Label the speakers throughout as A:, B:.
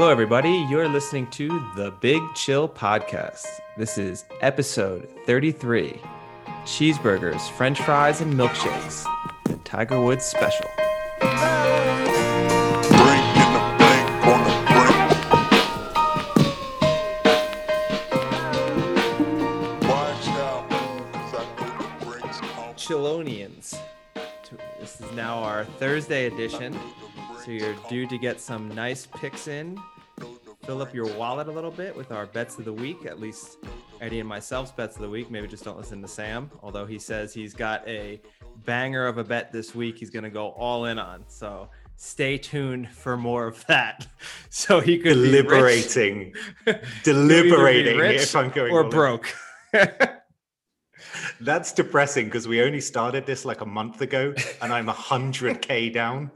A: Hello, everybody. You're listening to the Big Chill Podcast. This is episode 33 Cheeseburgers, French fries, and milkshakes, the Tiger Woods special. Chillonians. This is now our Thursday edition. So you're due to get some nice picks in, fill up your wallet a little bit with our bets of the week. At least Eddie and myself's bets of the week. Maybe just don't listen to Sam, although he says he's got a banger of a bet this week. He's going to go all in on. So stay tuned for more of that. So he could
B: deliberating, deliberating if I'm going
A: or broke.
B: That's depressing because we only started this like a month ago, and I'm hundred k down.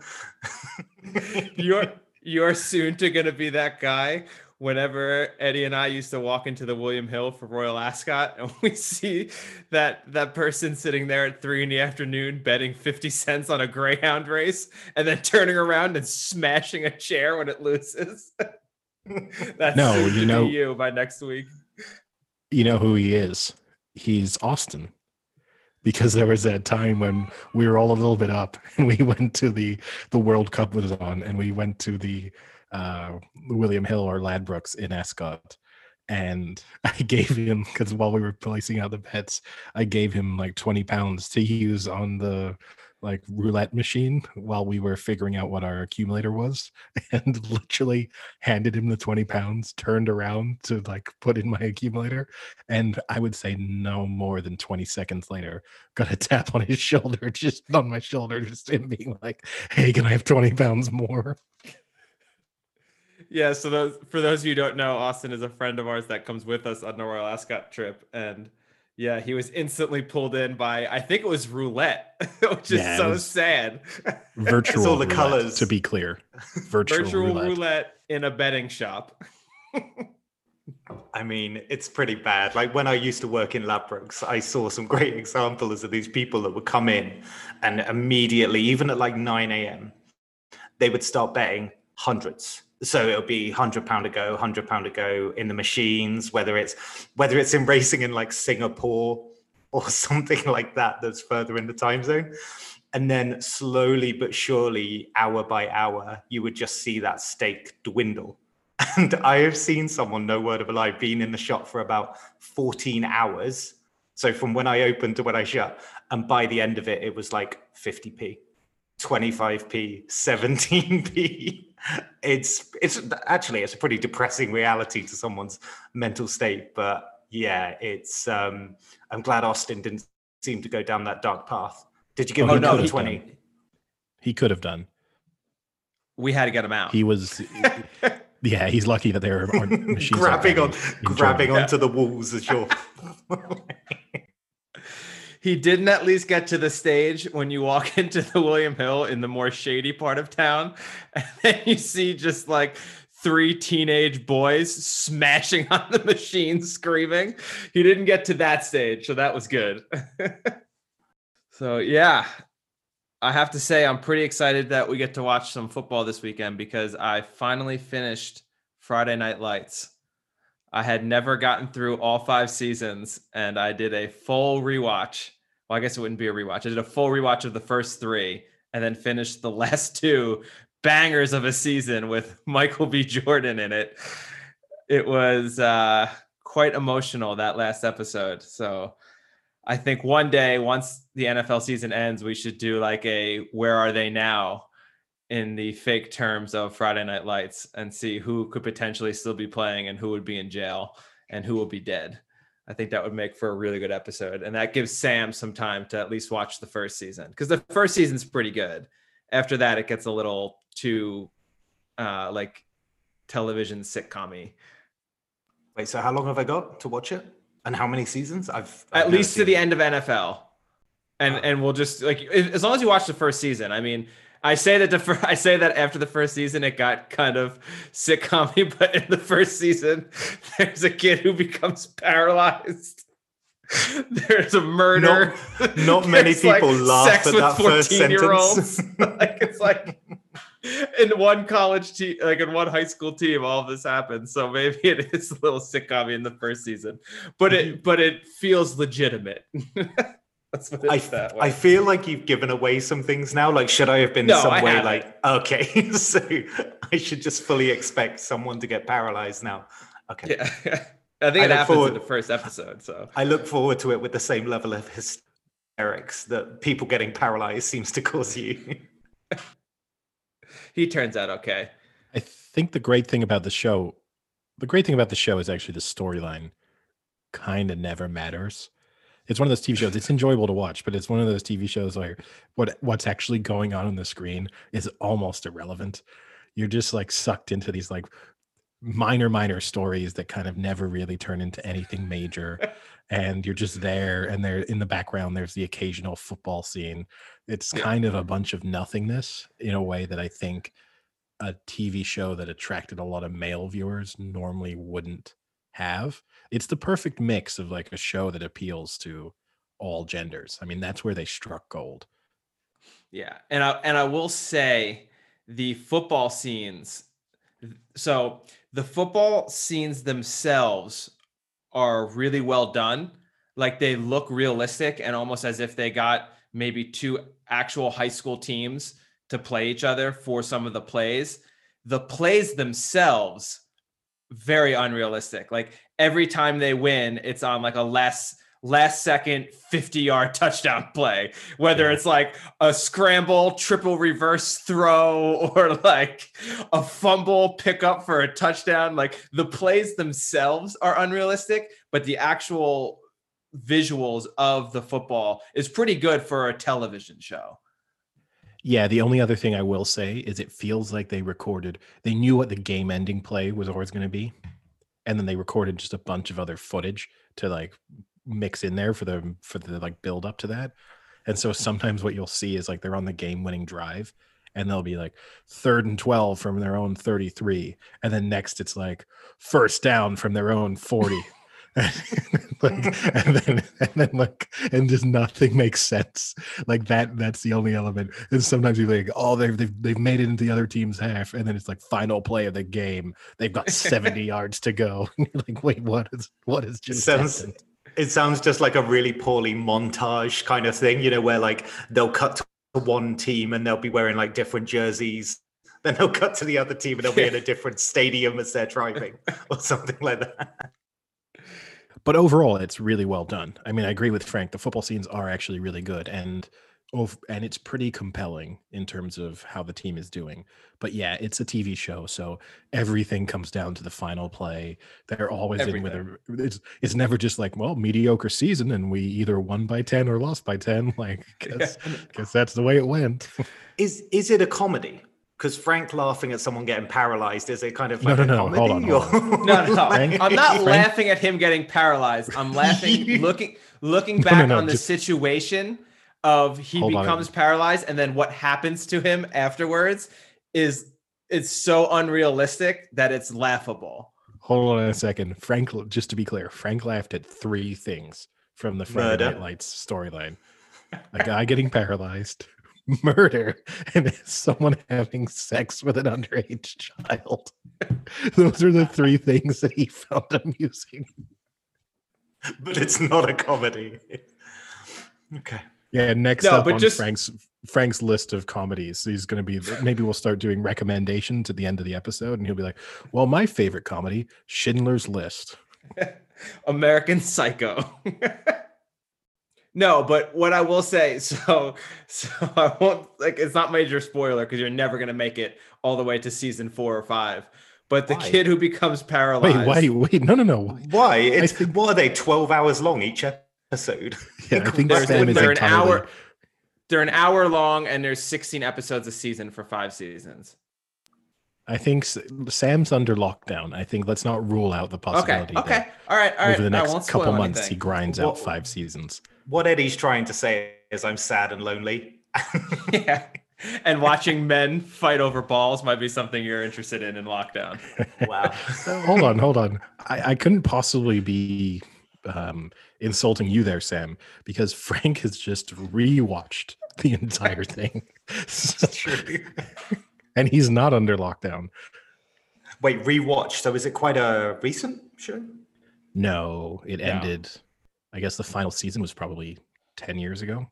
A: you're you're soon to gonna be that guy. Whenever Eddie and I used to walk into the William Hill for Royal Ascot, and we see that that person sitting there at three in the afternoon betting fifty cents on a greyhound race, and then turning around and smashing a chair when it loses.
C: That's no, you know
A: you by next week.
C: You know who he is he's Austin because there was that time when we were all a little bit up and we went to the the World Cup was on and we went to the uh, William Hill or Ladbrokes in Ascot. And I gave him because while we were placing out the bets, I gave him like 20 pounds to use on the like roulette machine while we were figuring out what our accumulator was and literally handed him the 20 pounds turned around to like put in my accumulator and i would say no more than 20 seconds later got a tap on his shoulder just on my shoulder just him being like hey can i have 20 pounds more?
A: Yeah so those for those of you who don't know austin is a friend of ours that comes with us on royal ascot trip and yeah, he was instantly pulled in by I think it was roulette, which is yeah, so sad.
C: Virtual all the roulette, colors. To be clear,
A: virtual, virtual roulette. roulette in a betting shop.
B: I mean, it's pretty bad. Like when I used to work in Ladbrokes, I saw some great examples of these people that would come in and immediately, even at like 9 a.m., they would start betting hundreds so it'll be 100 pound a go 100 pound a go in the machines whether it's whether it's in racing in like singapore or something like that that's further in the time zone. And then slowly but surely hour by hour you would just see that stake dwindle. And i have seen someone no word of a lie being in the shop for about 14 hours. So from when i opened to when i shut and by the end of it it was like 50p 25p 17p it's it's actually it's a pretty depressing reality to someone's mental state but yeah it's um i'm glad austin didn't seem to go down that dark path. Did you give oh, him no, 20
C: done. he could have done.
A: We had to get him out.
C: He was yeah he's lucky that there are machines
B: grabbing on grabbing onto the walls as you're
A: he didn't at least get to the stage when you walk into the William Hill in the more shady part of town, and then you see just like three teenage boys smashing on the machine, screaming. He didn't get to that stage, so that was good. so yeah, I have to say I'm pretty excited that we get to watch some football this weekend because I finally finished Friday Night Lights. I had never gotten through all five seasons and I did a full rewatch. Well, I guess it wouldn't be a rewatch. I did a full rewatch of the first three and then finished the last two bangers of a season with Michael B. Jordan in it. It was uh, quite emotional that last episode. So I think one day, once the NFL season ends, we should do like a where are they now in the fake terms of Friday Night Lights and see who could potentially still be playing and who would be in jail and who will be dead. I think that would make for a really good episode. And that gives Sam some time to at least watch the first season because the first season's pretty good. After that, it gets a little too uh, like television sitcom
B: Wait, so how long have I got to watch it? And how many seasons? I've,
A: I've at least to the end of NFL. And, oh. and we'll just like as long as you watch the first season. I mean, I say that the I say that after the first season it got kind of sitcom but in the first season there's a kid who becomes paralyzed. There's a murder.
B: Not, not many people like laugh at that first sentence.
A: like it's like in one college team, like in one high school team, all of this happens. So maybe it is a little sitcom in the first season, but it mm-hmm. but it feels legitimate. Let's put it
B: I,
A: that way.
B: I feel like you've given away some things now. Like, should I have been
A: No,
B: some
A: I
B: way
A: haven't.
B: like, okay, so I should just fully expect someone to get paralyzed now. Okay.
A: yeah, I think
B: I
A: it happens
B: forward-
A: in the first episode. So
B: I look forward to it with the same level of hysterics that people getting paralyzed seems to cause you.
A: he turns out okay.
C: I think the great thing about the show, the great thing about the show is actually the storyline kind of never matters. It's one of those TV shows. It's enjoyable to watch, but it's one of those TV shows where what what's actually going on on the screen is almost irrelevant. You're just like sucked into these like minor minor stories that kind of never really turn into anything major and you're just there and there in the background there's the occasional football scene it's kind of a bunch of nothingness in a way that i think a TV show that attracted a lot of male viewers normally wouldn't have. It's the perfect mix of like a show that appeals to all genders. I mean, that's where they struck gold.
A: Yeah, and I and I will say the football scenes. So the football scenes themselves are really well done. Like they look realistic and almost as if they got maybe two actual high school teams to play each other for some of the plays. The plays themselves very unrealistic. Like every time they win, it's on like a less last second 50 yard touchdown play, whether it's like a scramble, triple reverse throw, or like a fumble pickup for a touchdown. Like the plays themselves are unrealistic, but the actual visuals of the football is pretty good for a television show.
C: Yeah, the only other thing I will say is it feels like they recorded, they knew what the game ending play was always going to be. And then they recorded just a bunch of other footage to like mix in there for the for the like build up to that. And so mm-hmm. sometimes what you'll see is like they're on the game winning drive and they'll be like third and 12 from their own 33 and then next it's like first down from their own 40 like, and then and then like and just nothing makes sense like that that's the only element and sometimes you're like oh they've, they've they've made it into the other team's half and then it's like final play of the game they've got 70 yards to go like wait what is what is just
B: sounds-
C: happened?
B: It sounds just like a really poorly montage kind of thing, you know, where like they'll cut to one team and they'll be wearing like different jerseys. Then they'll cut to the other team and they'll be in a different stadium as they're driving or something like that.
C: But overall it's really well done. I mean i agree with frank the football scenes are actually really good and and it's pretty compelling in terms of how the team is doing. But yeah it's a tv show so everything comes down to the final play. They're always in with a it's it's never just like well mediocre season and we either won by 10 or lost by 10 like guess that's the way it went.
B: Is is it a comedy? Because Frank laughing at someone getting paralyzed is a kind of
C: No,
B: like
C: no,
B: a
C: no,
B: comedy?
C: hold on, hold
B: or-
A: No, no,
C: Frank-
A: I'm not
C: Frank-
A: laughing at him getting paralyzed. I'm laughing looking looking
C: No, no,
A: back
C: no,
A: on the
C: just-
A: situation of he
C: Hold
A: becomes paralyzed and then what happens to him afterwards is it's so unrealistic that it's laughable.
C: hold on a second frank just to be clear frank laughed at three things from the friday
B: Murder.
C: night lights storyline a guy getting paralyzed, murder, and someone having sex with an underage child. Those are the three things that he found amusing.
B: but it's not a comedy. Okay.
C: Yeah, next
A: No,
C: up
A: but
C: on
A: just-
C: Frank's Frank's list of comedies, he's going to be. Maybe we'll start doing recommendations at the end of the episode, and he'll be like, "Well, my favorite comedy, Schindler's List."
A: American Psycho. No, but what I will say, so so I won't like it's not major spoiler because you're never gonna make it all the way to season four or five. But the
B: Why?
A: kid who becomes paralyzed.
C: Wait, wait, wait! No, no, no.
B: Why? It's
C: think-
B: what are they? Twelve hours long each episode.
C: Yeah, I think
A: There's-
C: Sam is
A: they're an hour. They're an hour long, and there's 16 episodes a season for five seasons.
C: I think Sam's under lockdown. I think let's not rule out the possibility. that
A: okay, all right, all right.
C: over the next couple
A: spoil
C: months he grinds
B: Well-
C: out five seasons.
B: What Eddie's trying to say is, I'm sad and lonely.
A: yeah, and watching men fight over balls might be something you're interested in in lockdown.
B: wow.
C: Hold on, hold on. I, I couldn't possibly be um, insulting you there, Sam, because Frank has just rewatched the entire thing. So-
B: True.
C: and he's not under lockdown.
B: Wait, rewatch. So is it quite a recent show?
C: No, it
A: No.
C: ended. I guess the final season was probably 10 years ago.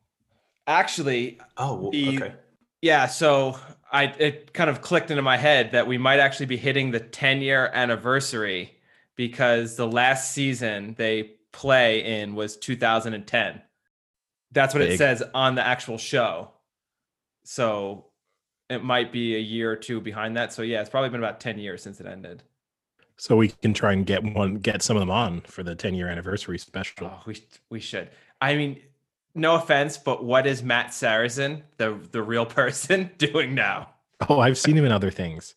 A: Actually,
B: Oh,
A: The-
B: okay.
A: yeah. So I it kind of clicked into my head that we might actually be hitting the 10 year anniversary because the last season they play in was 2010. That's what it says on the actual show. So it might be a year or two behind that. So yeah, it's probably been about 10 years since it ended.
C: So we can try and get one get some of them on for the 10 year anniversary special.
A: Oh, we we should. I mean, no offense, but what is Matt Saracen, the the real person, doing now?
C: Oh, I've seen him in other things.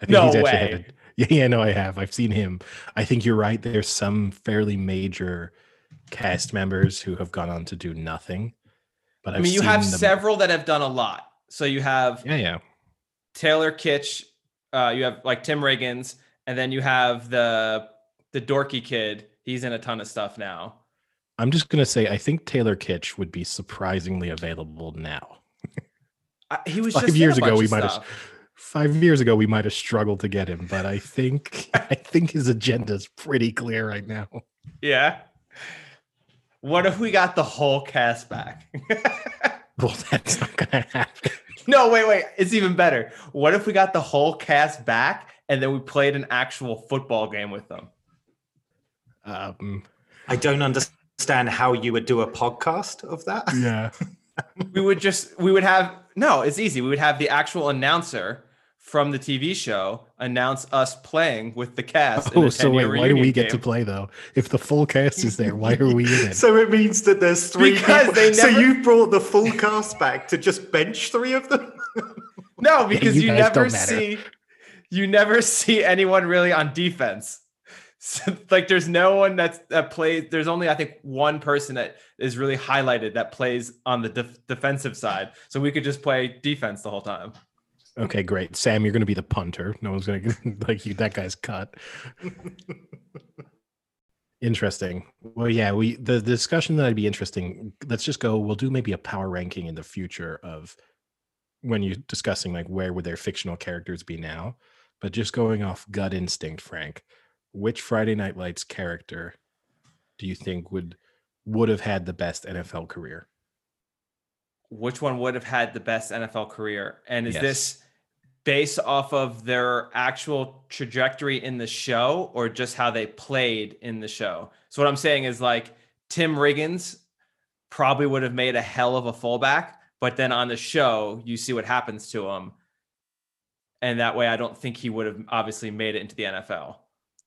C: I
A: No
C: had
A: way.
C: a- yeah, yeah, no, I have. I've seen him. I think you're right. There's some fairly major cast members who have gone on to do nothing. But
A: I
C: I've
A: mean, you have
C: them-
A: several that have done a lot. So you have
C: Yeah, yeah.
A: Taylor Kitsch, uh, you have like Tim Riggins, and then you have the the dorky kid. He's in a ton of stuff now.
C: I'm just gonna say I think Taylor Kitsch would be surprisingly available now.
A: I, he was
C: Five years ago, we might have five years ago we might have struggled to get him, but I think I think his agenda is pretty clear right now.
A: Yeah. What if we got the whole cast back?
C: Well, that's not gonna happen.
A: no, wait, wait. It's even better. What if we got the whole cast back and then we played an actual football game with them?
C: Um,
B: I don't understand how you would do a podcast of that.
C: yeah.
A: we would just we would have no it's easy we would have the actual announcer from the tv show announce us playing with the cast
C: Oh,
A: a
C: so wait, why do we
A: reunion
C: get to play though? If the full cast is there, why are we in it?
B: So it means that there's three
A: Because
B: people.
A: they
B: So you brought the full cast back to just bench three of them?
A: no because
C: you
A: you, never
C: don't matter.
A: see you never see anyone really on defense so, like there's no one that's that plays there's only i think one person that is really highlighted that plays on the def- defensive side so we could just play defense the whole time
C: Okay, great. Sam, you're going to be the punter. No one's going to like you. That guy's cut. Interesting. Well, yeah, we the, the discussion that I'd be interesting. Let's just go. We'll do maybe a power ranking in the future of when you're discussing like where would their fictional characters be now. But just going off gut instinct, Frank, which Friday Night Lights character do you think would would have had the best NFL career?
A: which one would have had the best NFL career? And is
C: Yes.
A: this based off of their actual trajectory in the show or just how they played in the show? So, what I'm saying is like Tim Riggins probably would have made a hell of a fullback, but then on the show, you see what happens to him. And that way, I don't think he would have obviously made it into the NFL.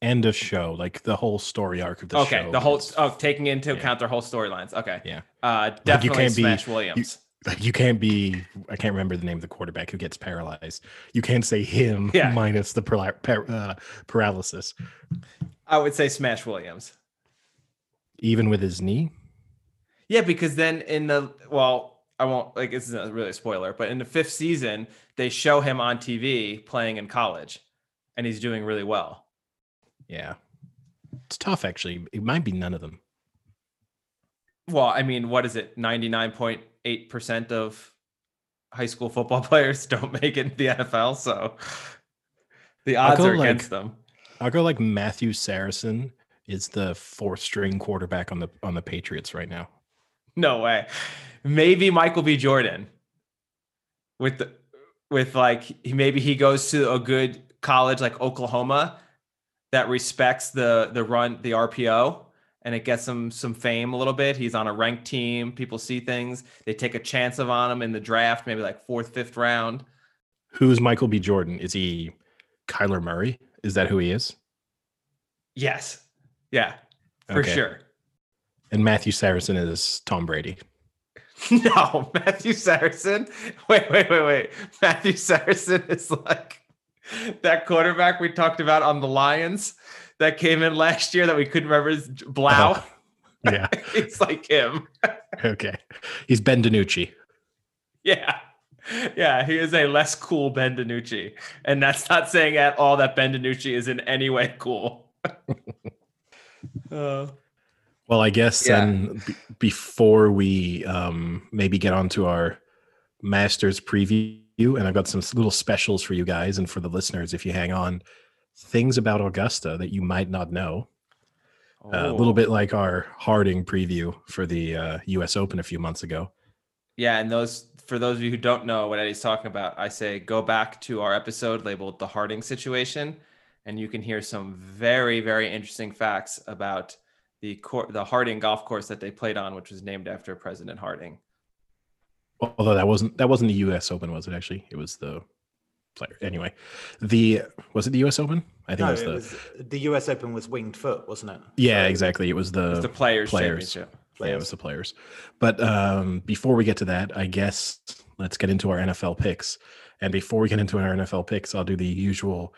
C: End of show, like the whole story arc of the show.
A: okay, the whole oh, taking into
C: Yeah.
A: account their whole storylines. Okay,
C: Yeah.
A: uh,
C: you
A: definitely
C: can't be-
A: Smash Williams.
C: like you can't be i can't remember the name of the quarterback who gets paralyzed you can't say him
A: Yeah.
C: minus the para- par- uh, paralysis
A: I would say Smash Williams.
C: even with his knee
A: Yeah, because then in the well, I won't like this isn't really a spoiler, but in the fifth season, they show him on TV playing in college, and he's doing really well.
C: yeah it's tough actually it might be none of them
A: Well, I mean, what is it? Ninety nine point eight percent of high school football players don't make it in the NFL, so the odds are
C: like-
A: against them.
C: i'll go like matthew saracen is the fourth string quarterback on the on the patriots right now
A: No way. Maybe Michael B. Jordan with the with like maybe he goes to a good college like Oklahoma that respects the the run the RPO and it gets him some fame a little bit. He's on a ranked team. People see things. They take a chance of on him in the draft, maybe like fourth, fifth round.
C: who's michael b jordan is he kyler murray is that who he is
A: Yes. Yeah, for
C: Okay.
A: sure.
C: and matthew saracen is tom brady
A: No, Matthew Saracen. Wait, wait, wait, wait. Matthew Saracen is like that quarterback we talked about on the Lions that came in last year that we couldn't remember his Blau.
C: Oh, yeah
A: it's like him.
C: okay he's ben DiNucci
A: Yeah. Yeah, he is a less cool Ben DiNucci. And that's not saying at all that Ben DiNucci is in any way cool. uh,
C: Well, I guess
A: Yeah.
C: then b- before we um, maybe get onto our Masters preview and I've got some little specials for you guys and for the listeners if you hang on. Things about Augusta that you might not know. Uh, a little
A: Oh.
C: bit like our Harding preview for the uh, U.S. Open a few months ago.
A: Yeah, and those for those of you who don't know what Eddie's talking about, I say go back to our episode labeled "The Harding Situation," and you can hear some very, very interesting facts about the cour- the Harding golf course that they played on, which was named after President Harding.
C: Although that wasn't that wasn't the U.S. Open, was it? Actually, it was the player. Anyway, the was it the U.S. Open? I think
B: No,
C: it was
B: it
C: the
B: was the US Open was winged foot, wasn't it?
C: yeah, exactly. It was the,
A: It was the Players,
C: players.
A: Championship.
C: Yeah, it was the players. But um, before we get to that, I guess let's get into our NFL picks. And before we get into our NFL picks, I'll do the usual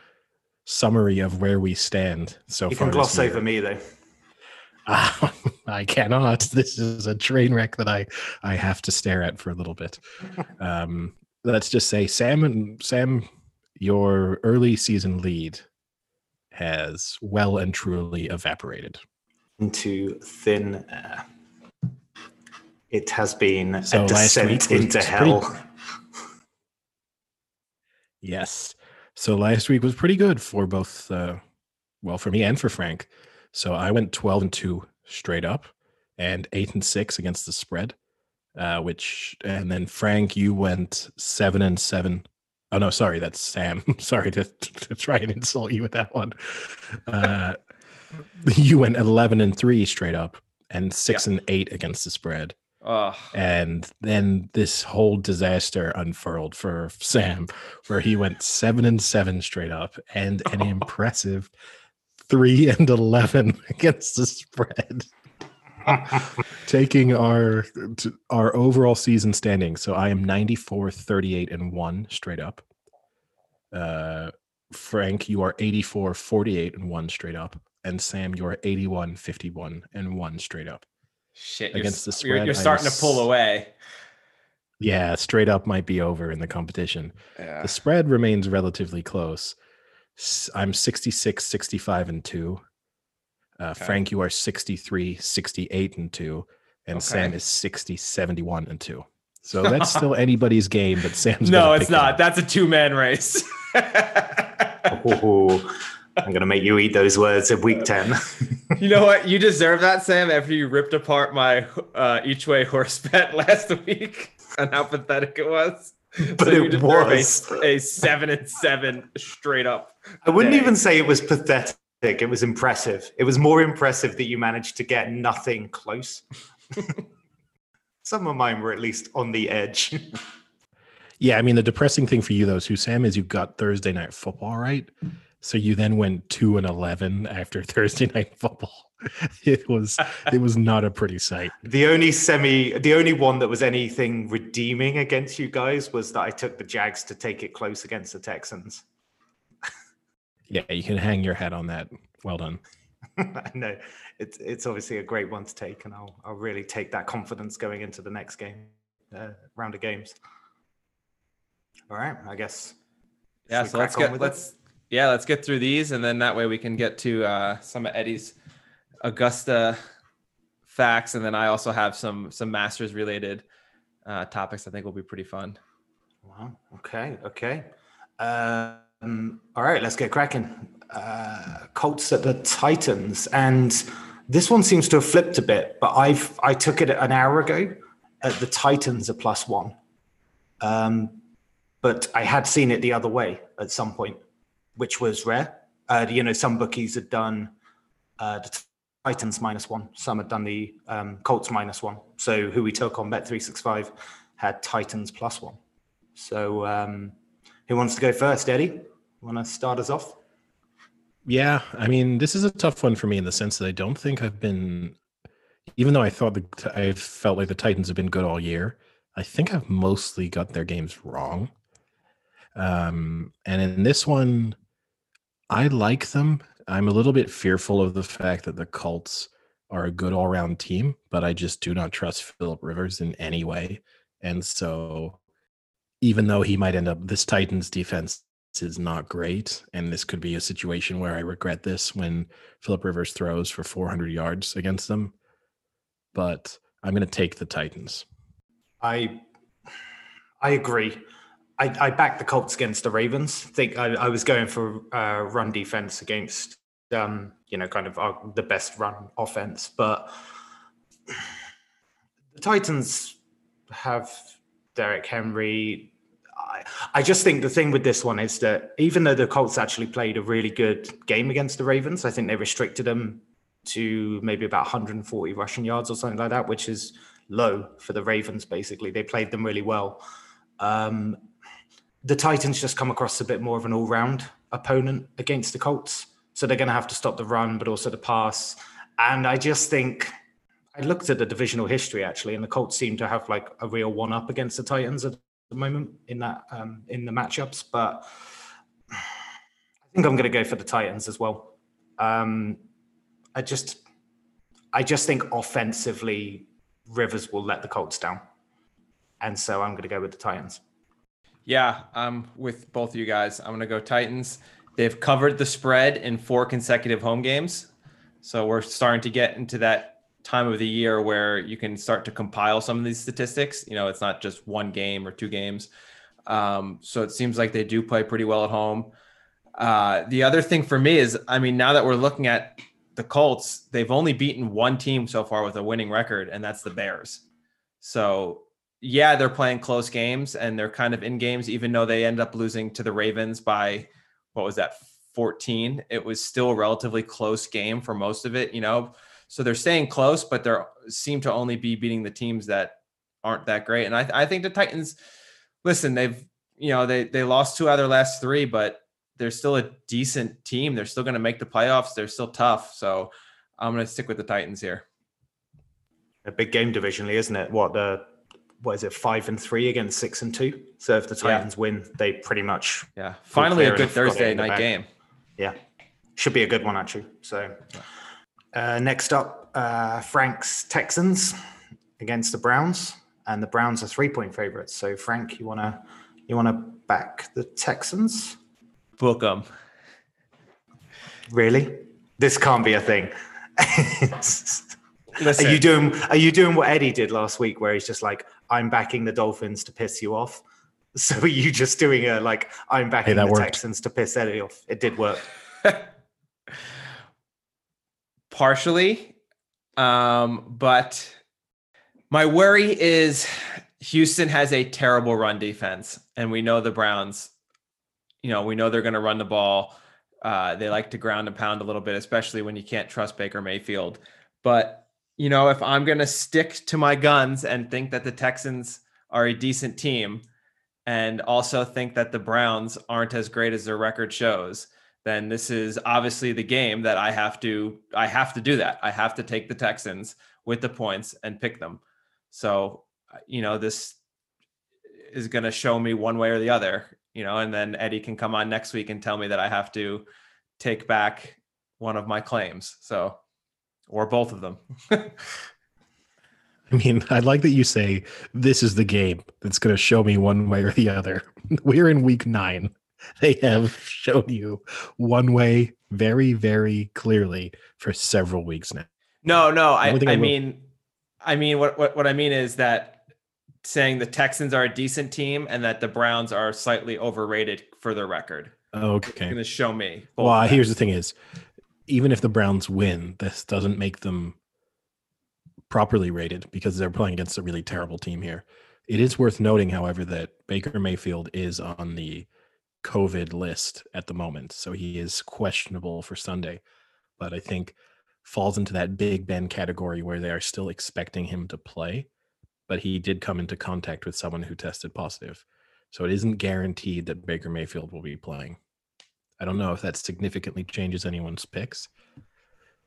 C: summary of where we stand so
B: You
C: far.
B: can gloss
C: this year.
B: over me though.
C: Ah, I cannot. This is a train wreck that I I have to stare at for a little bit. Um, let's just say Sam and Sam, your early season lead has well and truly evaporated.
B: Into thin air. It has been
C: So
B: a descent into
C: pretty-
B: hell.
C: Yes. So last week was pretty good for both, uh, well, for me and for Frank. So I went 12 and 2 straight up and 8 and 6 against the spread, uh, which, and then Frank, you went 7 and 7. Oh, no, sorry, that's Sam. sorry to, to try and insult you with that one. Uh, you went 11 and 3 straight up and 6 and 8 against the spread.
A: Oh,
C: And then this whole disaster unfurled for Sam, where he went seven and seven straight up and an impressive three and 11 against the spread, taking our our overall season standing. So I am 94, 38, and one straight up. Uh, Frank, you are 84, 48, and one straight up. And Sam, you are 81, 51, and one straight up.
A: shit! You're,
C: Against the
A: s- you're,
C: spread,
A: you're starting
C: am
A: to pull away.
C: Yeah, straight up might be over in the competition.
A: Yeah.
C: The spread remains relatively close. S- I'm 66, 65, and 2. Uh,
A: Okay.
C: Frank, you are 63, 68, and 2. And Sam is 60, 71, and 2. So that's still anybody's game, but Sam's
A: no, it's
C: pick it
A: not.
C: up.
A: That's a two man race.
B: Oh, I'm going to make you eat those words at week 10.
A: You know what? You deserve that, Sam, after you ripped apart my uh, each way horse bet last week and how pathetic it was.
B: But
A: you
B: it
A: deserve a-
B: was.
A: A, seven and seven straight up.
B: I wouldn't
A: day.
B: even say it was pathetic. It was impressive. It was more impressive that you managed to get nothing close. Some of mine were at least on the edge.
C: Yeah, I mean, the depressing thing for you, though, too, Sam, is you got Thursday night football right. So you then went 2 and 11 after Thursday night football. It was it was not a pretty sight.
B: The only semi, the only one that was anything redeeming against you guys was that I took the Jags to take it close against the Texans.
C: Yeah, you can hang your hat on that. Well done.
B: no, it's it's obviously a great one to take, and I'll I'll really take that confidence going into the next game, uh, round of games. All right, I guess.
A: Yeah, so let's
B: crack on
A: get
B: with it?
A: Yeah, let's get through these and then that way we can get to uh some of Eddie's Augusta facts and then I also have some some masters related uh topics I think will be pretty fun.
B: Wow. Okay. Okay. Um, all right. Let's get cracking. Uh, Colts at the Titans, and this one seems to have flipped a bit. But I've I took it an hour ago. At the Titans are plus one, um, but I had seen it the other way at some point, which was rare. Uh, you know, some bookies had done uh, the Titans minus one. Some had done the um, Colts minus one. So who we took on Bet three six five had Titans plus one. So, um, who wants to go first? Eddie, want to start us off?
C: Yeah, I mean, this is a tough one for me in the sense that I don't think I've been, even though I thought the I felt like the Titans have been good all year. I think I've mostly got their games wrong. Um, and in this one, I like them. I'm a little bit fearful of the fact that the Colts are a good all-round team, but I just do not trust Philip Rivers in any way. And so, even though he might end up, this Titans defense is not great, and this could be a situation where I regret this when Philip Rivers throws for 400 yards against them. But I'm going to take the Titans.
B: I, I agree. I, I backed the Colts against the Ravens. I think I, I was going for uh, run defense against, um, you know, kind of uh, the best run offense. But the Titans have Derrick Henry. I, I just think the thing with this one is that even though the Colts actually played a really good game against the Ravens, I think they restricted them to maybe about 140 rushing yards or something like that, which is low for the Ravens. Basically, they played them really well. Um, the Titans just come across a bit more of an all-round opponent against the Colts, so they're going to have to stop the run, but also the pass. And I just think I looked at the divisional history actually, and the Colts seem to have like a real one-up against the Titans at the moment in that um, in the matchups. But I think I'm going to go for the Titans as well. Um, I just, I just think offensively, Rivers will let the Colts down, and so I'm going to go with the Titans.
A: Yeah, I'm with both of you guys. I'm going to go Titans. They've covered the spread in four consecutive home games. So we're starting to get into that time of the year where you can start to compile some of these statistics. You know, it's not just one game or two games. Um, so it seems like they do play pretty well at home. Uh, the other thing for me is, I mean, now that we're looking at the Colts, they've only beaten one team so far with a winning record, and that's the Bears. So yeah, they're playing close games and they're kind of in games, even though they end up losing to the Ravens by what was that 14. It was still a relatively close game for most of it, you know. So they're staying close, but they seem to only be beating the teams that aren't that great. And I, I think the Titans, listen, they've you know they they lost two out of their last three, but they're still a decent team. They're still going to make the playoffs. They're still tough. So I'm going to stick with the Titans here.
B: A big game divisionally, isn't it? What the what is it, five and three against six and two? So if the Titans yeah. win, they pretty much
A: yeah. Finally, a good Thursday night game.
B: Yeah, should be a good one actually. So uh, next up, uh, Frank's Texans against the Browns, and the Browns are three point favorites. So Frank, you wanna you wanna back the Texans?
A: Book them.
B: Really? This can't be a thing. Listen. Are you doing Are you doing what Eddie did last week, where he's just like, "I'm backing the Dolphins to piss you off." So are you just doing a like, "I'm backing hey, the worked. Texans to piss Eddie off"? It did work.
A: Partially, um, but my worry is Houston has a terrible run defense, and we know the Browns. You know, we know they're going to run the ball. Uh, they like to ground and pound a little bit, especially when you can't trust Baker Mayfield. But you know, if I'm going to stick to my guns and think that the Texans are a decent team and also think that the Browns aren't as great as their record shows, then this is obviously the game that I have to I have to do that. I have to take the Texans with the points and pick them. So, uh, you know, this is going to show me one way or the other, you know, and then Eddie can come on next week and tell me that I have to take back one of my claims. So, or both of them.
C: I mean, I like that you say this is the game that's going to show me one way or the other. We're in week nine. They have shown you one way very, very clearly for several weeks now.
A: No, no. I, I, I mean, I mean, what, what, what I mean is that saying the Texans are a decent team and that the Browns are slightly overrated for their record.
C: Okay.
A: Going to show me.
C: Well, here's the thing is even if the Browns win, this doesn't make them properly rated because they're playing against a really terrible team here. It is worth noting, however, that Baker Mayfield is on the COVID list at the moment. So he is questionable for Sunday, but I think falls into that Big Ben category where they are still expecting him to play. But he did come into contact with someone who tested positive. So it isn't guaranteed that Baker Mayfield will be playing. I don't know if that significantly changes anyone's picks.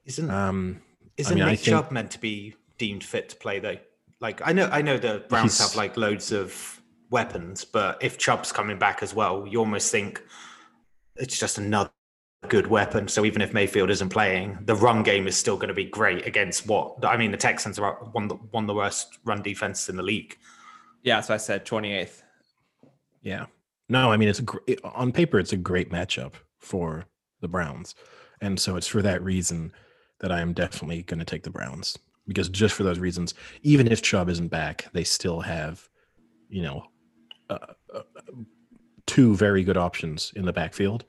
B: Isn't um, isn't I mean, Nick think, Chubb meant to be deemed fit to play though? Like I know I know the Browns have like loads of weapons, but if Chubb's coming back as well, you almost think it's just another good weapon. So even if Mayfield isn't playing, the run game is still going to be great against what I mean. The Texans are one of the, one of the worst run defenses in the league.
A: Yeah, so I said twenty eighth.
C: Yeah, no, I mean it's a gr- on paper it's a great matchup for the Browns, and so it's for that reason that I am definitely going to take the Browns because just for those reasons, even if Chubb isn't back, they still have, you know, uh, uh, two very good options in the backfield.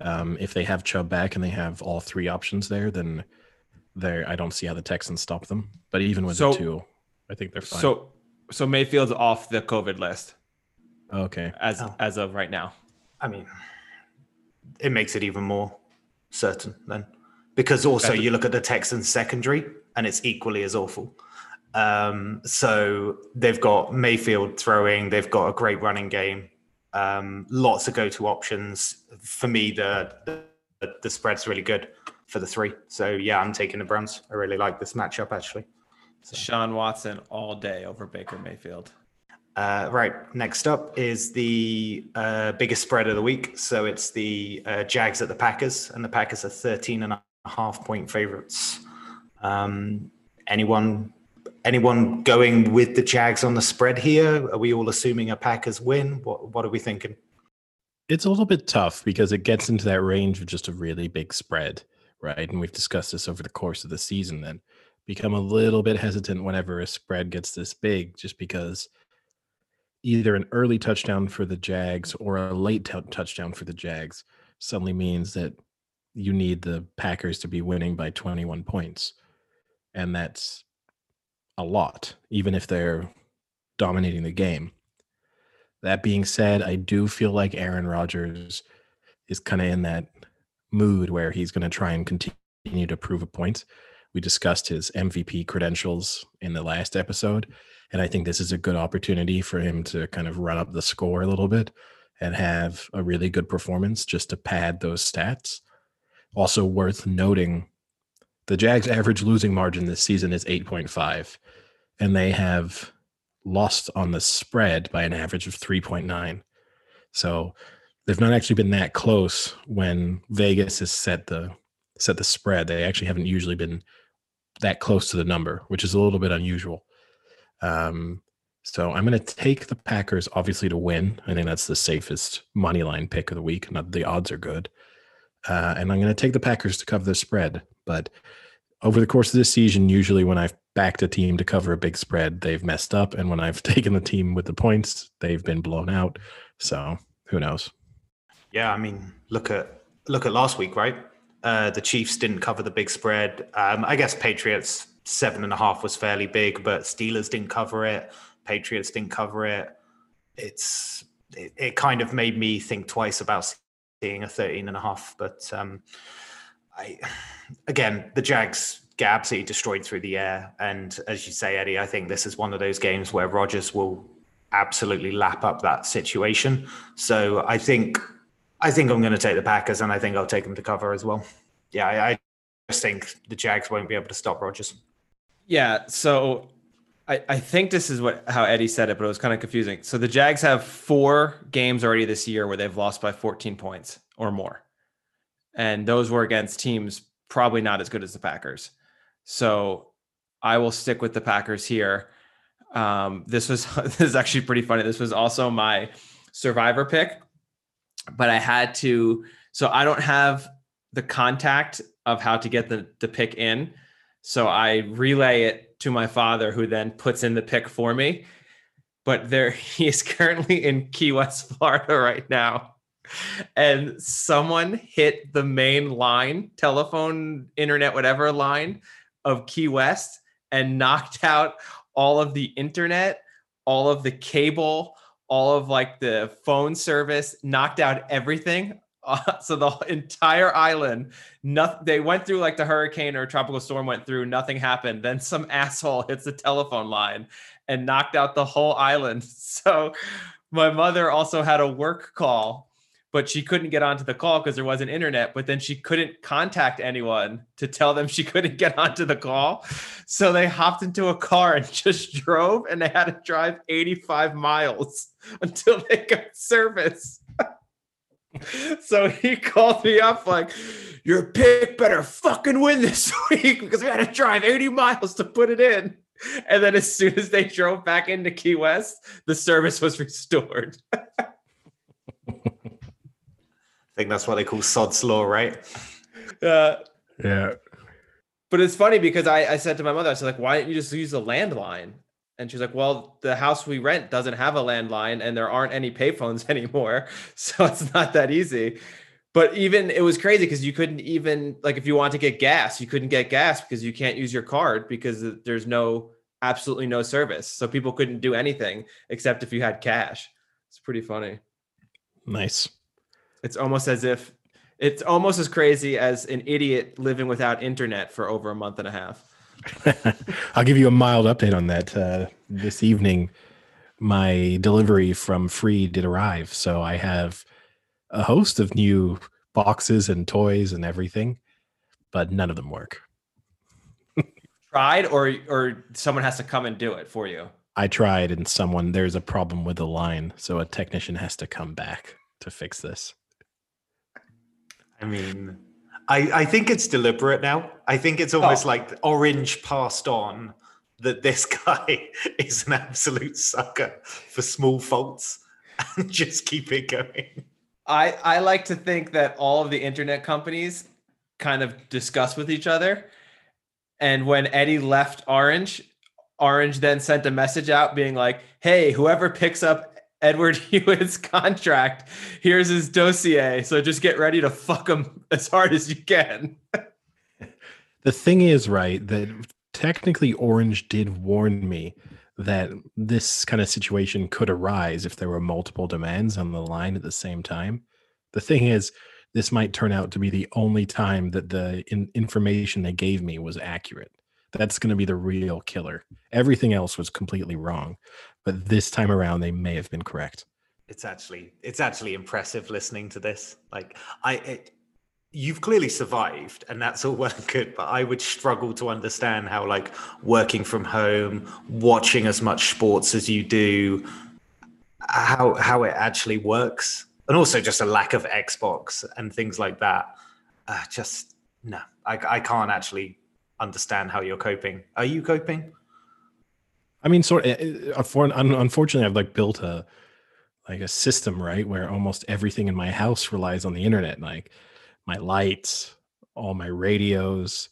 C: Um, if they have Chubb back and they have all three options there, then there I don't see how the Texans stop them. But even with
A: So-
C: the two, I think they're fine.
A: So so Mayfield's off the COVID list
C: okay,
A: as
B: Oh.
A: as of right now.
B: I mean, it makes it even more certain then, because also you look at the Texans secondary and it's equally as awful. Um, so they've got Mayfield throwing, they've got a great running game, um, lots of go-to options. For me, the, the the spread's really good for the three. So yeah, I'm taking the Browns. I really like this matchup actually.
A: So. Deshaun Watson all day over Baker Mayfield.
B: Uh, right. Next up is the uh, biggest spread of the week. So it's the uh, Jags at the Packers, and the Packers are 13 and a half point favorites. Um, anyone anyone going with the Jags on the spread here? Are we all assuming a Packers win? What what are we thinking?
C: it's a little bit tough because it gets into that range of just a really big spread, right? And we've discussed this over the course of the season. Then become a little bit hesitant whenever a spread gets this big, just because either an early touchdown for the Jags or a late t- touchdown for the Jags suddenly means that you need the Packers to be winning by 21 points. And that's a lot, even if they're dominating the game. That being said, I do feel like Aaron Rodgers is kind of in that mood where he's going to try and continue to prove a point. We discussed his MVP credentials in the last episode, and I think this is a good opportunity for him to kind of run up the score a little bit and have a really good performance just to pad those stats. Also worth noting, the Jags' average losing margin this season is 8.5, and they have lost on the spread by an average of 3.9. So they've not actually been that close when Vegas has set the set the spread. They actually haven't usually been that close to the number, which is a little bit unusual. Um, so I'm going to take the Packers, obviously, to win. I think that's the safest money line pick of the week. Not the odds are good, uh, and I'm going to take the Packers to cover the spread. But over the course of this season, usually when I've backed a team to cover a big spread, they've messed up, and when I've taken the team with the points, they've been blown out. So who knows?
B: Yeah, I mean, look at look at last week, right? Uh, the Chiefs didn't cover the big spread. Um, I guess Patriots seven and a half was fairly big, but Steelers didn't cover it. Patriots didn't cover it. It's it, it kind of made me think twice about seeing a 13 and a half. But um, I again, the Jags get absolutely destroyed through the air. And as you say, Eddie, I think this is one of those games where Rodgers will absolutely lap up that situation. So I think I think I'm going to take the Packers, and I think I'll take them to cover as well. Yeah, I, I just think the Jags won't be able to stop Rodgers.
A: Yeah, so I, I think this is what how Eddie said it, but it was kind of confusing. So the Jags have four games already this year where they've lost by 14 points or more. And those were against teams probably not as good as the Packers. So I will stick with the Packers here. Um, this was this is actually pretty funny. This was also my survivor pick, but I had to so I don't have the contact of how to get the, the pick in. So I relay it to my father, who then puts in the pick for me. But there, he is currently in Key West, Florida, right now, and someone hit the main line, telephone, internet, whatever line of Key West, and knocked out all of the internet, all of the cable, all of like the phone service, knocked out everything. Uh, so the entire island nothing they went through like the hurricane or tropical storm went through nothing happened then some asshole hits the telephone line and knocked out the whole island so my mother also had a work call but she couldn't get onto the call because there wasn't internet but then she couldn't contact anyone to tell them she couldn't get onto the call so they hopped into a car and just drove and they had to drive 85 miles until they got service so he called me up like, "Your pick better fucking win this week because we had to drive 80 miles to put it in." And then as soon as they drove back into Key West, the service was restored.
B: I think that's what they call sod's law, right?
A: Uh,
C: Yeah.
A: but it's funny because I, I said to my mother, I said like, "Why didn't you just use the landline?" And she's like, well, the house we rent doesn't have a landline and there aren't any payphones anymore. So it's not that easy. But even it was crazy because you couldn't even, like, if you want to get gas, you couldn't get gas because you can't use your card because there's no, absolutely no service. So people couldn't do anything except if you had cash. It's pretty funny.
C: Nice.
A: It's almost as if it's almost as crazy as an idiot living without internet for over a month and a half.
C: I'll give you a mild update on that. Uh, this evening, my delivery from Free did arrive, so I have a host of new boxes and toys and everything, but none of them work.
A: Tried, or or someone has to come and do it for you.
C: I tried, and someone there's a problem with the line, so a technician has to come back to fix this.
B: I mean, I, I think it's deliberate now. I think it's almost oh. like Orange passed on that this guy is an absolute sucker for small faults and just keep it going.
A: I, I like to think that all of the internet companies kind of discuss with each other. And when Eddie left Orange, Orange then sent a message out being like, hey, whoever picks up Edward Hewitt's contract. Here's his dossier. So just get ready to fuck him as hard as you can.
C: the thing is, right, that technically Orange did warn me that this kind of situation could arise if there were multiple demands on the line at the same time. The thing is, this might turn out to be the only time that the in- information they gave me was accurate. That's going to be the real killer. Everything else was completely wrong but this time around they may have been correct.
B: It's actually it's actually impressive listening to this. Like I it, you've clearly survived and that's all well and good but i would struggle to understand how like working from home watching as much sports as you do how how it actually works and also just a lack of xbox and things like that uh, just no I, I can't actually understand how you're coping are you coping
C: I mean, sort eh, eh, of. For unfortunately, I've like built a like a system right where almost everything in my house relies on the internet, like my lights, all my radios,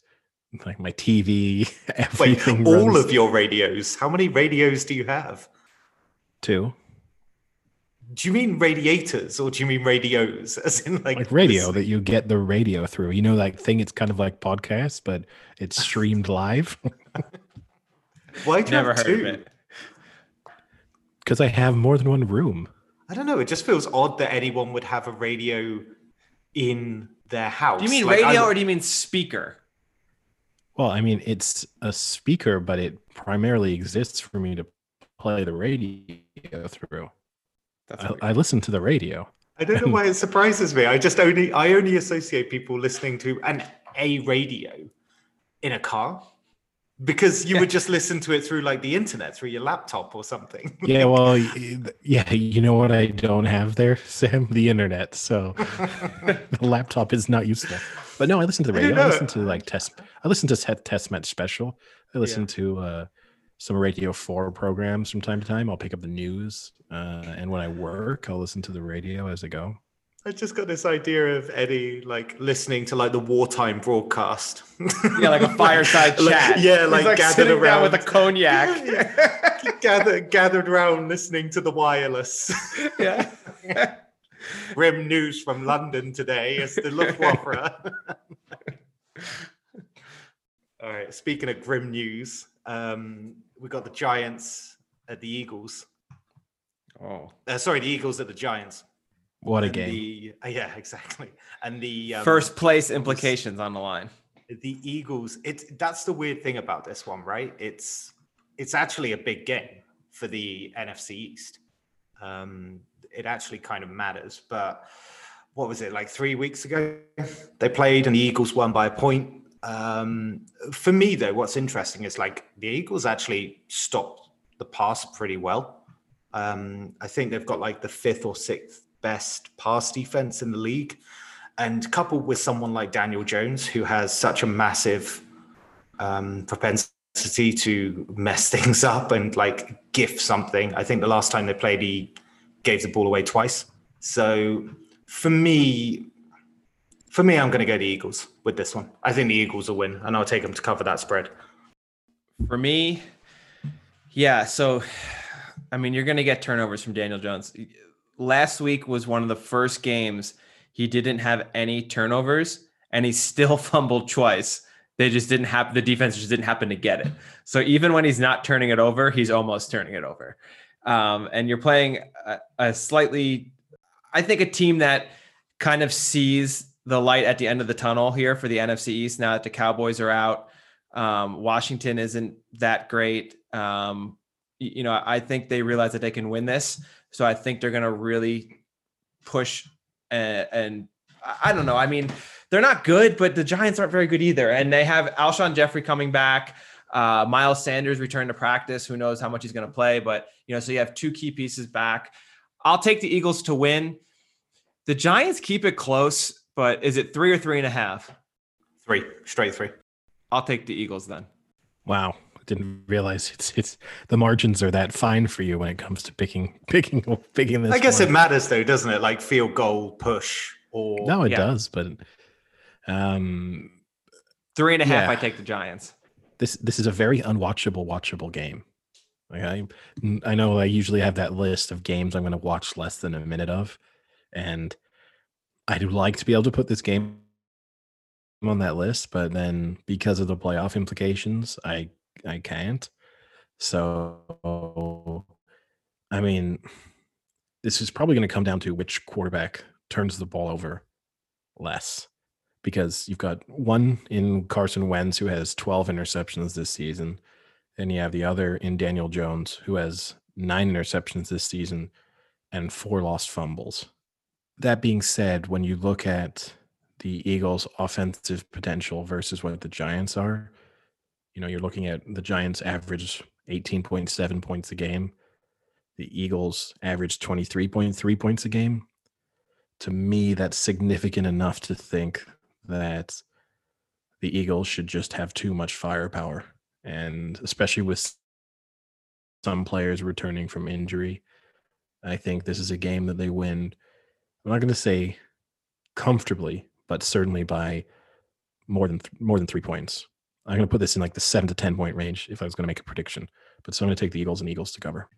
C: like my TV.
B: Everything. Wait, all of your radios? How many radios do you have?
C: Two.
B: Do you mean radiators or do you mean radios? As in like,
C: like radio this... that you get the radio through. You know that thing? It's kind of like podcast, but it's streamed live.
B: Why do Never heard two? of it.
C: Because I have more than one room.
B: I don't know. It just feels odd that anyone would have a radio in their house.
A: Do you mean like, radio or do you mean speaker?
C: Well, I mean it's a speaker, but it primarily exists for me to play the radio through. I, I, listen to the radio.
B: I don't know why it surprises me. I just only I only associate people listening to an a radio in a car because you would just listen to it through like the internet through your laptop or something.
C: Yeah well yeah you know what i don't have there sam? The internet so the laptop is not useful. But no i listen to the radio. I, I listen to like test i listen to test match special. I listen yeah. to uh some radio 4 programs from time to time. I'll pick up the news uh and when i work i'll listen to the radio as i go
B: I just got this idea of Eddie like listening to like the wartime broadcast.
A: yeah, like a fireside chat.
B: yeah, like, like gathered around
A: with a cognac.
B: Yeah, yeah. gathered gathered around listening to the wireless.
A: yeah.
B: Grim news from London today is the Luftwaffe. All right. Speaking of grim news, um, we got the Giants at the Eagles.
A: Oh,
B: uh, sorry, the Eagles at the Giants.
C: What a game!
B: The, uh, yeah, exactly. And the
A: um, first place implications on the line.
B: The Eagles. It's that's the weird thing about this one, right? It's it's actually a big game for the NFC East. Um, it actually kind of matters, but what was it like three weeks ago? They played and the Eagles won by a point. Um, for me, though, what's interesting is like the Eagles actually stopped the pass pretty well. Um, I think they've got like the fifth or sixth best pass defense in the league. And coupled with someone like Daniel Jones, who has such a massive um, propensity to mess things up and like gift something. I think the last time they played, he gave the ball away twice. So for me, for me, I'm going to go the Eagles with this one. I think the Eagles will win, and I'll take them to cover that spread.
A: For me, Yeah, so I mean, you're going to get turnovers from Daniel Jones. Last week was one of the first games he didn't have any turnovers and he still fumbled twice. They just didn't have the defense just didn't happen to get it. So even when he's not turning it over, he's almost turning it over. Um, and you're playing a, a slightly, I think, a team that kind of sees the light at the end of the tunnel here for the NFC East now that the Cowboys are out. Um, Washington isn't that great. Um, you know, I think they realize that they can win this. So I think they're going to really push and, and, I don't know. I mean, they're not good, but the Giants aren't very good either. And they have Alshon Jeffery coming back. Uh, Miles Sanders returned to practice. Who knows how much he's going to play? But you know, so you have two key pieces back. I'll take the Eagles to win. The Giants keep it close, but is it three or three and a half?
B: Three, straight three.
A: I'll take the Eagles then.
C: Wow, didn't realize it's it's the margins are that fine for you when it comes to picking picking picking this.
B: I guess
C: one.
B: it matters though, doesn't it? Like field goal, push, or
C: No, it
A: yeah.
C: does, but um,
A: Three and a half.
C: Yeah.
A: I take the Giants.
C: this this is a very unwatchable watchable game. Like I I know I usually have that list of games I'm going to watch less than a minute of, and I do like to be able to put this game on that list, but then because of the playoff implications, I I can't. So I mean, this is probably going to come down to which quarterback turns the ball over less because you've got one in Carson Wentz who has 12 interceptions this season, and you have the other in Daniel Jones who has nine interceptions this season and four lost fumbles. That being said, when you look at the Eagles' offensive potential versus what the Giants are, you know, you're looking at the Giants average 18.7 points a game. The Eagles average 23.3 points a game. To me, that's significant enough to think that the Eagles should just have too much firepower. And especially with some players returning from injury, I think this is a game that they win. I'm not going to say comfortably, but certainly by more than th- more than three points. I'm going to put this in like the seven to ten point range if I was going to make a prediction. But so I'm going to take the Eagles and Eagles to cover.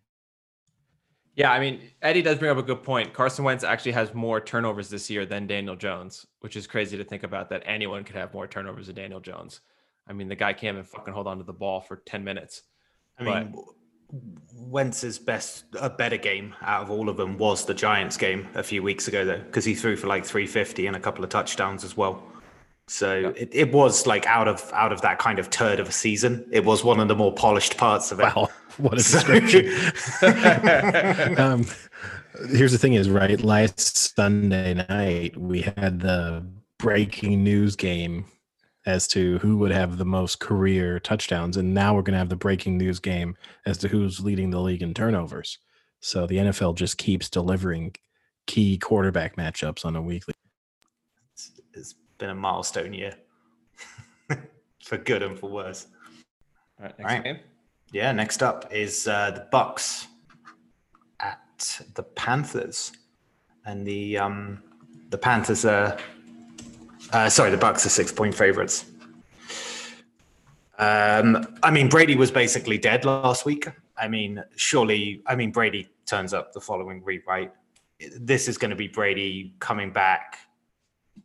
A: Yeah, I mean, Eddie does bring up a good point. Carson Wentz actually has more turnovers this year than Daniel Jones, which is crazy to think about that anyone could have more turnovers than Daniel Jones. I mean, the guy can't even fucking hold on to the ball for 10 minutes.
B: I mean, Wentz's best, a better game out of all of them was the Giants game a few weeks ago, though, because he threw for like 350 and a couple of touchdowns as well. So it, it was like out of out of that kind of turd of a season. It was one of the more polished parts of it.
C: Wow, what a description. um, here's the thing is right last sunday night we had the breaking news game as to who would have the most career touchdowns and now we're going to have the breaking news game as to who's leading the league in turnovers so the nfl just keeps delivering key quarterback matchups on a weekly
B: been a milestone year for good and for worse.
A: All right, next
B: Right.
A: game.
B: Yeah, next up is uh, the Bucks at the Panthers, and the um, the Panthers are uh, sorry, the Bucks are six point favorites. Um, I mean, Brady was basically dead last week. I mean, surely, I mean, Brady turns up the following week, right? This is going to be Brady coming back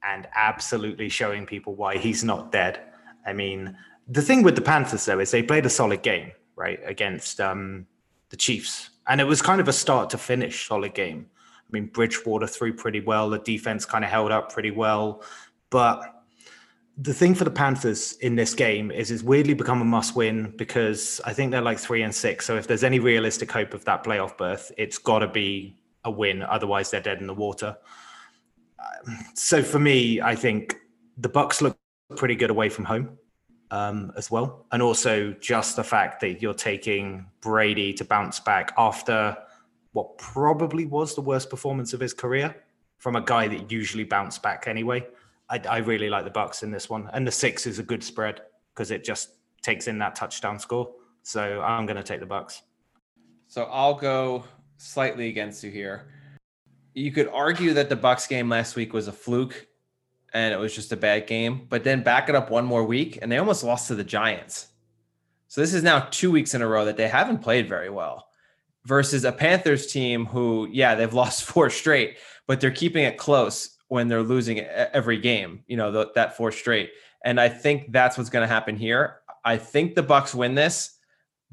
B: and absolutely showing people why he's not dead. I mean, the thing with the Panthers though is they played a solid game, right, against um, the Chiefs, and it was kind of a start to finish solid game. I mean, Bridgewater threw pretty well. The defense kind of held up pretty well, but the thing for the Panthers in this game is it's weirdly become a must win because I think they're like three and six. So if there's any realistic hope of that playoff berth, it's got to be a win. Otherwise, they're dead in the water. So for me, I think the Bucks look pretty good away from home um, as well, and also just the fact that you're taking Brady to bounce back after what probably was the worst performance of his career from a guy that usually bounced back anyway. I, I really like the Bucks in this one, and the six is a good spread because it just takes in that touchdown score. So I'm going to take the Bucks.
A: So I'll go slightly against you here. You could argue that the Bucks game last week was a fluke and it was just a bad game, but then back it up one more week and they almost lost to the Giants. So this is now two weeks in a row that they haven't played very well versus a Panthers team who, yeah, they've lost four straight, but they're keeping it close when they're losing every game, you know, the, that four straight. And I think that's what's going to happen here. I think the Bucks win this,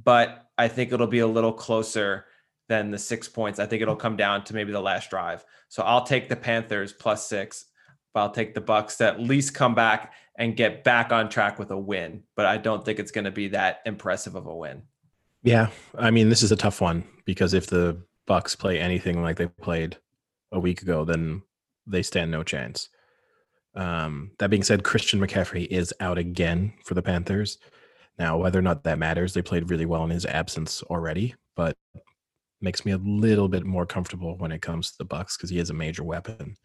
A: but I think it'll be a little closer than the six points. I think it'll come down to maybe the last drive. So I'll take the Panthers plus six, but I'll take the Bucks to at least come back and get back on track with a win. But I don't think it's going to be that impressive of a win.
C: Yeah, I mean this is a tough one because if the Bucks play anything like they played a week ago, then they stand no chance. Um, that being said, Christian McCaffrey is out again for the Panthers. Now, whether or not that matters, they played really well in his absence already, but makes me a little bit more comfortable when it comes to the Bucks because he is a major weapon.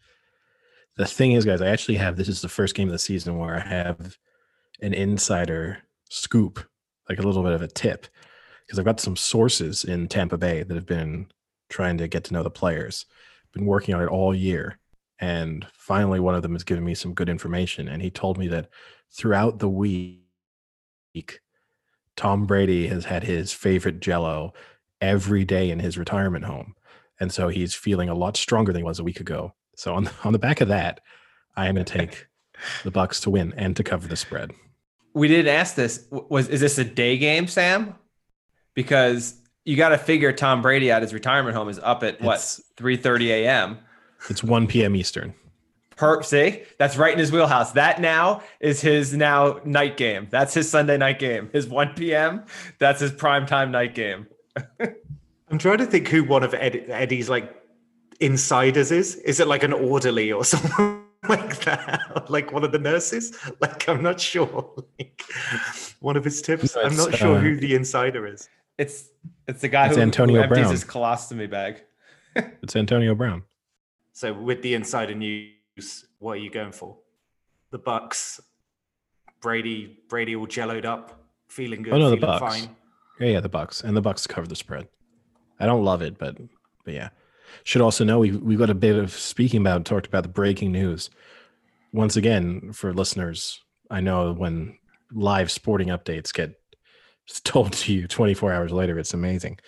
C: The thing is, guys, I actually have this is the first game of the season where I have an insider scoop, like a little bit of a tip, because I've got some sources in Tampa Bay that have been trying to get to know the players, been working on it all year. And finally, one of them has given me some good information. And he told me that throughout the week, Tom Brady has had his favorite jello every day in his retirement home. And so he's feeling a lot stronger than he was a week ago. So on the, on the back of that, I am going to take the Bucks to win and to cover the spread.
A: We did ask this was is this a day game, Sam? Because you got to figure Tom Brady at his retirement home is up at what 3:30 a.m.
C: It's 1 p.m. Eastern.
A: Per see, that's right in his wheelhouse. That now is his now night game. That's his Sunday night game. His 1 p.m. That's his prime time night game.
B: I'm trying to think who one of Ed, Eddie's like insiders is. Is it like an orderly or something like that? Like one of the nurses? Like I'm not sure. Like one of his tips. I'm not sure uh, who the insider is.
A: It's it's the guy
C: it's
A: who,
C: Antonio
A: who empties
C: Brown.
A: his colostomy bag.
C: it's Antonio Brown.
B: So with the insider news what are you going for? The Bucks, Brady, Brady all jelloed up, feeling good.
C: Oh no,
B: the
C: Bucks.
B: Fine.
C: Yeah, yeah, the Bucks and the Bucks cover the spread. I don't love it, but but yeah. Should also know we we've got a bit of speaking about talked about the breaking news. Once again, for listeners, I know when live sporting updates get told to you 24 hours later, it's amazing.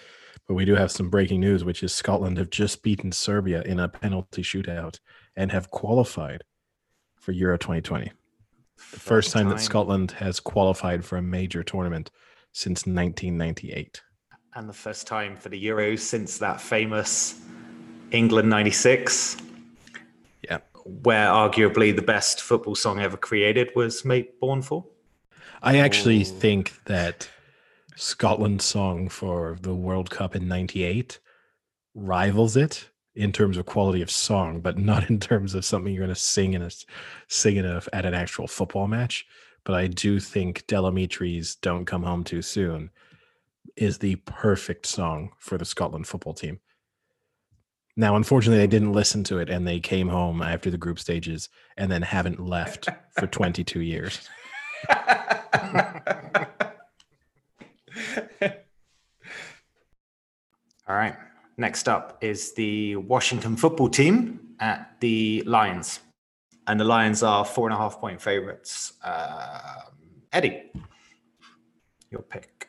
C: But we do have some breaking news, which is Scotland have just beaten Serbia in a penalty shootout and have qualified for Euro 2020. The first, first time, time, that Scotland has qualified for a major tournament since 1998.
B: And the first time for the Euros since that famous England 96.
C: Yeah.
B: Where arguably the best football song ever created was made Born for.
C: I actually Ooh. think that Scotland's song for the World Cup in 98 rivals it in terms of quality of song, but not in terms of something you're going to sing in a sing in a, at an actual football match. But I do think Del Amitri's "Don't Come Home Too Soon" is the perfect song for the Scotland football team. Now, unfortunately, they didn't listen to it, and they came home after the group stages, and then haven't left for 22 years.
B: All right. Next up is the Washington football team at the Lions. And the Lions are four and a half point favorites. Um, Eddie, your pick.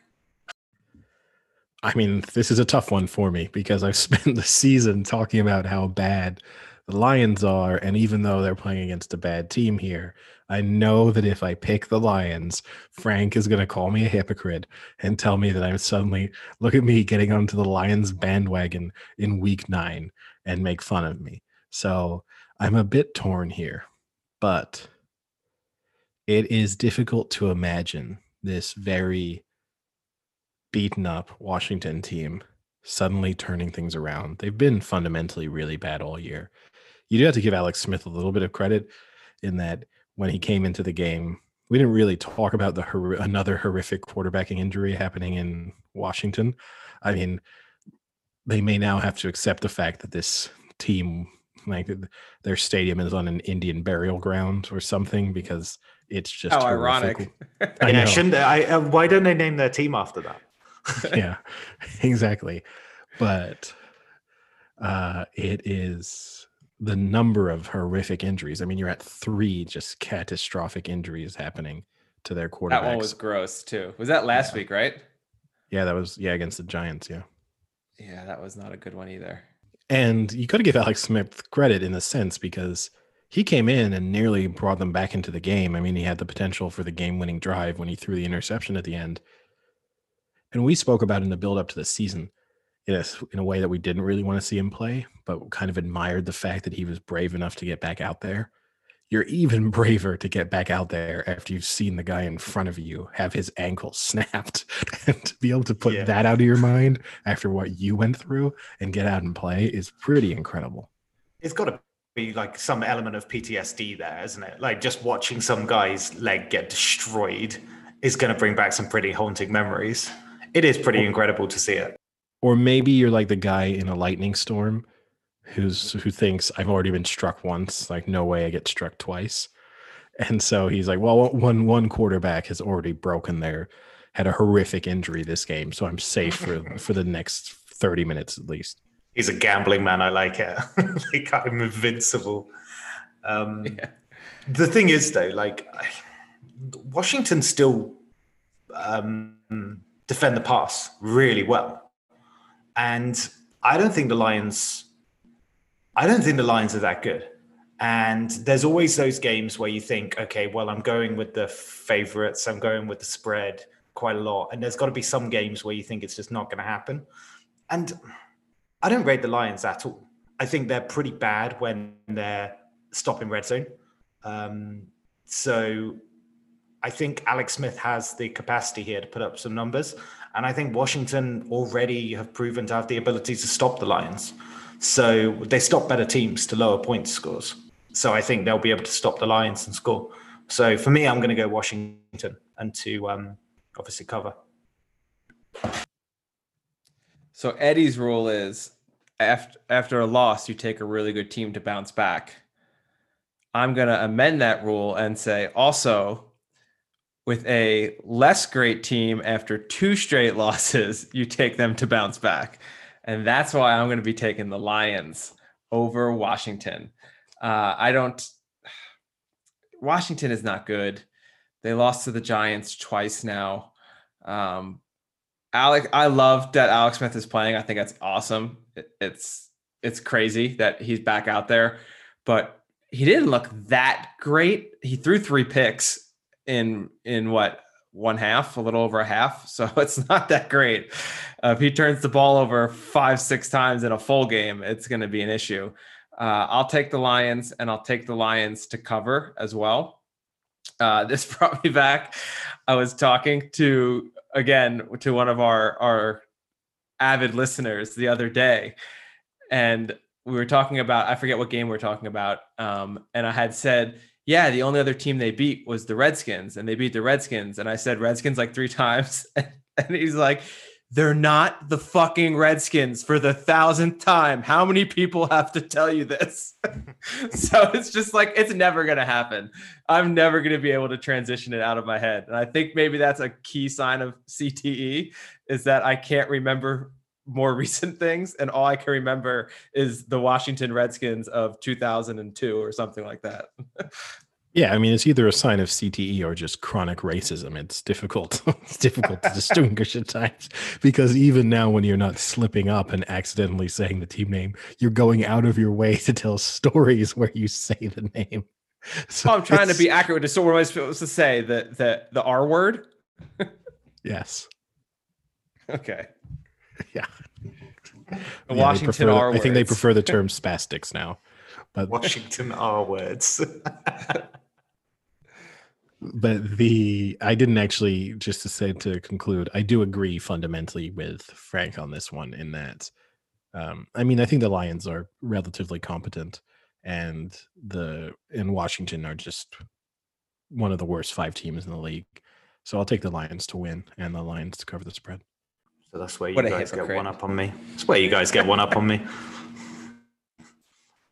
C: I mean, this is a tough one for me because I've spent the season talking about how bad the Lions are. And even though they're playing against a bad team here, I know that if I pick the Lions, Frank is going to call me a hypocrite and tell me that I'm suddenly look at me getting onto the Lions bandwagon in week nine and make fun of me. So I'm a bit torn here, but it is difficult to imagine this very beaten up Washington team suddenly turning things around. They've been fundamentally really bad all year. You do have to give Alex Smith a little bit of credit in that when he came into the game. We didn't really talk about the hor- another horrific quarterbacking injury happening in Washington. I mean, they may now have to accept the fact that this team, like their stadium, is on an Indian burial ground or something because it's just
A: how horrific.
B: ironic. I yeah, shouldn't I? Uh, why don't they name their team after that?
C: yeah, exactly. But uh, it is the number of horrific injuries. I mean, you're at three just catastrophic injuries happening to their quarterbacks.
A: That one was gross too. Was that last
C: Yeah.
A: week, right?
C: yeah, that was yeah against the Giants. Yeah,
A: Yeah, that was not a good one either.
C: And you got to give Alex Smith credit in a sense because he came in and nearly brought them back into the game. I mean, he had the potential for the game-winning drive when he threw the interception at the end. And we spoke about in the build-up to the season, yes, in a way that we didn't really want to see him play, but kind of admired the fact that he was brave enough to get back out there. You're even braver to get back out there after you've seen the guy in front of you have his ankle snapped, and to be able to put
B: Yeah.
C: that out of your mind after what you went through and get out and play is pretty incredible.
B: It's got to be like some element of PTSD there, isn't it? Like just watching some guy's leg get destroyed is going to bring back some pretty haunting memories. It is pretty incredible to see it.
C: Or maybe you're like the guy in a lightning storm who's who thinks I've already been struck once, like no way I get struck twice. And so he's like, well, one one quarterback has already broken their had a horrific injury this game, so I'm safe for for the next 30 minutes at least.
B: He's a gambling man. I like it. like I'm invincible. Um,
A: Yeah.
B: The thing is, though, like Washington still um, defend the pass really well, and I don't think the Lions. I don't think the Lions are that good. And there's always those games where you think, okay, well, I'm going with the favorites, I'm going with the spread quite a lot, and there's got to be some games where you think it's just not going to happen. And I don't rate the Lions at all. I think they're pretty bad when they're stopping red zone. Um, so I think Alex Smith has the capacity here to put up some numbers. And I think Washington already have proven to have the ability to stop the Lions. So they stop better teams to lower point scores. So I think they'll be able to stop the Lions and score. So for me, I'm going to go Washington and to um, obviously cover.
A: So Eddie's rule is after after a loss, you take a really good team to bounce back. I'm gonna amend that rule and say also with a less great team after two straight losses, you take them to bounce back. And that's why I'm gonna be taking the Lions over Washington. Uh, I don't Washington is not good. They lost to the Giants twice now. Um, Alex, I love that Alex Smith is playing. I think that's awesome. It- it's it's crazy that he's back out there, but he didn't look that great. He threw three picks in in what one half, a little over a half. So it's not that great. Uh, if he turns the ball over five six times in a full game, it's going to be an issue. Uh, I'll take the Lions, and I'll take the Lions to cover as well. Uh, this brought me back. I was talking to again to one of our our avid listeners the other day, and we were talking about I forget what game we are talking about, um, and I had said, yeah, the only other team they beat was the Redskins, and they beat the Redskins, and I said Redskins like three times, and he's like. They're not the fucking Redskins for the thousandth time. How many people have to tell you this? so it's just like it's never gonna happen. I'm never going to be able to transition it out of my head. And I think maybe that's a key sign of CTE is that I can't remember more recent things. And all I can remember is the Washington Redskins of 2002 or something like that.
C: Yeah, I mean it's either a sign of CTE or just chronic racism. It's difficult. it's difficult to distinguish at times because even now, when you're not slipping up and accidentally saying the team name, you're going out of your way to tell stories where you say the name. So
A: Oh, I'm trying to be accurate. So what am I supposed to say? The the the R word?
C: yes.
A: Okay.
C: Yeah. Yeah,
A: Washington
C: prefer-
A: R
C: I think they prefer the term spastics now. But
B: Washington R words.
C: but the I didn't actually just to say to conclude, I do agree fundamentally with Frank on this one in that um, I mean I think the Lions are relatively competent and the in Washington are just one of the worst five teams in the league. So I'll take the Lions to win and the Lions to cover the spread.
B: So that's where you
A: What
B: guys get one up on me. That's where you guys get one up on me.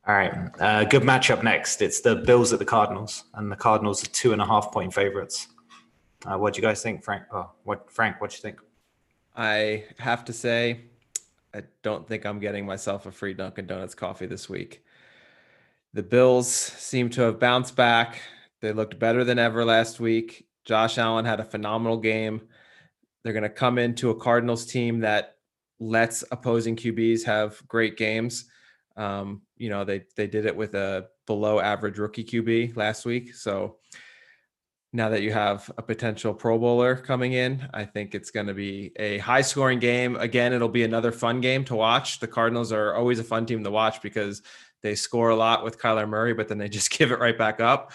B: All right. Uh, good matchup next. It's the Bills at the Cardinals, and the Cardinals are two and a half point favorites. Uh, what do you guys think, Frank? Oh, what Frank? What do you think?
A: I have to say, I don't think I'm getting myself a free Dunkin' Donuts coffee this week. The Bills seem to have bounced back. They looked better than ever last week. Josh Allen had a phenomenal game. They're going to come into a Cardinals team that lets opposing QBs have great games. Um, you know, they they did it with a below average rookie QB last week. So now that you have a potential Pro Bowler coming in, I think it's going to be a high scoring game. Again, it'll be another fun game to watch. The Cardinals are always a fun team to watch because they score a lot with Kyler Murray, but then they just give it right back up.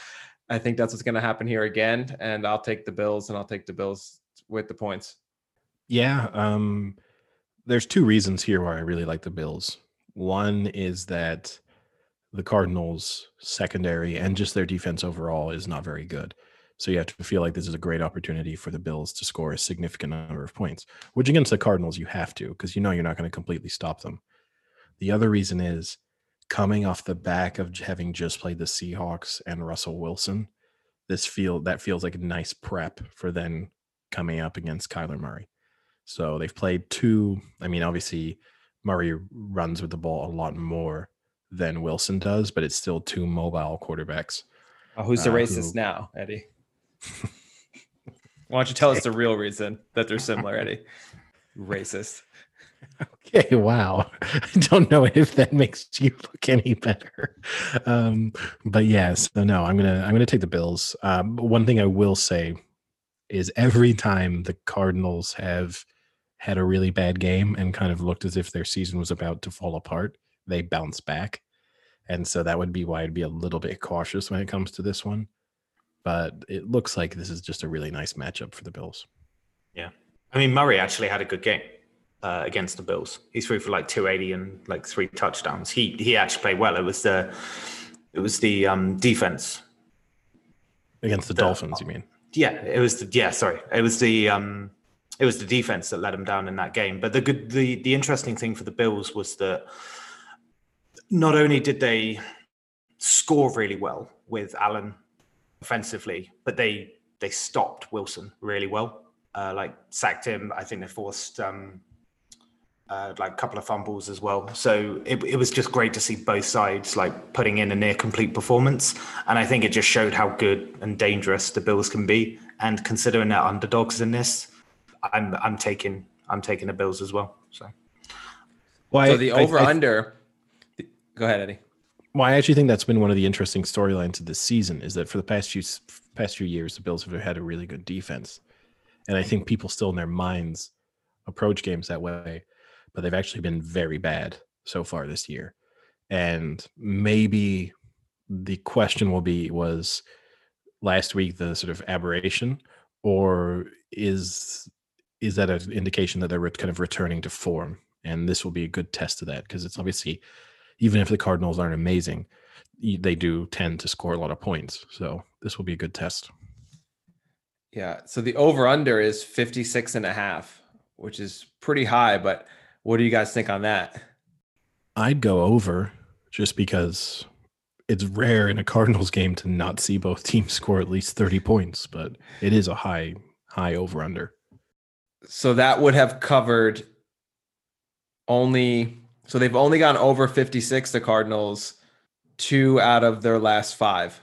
A: I think that's what's going to happen here again. And I'll take the Bills and I'll take the Bills with the points.
C: Yeah. Um, there's two reasons here why I really like the Bills. One is that the Cardinals secondary and just their defense overall is not very good. So you have to feel like this is a great opportunity for the Bills to score a significant number of points, which against the Cardinals you have to because you know you're not going to completely stop them. The other reason is coming off the back of having just played the Seahawks and Russell Wilson, this feel that feels like a nice prep for then coming up against Kyler Murray. So they've played two. I mean, obviously Murray runs with the ball a lot more than Wilson does, but it's still two mobile quarterbacks.
A: Oh, who's the uh, racist who, now, Eddie? Why don't you tell us the real reason that they're similar, Eddie? Racist.
C: Okay, wow. I don't know if that makes you look any better. Um, but yes, yeah, so no, I'm gonna I'm gonna take the Bills. Um, one thing I will say is every time the Cardinals have had a really bad game and kind of looked as if their season was about to fall apart, they bounce back. And so that would be why I'd be a little bit cautious when it comes to this one but it looks like this is just a really nice matchup for the Bills.
B: Yeah. I mean, Murray actually had a good game uh, against the Bills. He threw for like 280 and like three touchdowns. He he actually played well. It was the it was the um, defense
C: against the, the, Dolphins. You mean?
B: Yeah, it was the yeah. Sorry, it was the um, it was the defense that let him down in that game. But the good the the interesting thing for the Bills was that not only did they score really well with Allen offensively, but they they stopped Wilson really well. Uh, like sacked him. I think they forced um, uh, like a couple of fumbles as well. So it, it was just great to see both sides like putting in a near complete performance. And I think it just showed how good and dangerous the Bills can be. And considering they're underdogs in this, I'm I'm taking I'm taking the Bills as well. So,
A: well, so the over under. Go ahead, Eddie
C: well, I actually think that's been one of the interesting storylines of this season is that for the past few past few years, the Bills have had a really good defense, and I think people still in their minds approach games that way, but they've actually been very bad so far this year, and maybe the question will be was last week the sort of aberration, or is is that an indication that they're kind of returning to form? And this will be a good test of that because it's obviously even if the Cardinals aren't amazing, they do tend to score a lot of points. So this will be a good test.
A: Yeah. So the over under is 56 and a half, which is pretty high. But what do you guys think on that?
C: I'd go over just because it's rare in a Cardinals game to not see both teams score at least 30 points, but it is a high, high over under.
A: So that would have covered only so they've only gone over 56, the Cardinals, two out of their last five.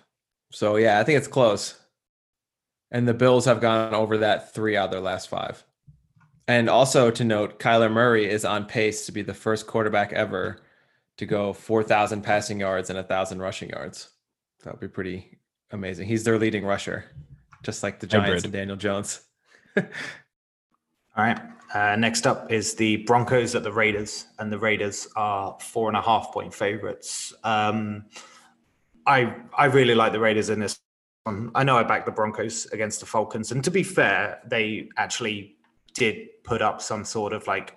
A: So yeah, I think it's close. And the Bills have gone over that three out of their last five. And also to note, Kyler Murray is on pace to be the first quarterback ever to go 4,000 passing yards and 1,000 rushing yards. That would be pretty amazing. He's their leading rusher, just like the Giants and Daniel Jones.
B: All right. Uh, next up is the Broncos at the Raiders, and the Raiders are four and a half point favorites. Um, I I really like the Raiders in this one. I know I backed the Broncos against the Falcons, and to be fair, they actually did put up some sort of like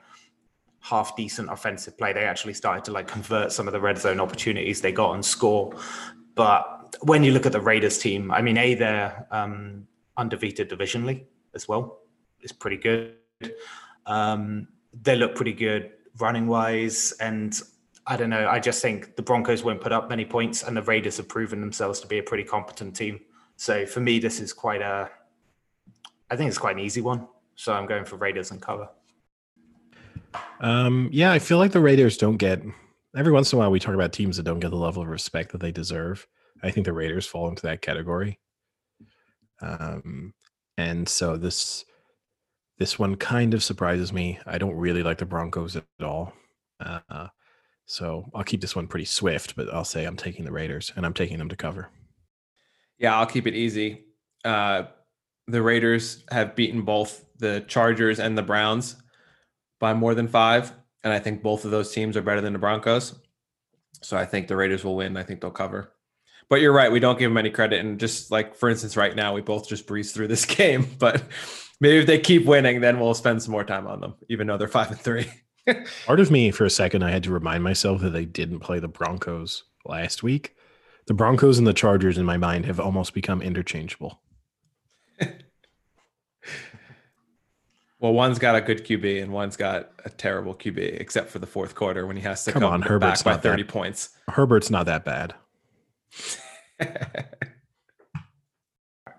B: half decent offensive play. They actually started to like convert some of the red zone opportunities they got and score. But when you look at the Raiders team, I mean, a they're um, undefeated divisionally as well. It's pretty good. Um, they look pretty good running wise. And I don't know. I just think the Broncos won't put up many points, and the Raiders have proven themselves to be a pretty competent team. So for me, this is quite a, I think it's quite an easy one. So I'm going for Raiders and cover.
C: Um, yeah, I feel like the Raiders don't get every once in a while we talk about teams that don't get the level of respect that they deserve. I think the Raiders fall into that category. Um, and so this this one kind of surprises me. I don't really like the Broncos at all. Uh, so I'll keep this one pretty swift, but I'll say I'm taking the Raiders and I'm taking them to cover.
A: Yeah, I'll keep it easy. Uh, the Raiders have beaten both the Chargers and the Browns by more than five. And I think both of those teams are better than the Broncos. So I think the Raiders will win. I think they'll cover. But you're right. We don't give them any credit. And just like, for instance, right now, we both just breeze through this game. But maybe if they keep winning, then we'll spend some more time on them, even though they're five and three.
C: Part of me, for a second, I had to remind myself that they didn't play the Broncos last week. The Broncos and the Chargers, in my mind, have almost become interchangeable.
A: Well, one's got a good QB and one's got a terrible QB, except for the fourth quarter when he has to come, come on, Herbert's back by 30
C: that,
A: points.
C: Herbert's not that bad.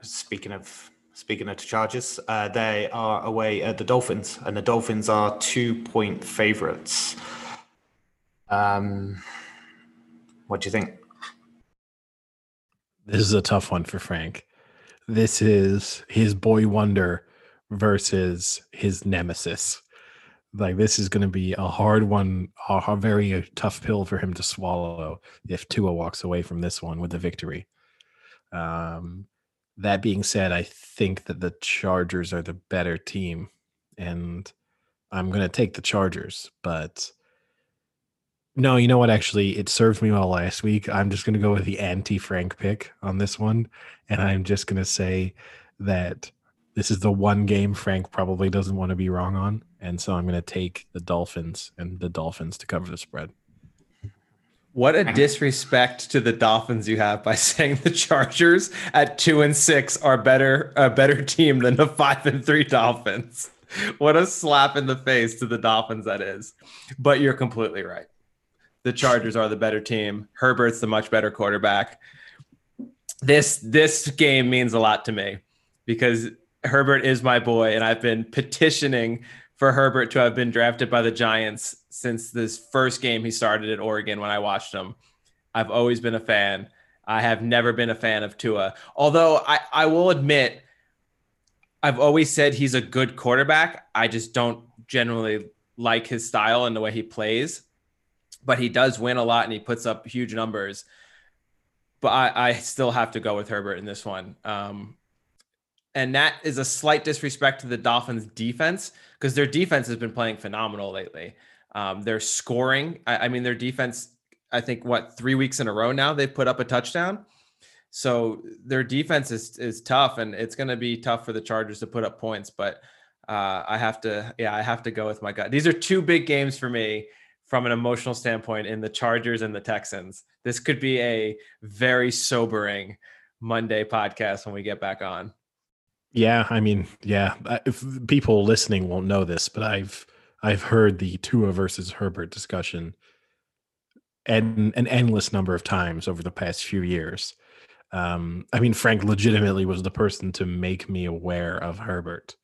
B: Speaking of Speaking of Chargers, uh, they are away at the Dolphins, and the Dolphins are two point favorites. Um, what do you think?
C: This is a tough one for Frank. This is his boy wonder versus his nemesis. Like this is going to be a hard one, a, very tough pill for him to swallow if Tua walks away from this one with a victory. Um, that being said, I think that the Chargers are the better team, and I'm going to take the Chargers. But no, you know what? Actually, it served me well last week. I'm just going to go with the anti Frank pick on this one, and I'm just going to say that this is the one game Frank probably doesn't want to be wrong on, and so I'm going to take the Dolphins and the Dolphins to cover the spread.
A: What a disrespect to the Dolphins you have by saying the Chargers at two and six are better a better team than the five and three Dolphins. What a slap in the face to the Dolphins that is. But you're completely right. The Chargers are the better team. Herbert's the much better quarterback. This this game means a lot to me because Herbert is my boy, and I've been petitioning for Herbert to have been drafted by the Giants since this first game he started at Oregon when I watched him. I've always been a fan. I have never been a fan of Tua. Although I, I will admit, I've always said he's a good quarterback. I just don't generally like his style and the way he plays. But he does win a lot and he puts up huge numbers. But I, I still have to go with Herbert in this one. Um, and that is a slight disrespect to the Dolphins defense because their defense has been playing phenomenal lately. Um, they're scoring. I, I, mean, their defense, I think, what, three weeks in a row now, they've put up a touchdown. So their defense is, is tough, and it's going to be tough for the Chargers to put up points. But uh, I have to, yeah, I have to go with my gut. These are two big games for me from an emotional standpoint in the Chargers and the Texans. This could be a very sobering Monday podcast when we get back on.
C: Yeah, I mean, yeah. If people listening won't know this, but I've I've heard the Tua versus Herbert discussion and an endless number of times over the past few years. Um, I mean, Frank legitimately was the person to make me aware of Herbert.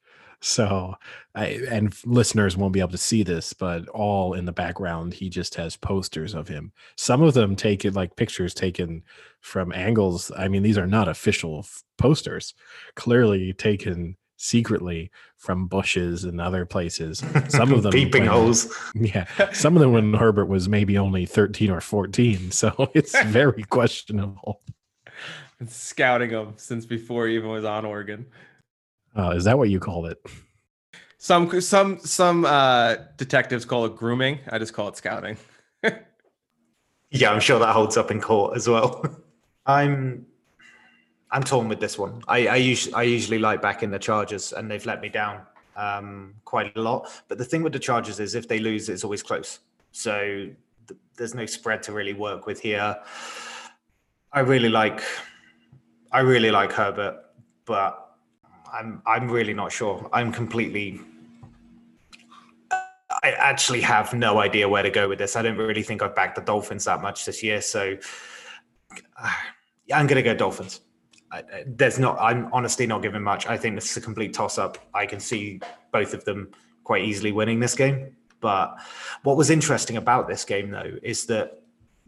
C: So, I and listeners won't be able to see this, but all in the background, he just has posters of him. Some of them taken like pictures taken from angles. I mean, these are not official f- posters, clearly taken secretly from bushes and other places. Some of them
B: peeping holes.
C: Yeah, some of them when Herbert was maybe only thirteen or fourteen, so it's very questionable.
A: scouting him since before he even was on Oregon.
C: Uh, is that what you called it?
A: Some some some uh, detectives call it grooming. I just call it scouting.
B: yeah, I'm sure that holds up in court as well. I'm I'm torn with this one. I, I usually I usually like back in the Chargers, and they've let me down um, quite a lot. But the thing with the Chargers is, if they lose, it's always close. So th- there's no spread to really work with here. I really like I really like Herbert, but I'm I'm really not sure. I'm completely. I actually have no idea where to go with this. I don't really think I've backed the Dolphins that much this year, so I'm going to go Dolphins. There's not. I'm honestly not giving much. I think this is a complete toss up. I can see both of them quite easily winning this game. But what was interesting about this game, though, is that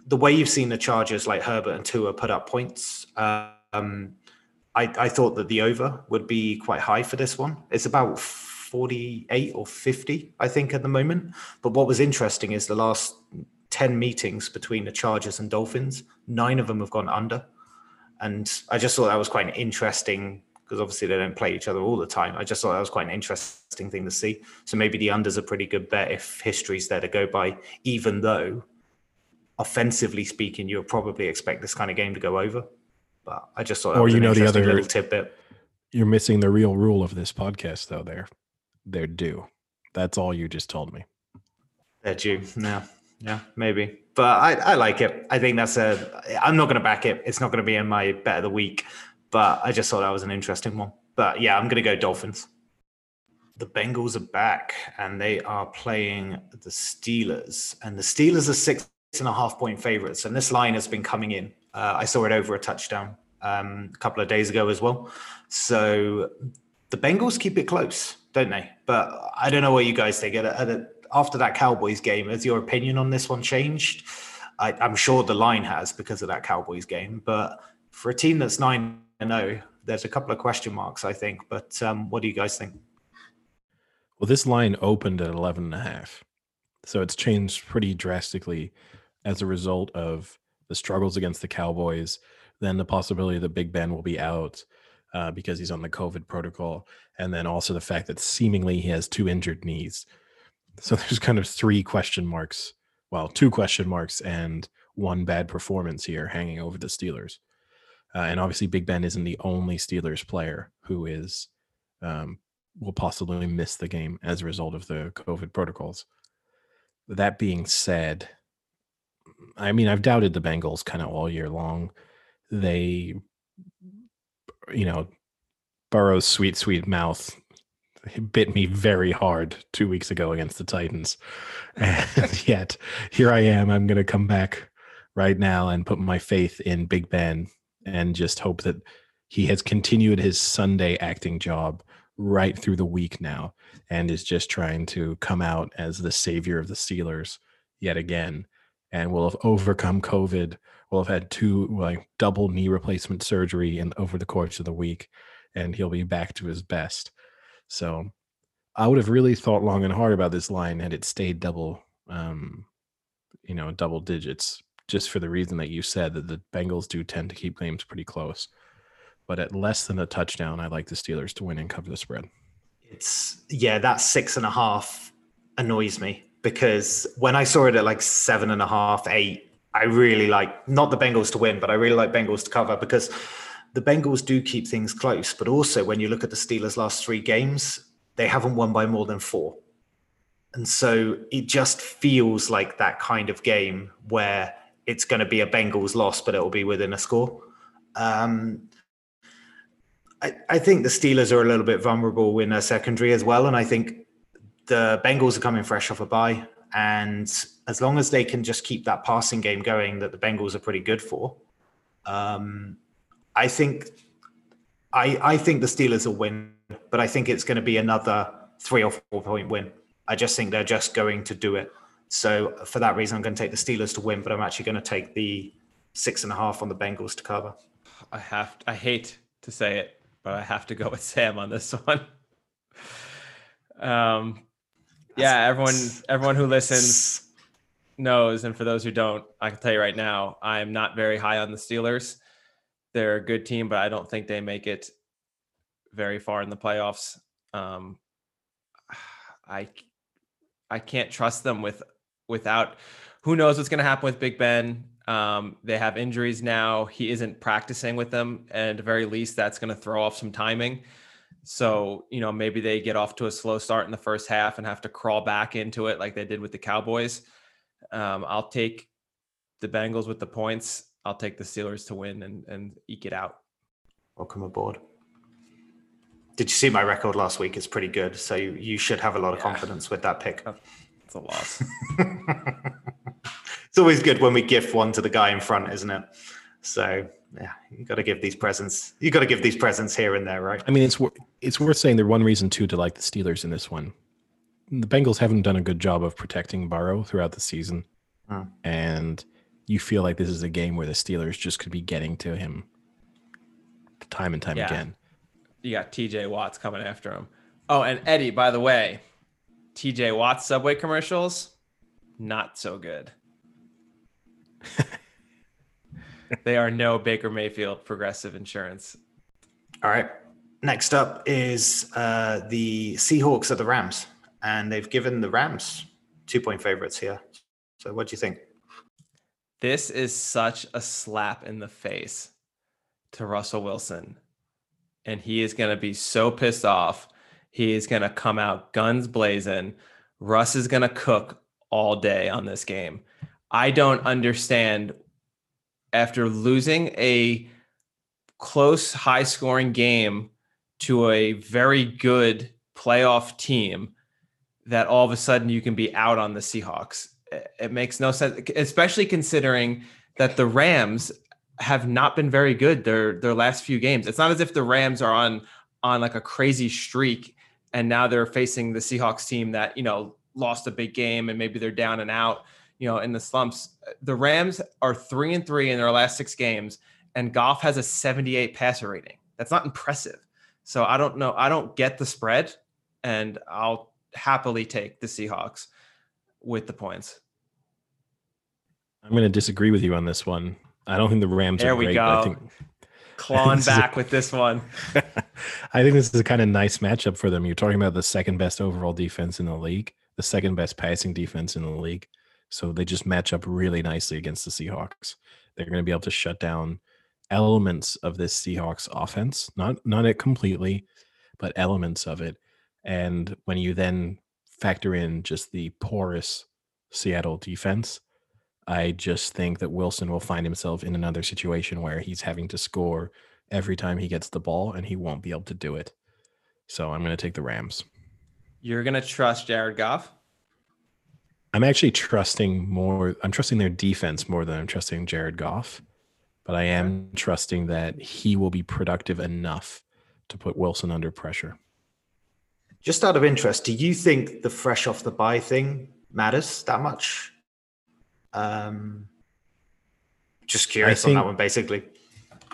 B: the way you've seen the Chargers, like Herbert and Tua, put up points. Um, I, I thought that the over would be quite high for this one. It's about 48 or 50, I think, at the moment. But what was interesting is the last 10 meetings between the Chargers and Dolphins, nine of them have gone under. And I just thought that was quite an interesting because obviously they don't play each other all the time. I just thought that was quite an interesting thing to see. So maybe the under's a pretty good bet if history's there to go by, even though offensively speaking, you'll probably expect this kind of game to go over. But I just thought, or you know, the other little tidbit.
C: You're missing the real rule of this podcast, though. There, they're due. That's all you just told me.
B: They're due. Yeah, yeah, maybe. But I, I like it. I think that's a. I'm not going to back it. It's not going to be in my bet of the week. But I just thought that was an interesting one. But yeah, I'm going to go Dolphins. The Bengals are back and they are playing the Steelers. And the Steelers are six and a half point favorites. And this line has been coming in. Uh, I saw it over a touchdown um, a couple of days ago as well. So the Bengals keep it close, don't they? But I don't know what you guys think. After that Cowboys game, has your opinion on this one changed? I, am sure the line has because of that Cowboys game. But for a team that's 9 0, there's a couple of question marks, I think. But um, what do you guys think?
C: Well, this line opened at 11 and a half. So it's changed pretty drastically as a result of the struggles against the Cowboys, then the possibility that Big Ben will be out uh, because he's on the COVID protocol, and then also the fact that seemingly he has two injured knees. So there's kind of three question marks, well, two question marks and one bad performance here hanging over the Steelers. Uh, and obviously, Big Ben isn't the only Steelers player who is um, will possibly miss the game as a result of the COVID protocols. That being said, I mean, I've doubted the Bengals kind of all year long. They, you know, Burrow's sweet, sweet mouth bit me very hard two weeks ago against the Titans. And yet here I am. I'm going to come back right now and put my faith in Big Ben and just hope that he has continued his Sunday acting job right through the week now and is just trying to come out as the savior of the Steelers yet again and will have overcome COVID. Will have had two like double knee replacement surgery and over the course of the week, and he'll be back to his best. So, I would have really thought long and hard about this line had it stayed double, um, you know, double digits, just for the reason that you said that the Bengals do tend to keep games pretty close. But at less than a touchdown, I like the Steelers to win and cover the spread.
B: It's yeah, that six and a half annoys me because when I saw it at like seven and a half, eight, I really like not the Bengals to win, but I really like Bengals to cover because the Bengals do keep things close. But also, when you look at the Steelers' last three games, they haven't won by more than four. And so it just feels like that kind of game where it's going to be a Bengals loss, but it will be within a score. Um, I, I think the Steelers are a little bit vulnerable in their secondary as well. And I think the Bengals are coming fresh off a bye, and as long as they can just keep that passing game going, that the Bengals are pretty good for, um, I think, I I think the Steelers will win, but I think it's going to be another three or four point win. I just think they're just going to do it. So for that reason, I'm going to take the Steelers to win, but I'm actually going to take the six and a half on the Bengals to cover.
A: I have. I hate to say it, but I have to go with Sam on this one. Um, yeah, everyone everyone who listens knows, and for those who don't, I can tell you right now, I am not very high on the Steelers. They're a good team, but I don't think they make it very far in the playoffs. Um, I I can't trust them with without who knows what's going to happen with Big Ben. Um, they have injuries now. He isn't practicing with them, and at the very least, that's going to throw off some timing. So, you know, maybe they get off to a slow start in the first half and have to crawl back into it like they did with the Cowboys. Um, I'll take the Bengals with the points. I'll take the Steelers to win and, and eke it out.
B: Welcome aboard. Did you see my record last week? It's pretty good. So you, you should have a lot of yeah. confidence with that pick.
A: It's a loss.
B: it's always good when we gift one to the guy in front, isn't it? So yeah, you got to give these presents. You got to give these presents here and there, right?
C: I mean, it's it's worth saying the one reason too to like the Steelers in this one. The Bengals haven't done a good job of protecting Burrow throughout the season, hmm. and you feel like this is a game where the Steelers just could be getting to him time and time
A: Yeah.
C: again.
A: You got TJ Watts coming after him. Oh, and Eddie, by the way, TJ Watts Subway commercials, not so good. they are no Baker Mayfield Progressive Insurance.
B: All right. Next up is uh, the Seahawks at the Rams, and they've given the Rams two point favorites here. So, what do you think?
A: This is such a slap in the face to Russell Wilson. And he is going to be so pissed off. He is going to come out guns blazing. Russ is going to cook all day on this game. I don't understand after losing a close, high scoring game to a very good playoff team that all of a sudden you can be out on the Seahawks. It- makes no sense, especially considering that the Rams have not been very good their their last few games. It's not as if the Rams are on on like a crazy streak and now they're facing the Seahawks team that, you know, lost a big game and maybe they're down and out, you know, in the slumps. The Rams are 3 and 3 in their last 6 games and Goff has a 78 passer rating. That's not impressive. So I don't know. I don't get the spread and I'll happily take the Seahawks with the points.
C: I'm going to disagree with you on this one. I don't think the Rams
A: There
C: are
A: we
C: great. but I
A: go.
C: think
A: Clawing
C: is a-
A: back with this one.
C: I think this is a kind of nice matchup for them. You're talking about the second best overall defense in the league, the second best passing defense in the league. So they just match up really nicely against the Seahawks. They're going to be able to shut down elements of this Seahawks offense, not not it completely, but elements of it. And when you then factor in just the porous Seattle defense, I just think that Wilson will find himself in another situation where he's having to score every time he gets the ball and he won't be able to do it. So I'm going to take the Rams.
A: You're gonna trust Jared Goff?
C: I'm actually trusting more. I'm trusting their defense more than I'm trusting Jared Goff, but I am trusting that he will be productive enough to put Wilson under pressure.
B: Just out of interest, do you think the fresh off the bye thing matters that much? Um, just curious on that one, basically.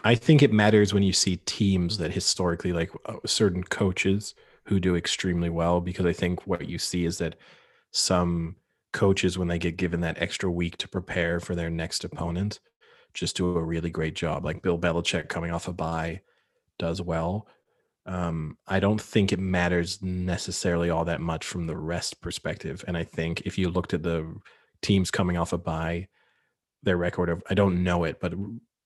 C: I think it matters when you see teams that historically, like uh, certain coaches who do extremely well, because I think what you see is that some coaches, when they get given that extra week to prepare for their next opponent, just do a really great job. Like Bill Belichick coming off a bye does well. Um, I don't think it matters necessarily all that much from the rest perspective. And I think if you looked at the teams coming off a bye, their record of I don't know it, but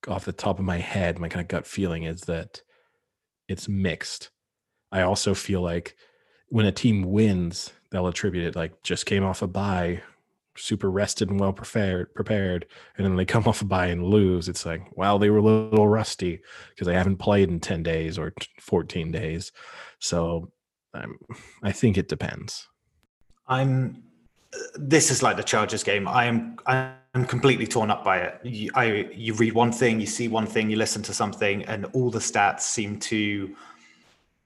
C: off the top of my head, my kind of gut feeling is that it's mixed. I also feel like when a team wins, they'll attribute it like just came off a bye, super rested and well prepared, prepared, and then they come off a bye and lose. It's like, wow, they were a little rusty because they haven't played in 10 days or 14 days. So um, I think it depends.
B: I'm. This is like the Chargers game. I am. I'm completely torn up by it. You, I you read one thing, you see one thing, you listen to something, and all the stats seem to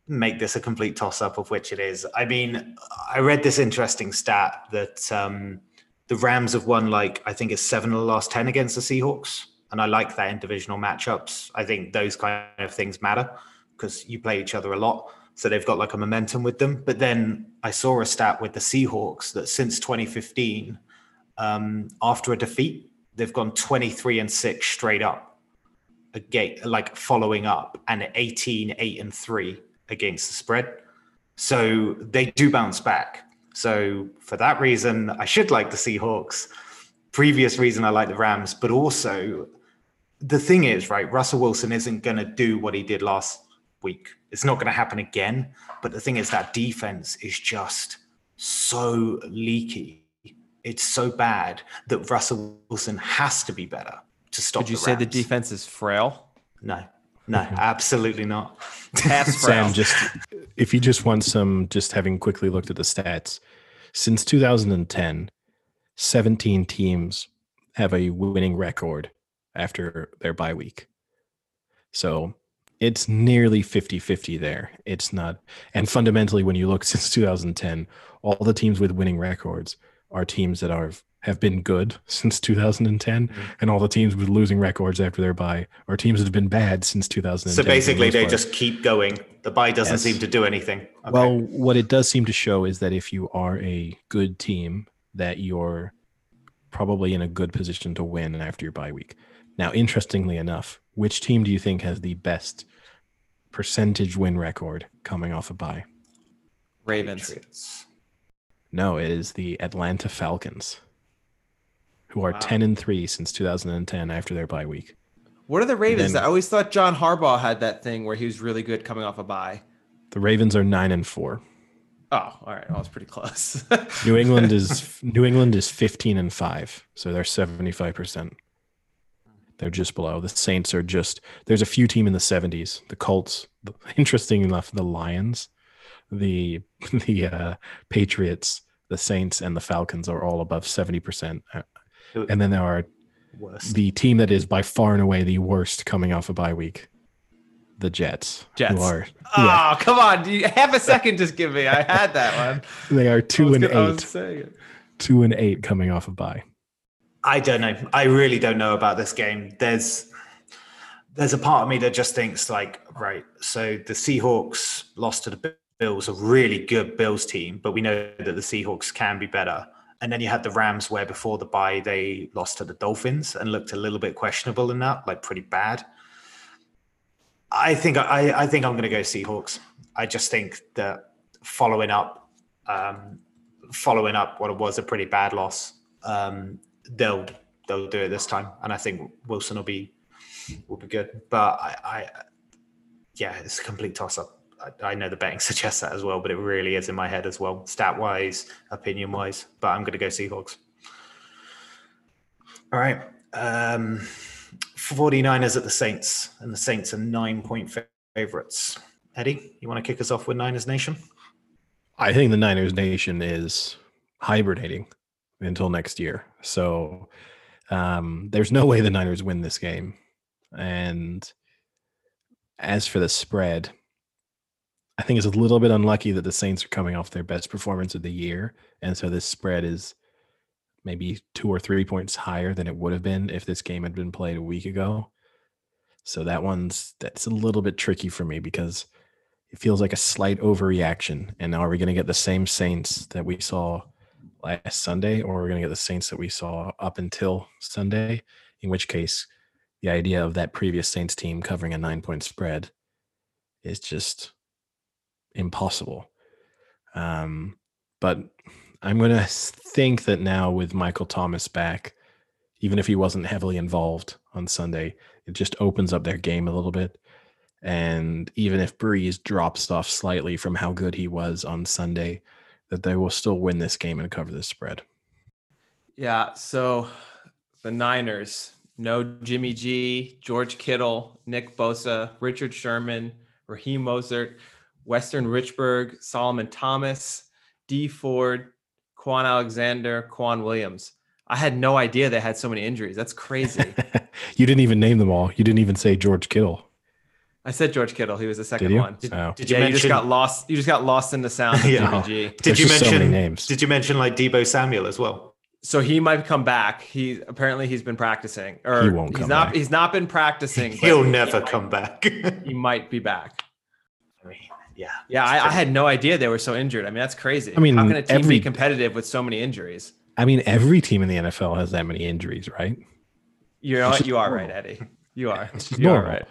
B: make this a complete toss up of which it is. I mean, I read this interesting stat that um, the Rams have won like I think it's seven of the last ten against the Seahawks, and I like that in divisional matchups. I think those kind of things matter because you play each other a lot. So they've got like a momentum with them. But then I saw a stat with the Seahawks that since 2015, um, after a defeat, they've gone 23 and six straight up, a gate like following up, and 18, eight and three against the spread. So they do bounce back. So for that reason, I should like the Seahawks. Previous reason I like the Rams, but also the thing is, right, Russell Wilson isn't going to do what he did last week. It's not going to happen again. But the thing is, that defense is just so leaky. It's so bad that Russell Wilson has to be better to stop.
A: Would you
B: the
A: say the defense is frail?
B: No, no, mm-hmm. absolutely not.
C: Sam, just if you just want some, just having quickly looked at the stats, since 2010, 17 teams have a winning record after their bye week. So it's nearly 50 50 there. It's not, and fundamentally, when you look since 2010, all the teams with winning records are teams that are have been good since 2010,
B: Mhm.
C: and all the teams with losing records after their bye are teams that have been bad since 2010.
B: So
C: for the
B: basically, they
C: part.
B: just keep going. The bye doesn't
C: Yes.
B: seem to do anything. Okay.
C: Well, what it does seem to show is that if you are a good team, that you're probably in a good position to win after your bye week. Now, interestingly enough, which team do you think has the best percentage win record coming off a bye?
A: Ravens.
B: Patriots.
C: No, it is the Atlanta Falcons, who are
B: Wow.
C: 10 and 3 since 2010 after their bye week.
A: What are the Ravens?
C: then-
A: I always thought John Harbaugh had that thing where he was really good coming off a bye.
C: The Ravens are 9 and 4.
A: Oh, all right. Well, it's pretty close.
C: New England is New England is 15 and 5, so they're 75%. They're just below. The Saints are just there's a few team in the 70s. The Colts, the, interesting enough, the Lions, the the uh, Patriots, the Saints and the Falcons are all above 70%. And then there are
B: Worst.
C: the team that is by far and away the worst coming off a bye week. The Jets.
A: Jets.
C: Who are
A: oh,
C: yeah,
A: come on. Do you, half a second just give me. I had that one.
C: they are 2
A: was
C: and
A: gonna-
C: 8. 2 and 8 coming off a bye.
B: I don't know. I really don't know about this game. There's there's a part of me that just thinks like, right, so the Seahawks lost to the Bills, a really good Bills team, but we know that the Seahawks can be better. And then you had the Rams where before the bye they lost to the Dolphins and looked a little bit questionable in that, like pretty bad. I think I, I think I'm going to go Seahawks. I just think that following up, um, following up what was a pretty bad loss, um, they'll they'll do it this time, and I think Wilson will be will be good. But I, I yeah, it's a complete toss up. I, know the betting suggests that as well, but it really is in my head as well, stat wise, opinion wise. But I'm going to go Seahawks. All right. Um, 49ers at the Saints, and the Saints are nine point favorites. Eddie, you want to kick us off with Niners Nation?
C: I think the Niners Nation is hibernating until next year. So um, there's no way the Niners win this game. And as for the spread, I think it's a little bit unlucky that the Saints are coming off their best performance of the year. And so this spread is maybe two or three points higher than it would have been if this game had been played a week ago. So that one's that's a little bit tricky for me because it feels like a slight overreaction. And now, are we going to get the same Saints that we saw last Sunday, or are we going to get the Saints that we saw up until Sunday? In which case, the idea of that previous Saints team covering a nine point spread is just impossible. Um, but I'm going to think that now with Michael Thomas back, even if he wasn't heavily involved on Sunday, it just opens up their game a little bit. And even if Brees drops off slightly from how good he was on Sunday, that they will still win this game and cover the spread.
A: Yeah. So the Niners, no Jimmy G, George Kittle, Nick Bosa, Richard Sherman, Raheem Mostert, Weston Richburg, Solomon Thomas, Dee Ford, Kwon Alexander, K'Waun Williams. I had no idea they had so many injuries. That's crazy.
C: you didn't even name them all. You didn't even say George Kittle.
A: I said George Kittle. He was the second
C: Did you?
A: one.
B: Did,
C: Oh.
B: did you
A: yeah,
B: mention?
A: you just got lost. You just got lost in the sound of
B: Yeah. Did
C: There's
B: you
C: just so
B: mention?
C: names.
B: Did you mention like Deebo Samuel as well?
A: So he might come back. He apparently he's been practicing, or
C: He won't
A: he's not.
C: back.
A: He's not been practicing.
B: He'll
A: he
B: never
A: might-
B: come back.
A: He might be back.
B: I mean, yeah.
A: Yeah, I, I had no idea they were so injured. I mean, that's crazy.
C: I mean,
A: how can a team
C: every-
A: be competitive with so many injuries?
C: I mean, every team in the NFL has that many injuries, right?
A: You know
C: It's
A: You are
C: normal.
A: right, Eddie. You are.
C: It's just
A: you are right.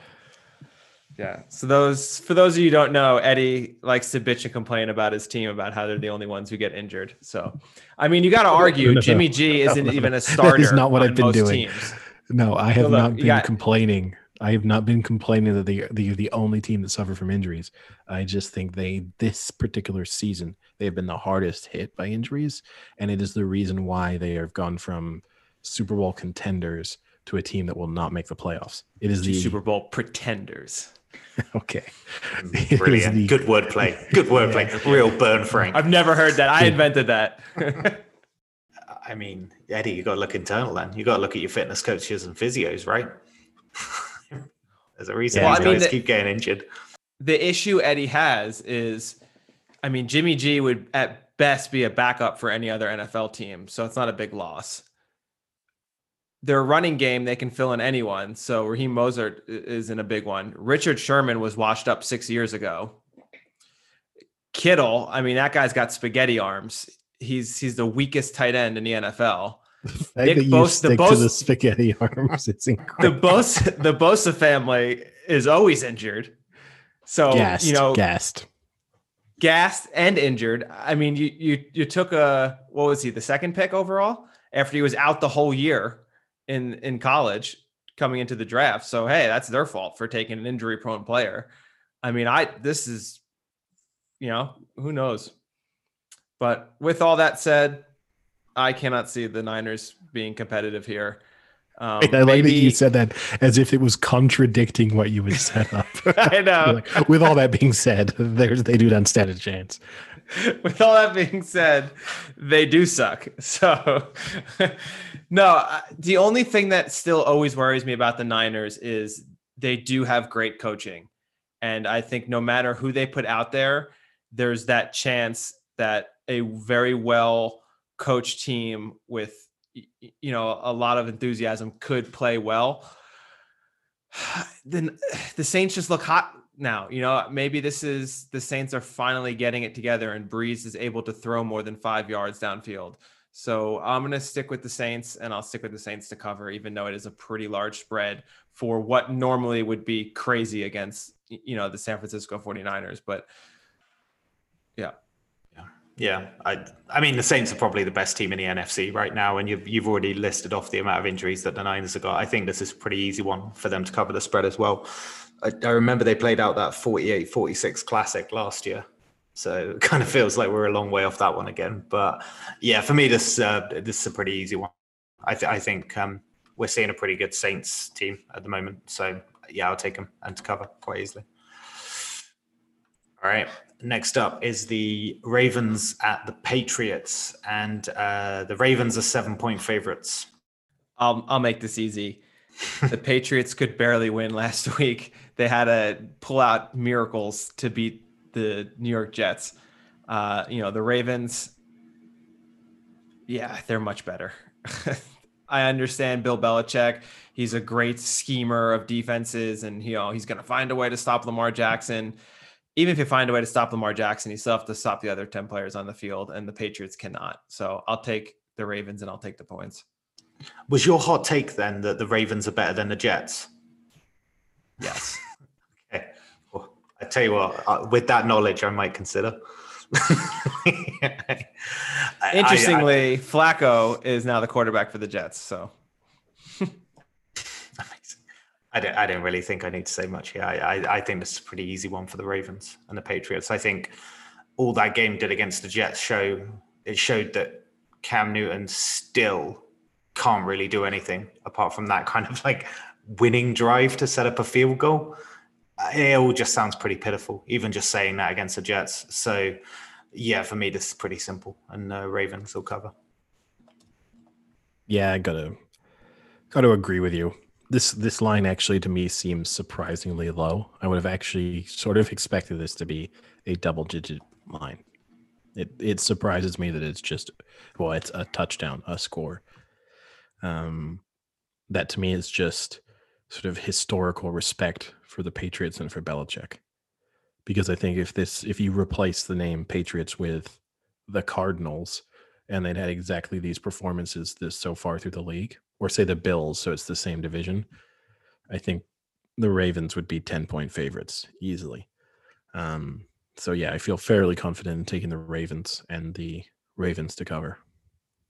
A: Yeah. So those for those of you who don't know, Eddie likes to bitch and complain about his team about how they're the only ones who get injured. So, I mean, you got to argue
C: no, no.
A: Jimmy G
C: No,
A: isn't
C: no,
A: even
C: no.
A: a
C: That is
A: starter.
C: not what
A: on
C: I've been doing.
A: Teams.
C: No, I have
A: So look,
C: not
A: you
C: been
A: got-
C: complaining. I have not been complaining that they they are the only team that suffer from injuries. I just think they this particular season they have been the hardest hit by injuries, and it is the reason why they have gone from Super Bowl contenders to a team that will not make the playoffs. It is the
A: Super Bowl pretenders.
C: okay. Mm, it is
B: Brilliant.
C: the-
B: Good wordplay. Good wordplay. Real burn Frank.
A: I've never heard that. I invented that.
B: I mean, Eddie, you got to look internal then. You got to look at your fitness coaches and physios, right? There's a reason
C: Yeah,
B: these
A: I mean,
B: guys
A: the-
B: keep getting injured.
A: the issue Eddie has is I mean, Jimmy G would at best be a backup for any other NFL team, so it's not a big loss. Their running game, they can fill in anyone. So Raheem Mostert is in a big one. Richard Sherman was washed up six years ago. Kittle, I mean, that guy's got spaghetti arms. He's he's the weakest tight end in the NFL.
C: The fact Nick Bosa, the, Bosa, the spaghetti arms. It's
A: incredible. The Bosa, the Bosa family is always injured. So gassed, you know,
C: gassed,
A: gassed, and injured. I mean, you you you took a what was he the second pick overall after he was out the whole year in in college coming into the draft. So hey, that's their fault for taking an injury prone player. I mean, I this is you know who knows. But with all that said, I cannot see the Niners being competitive here.
C: Um, I like that you said that as if it was contradicting what you would set up.
A: I know.
C: like, with all that being said, they do not stand a chance.
A: With all that being said, they do suck. So, no, the only thing that still always worries me about the Niners is they do have great coaching. And I think no matter who they put out there, there's that chance that a very well coached team with you know a lot of enthusiasm could play well. Then the saints just look hot now you know? Maybe this is the saints are finally getting it together and brees is able to throw more than five yards downfield. So i'm going to stick with the saints and i'll stick with the saints to cover even though it is a pretty large spread for what normally would be crazy against you know the san francisco 49ers but yeah
B: yeah, I I mean the Saints are probably the best team in the NFC right now, and you've you've already listed off the amount of injuries that the Niners have got. I think this is a pretty easy one for them to cover the spread as well. I, I remember they played out that 48-46 classic last year. So it kind of feels like we're a long way off that one again. But yeah, for me, this uh, this is a pretty easy one. I, th- I think um, we're seeing a pretty good Saints team at the moment. So yeah, I'll take them and to cover quite easily. All right. Next up is the Ravens at the Patriots, and uh, the Ravens are seven point favorites.
A: I'll I'll make this easy. the Patriots could barely win last week. They had to pull out miracles to beat the New York Jets. Uh, you know, the Ravens, yeah, they're much better. I understand Bill Belichick. He's a great schemer of defenses, and you know he's going to find a way to stop Lamar Jackson even if you find a way to stop Lamar Jackson, you still have to stop the other 10 players on the field, and the Patriots cannot. So I'll take the Ravens and I'll take the points.
B: Was your hot take then that the Ravens are better than the Jets?
A: Yes.
B: okay. Well, I tell you what, uh, with that knowledge, I might consider.
A: Interestingly, I, I, Flacco is now the quarterback for the Jets. So
B: I don't, I don't really think I need to say much here. I, I, I think this is a pretty easy one for the Ravens and the Patriots. I think all that game did against the Jets show it showed that Cam Newton still can't really do anything apart from that kind of like winning drive to set up a field goal. It all just sounds pretty pitiful, even just saying that against the Jets. So, yeah, for me, this is pretty simple, and uh, Ravens will cover.
C: Yeah, I gotta gotta agree with you this this line actually to me seems surprisingly low. I would have actually sort of expected this to be a double digit line. It it surprises me that it's just well, it's a touchdown, a score. Um, that to me is just sort of historical respect for the Patriots and for Belichick, because I think if this if you replace the name Patriots with the Cardinals, and they'd had exactly these performances this so far through the league, or say the Bills, so it's the same division, I think the Ravens would be 10 point favorites easily. Um, so yeah, I feel fairly confident in taking the Ravens and the Ravens to cover.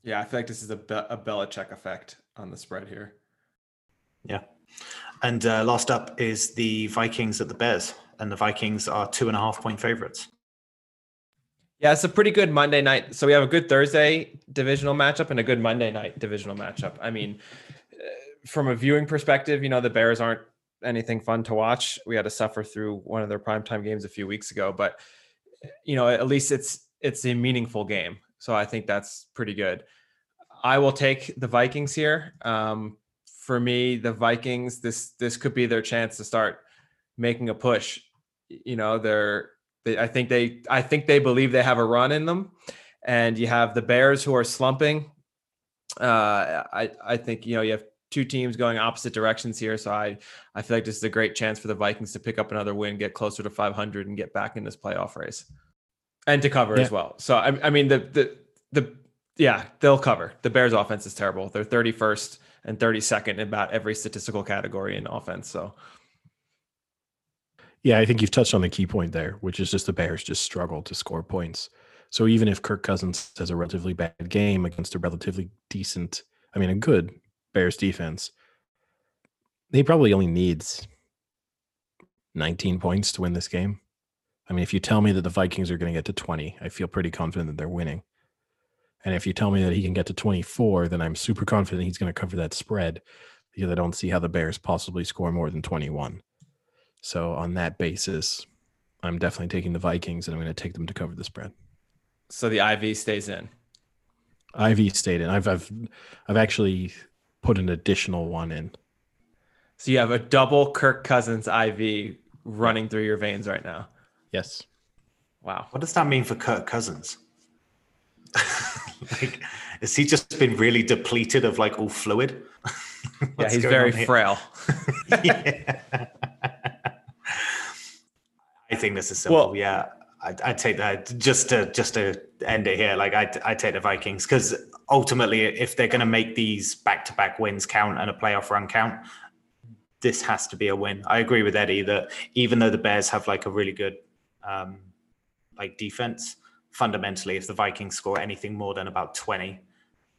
A: Yeah, I feel like this is a, Be- a Belichick effect on the spread here.
B: Yeah. And uh, last up is the Vikings at the Bears, and the Vikings are two and a half point favorites.
A: Yeah, it's a pretty good Monday night. So we have a good Thursday divisional matchup and a good Monday night divisional matchup. I mean, uh, from a viewing perspective, you know, the Bears aren't anything fun to watch. We had to suffer through one of their primetime games a few weeks ago, but you know, at least it's it's a meaningful game. So I think that's pretty good. I will take the Vikings here. Um, for me, the Vikings, this this could be their chance to start making a push. You know, they're They, I think they I think they believe they have a run in them, and you have the Bears who are slumping. Uh, I I think you know you have two teams going opposite directions here, so I I feel like this is a great chance for the Vikings to pick up another win, get closer to 500, and get back in this playoff race, and to cover
C: Yeah.
A: as well. So I I mean the the the yeah they'll cover. The Bears offense is terrible. They're 31st and 32nd in about every statistical category in offense. So
C: Yeah, I think you've touched on the key point there, which is just the Bears just struggle to score points. So even if Kirk Cousins has a relatively bad game against a relatively decent, I mean, a good Bears defense, he probably only needs 19 points to win this game. I mean, if you tell me that the Vikings are going to get to 20, I feel pretty confident that they're winning. And if you tell me that he can get to 24, then I'm super confident he's going to cover that spread because I don't see how the Bears possibly score more than 21. So on that basis, I'm definitely taking the Vikings and I'm going to take them to cover the spread.
A: so the IV stays in.
C: IV stayed in. I've I've I've actually put an additional one in.
A: So you have a double Kirk Cousins IV running through your veins right now.
C: Yes.
A: Wow.
B: What does that mean for Kirk Cousins? like, has he just been really depleted of like all fluid?
A: Yeah, he's very frail.
B: yeah. I think this is simple.
A: Well-
B: yeah, I, I take that just to just to end it here. Like I, I take the Vikings because ultimately, if they're going to make these back-to-back wins count and a playoff run count, this has to be a win. I agree with Eddie that even though the Bears have like a really good um, like defense, fundamentally, if the Vikings score anything more than about twenty,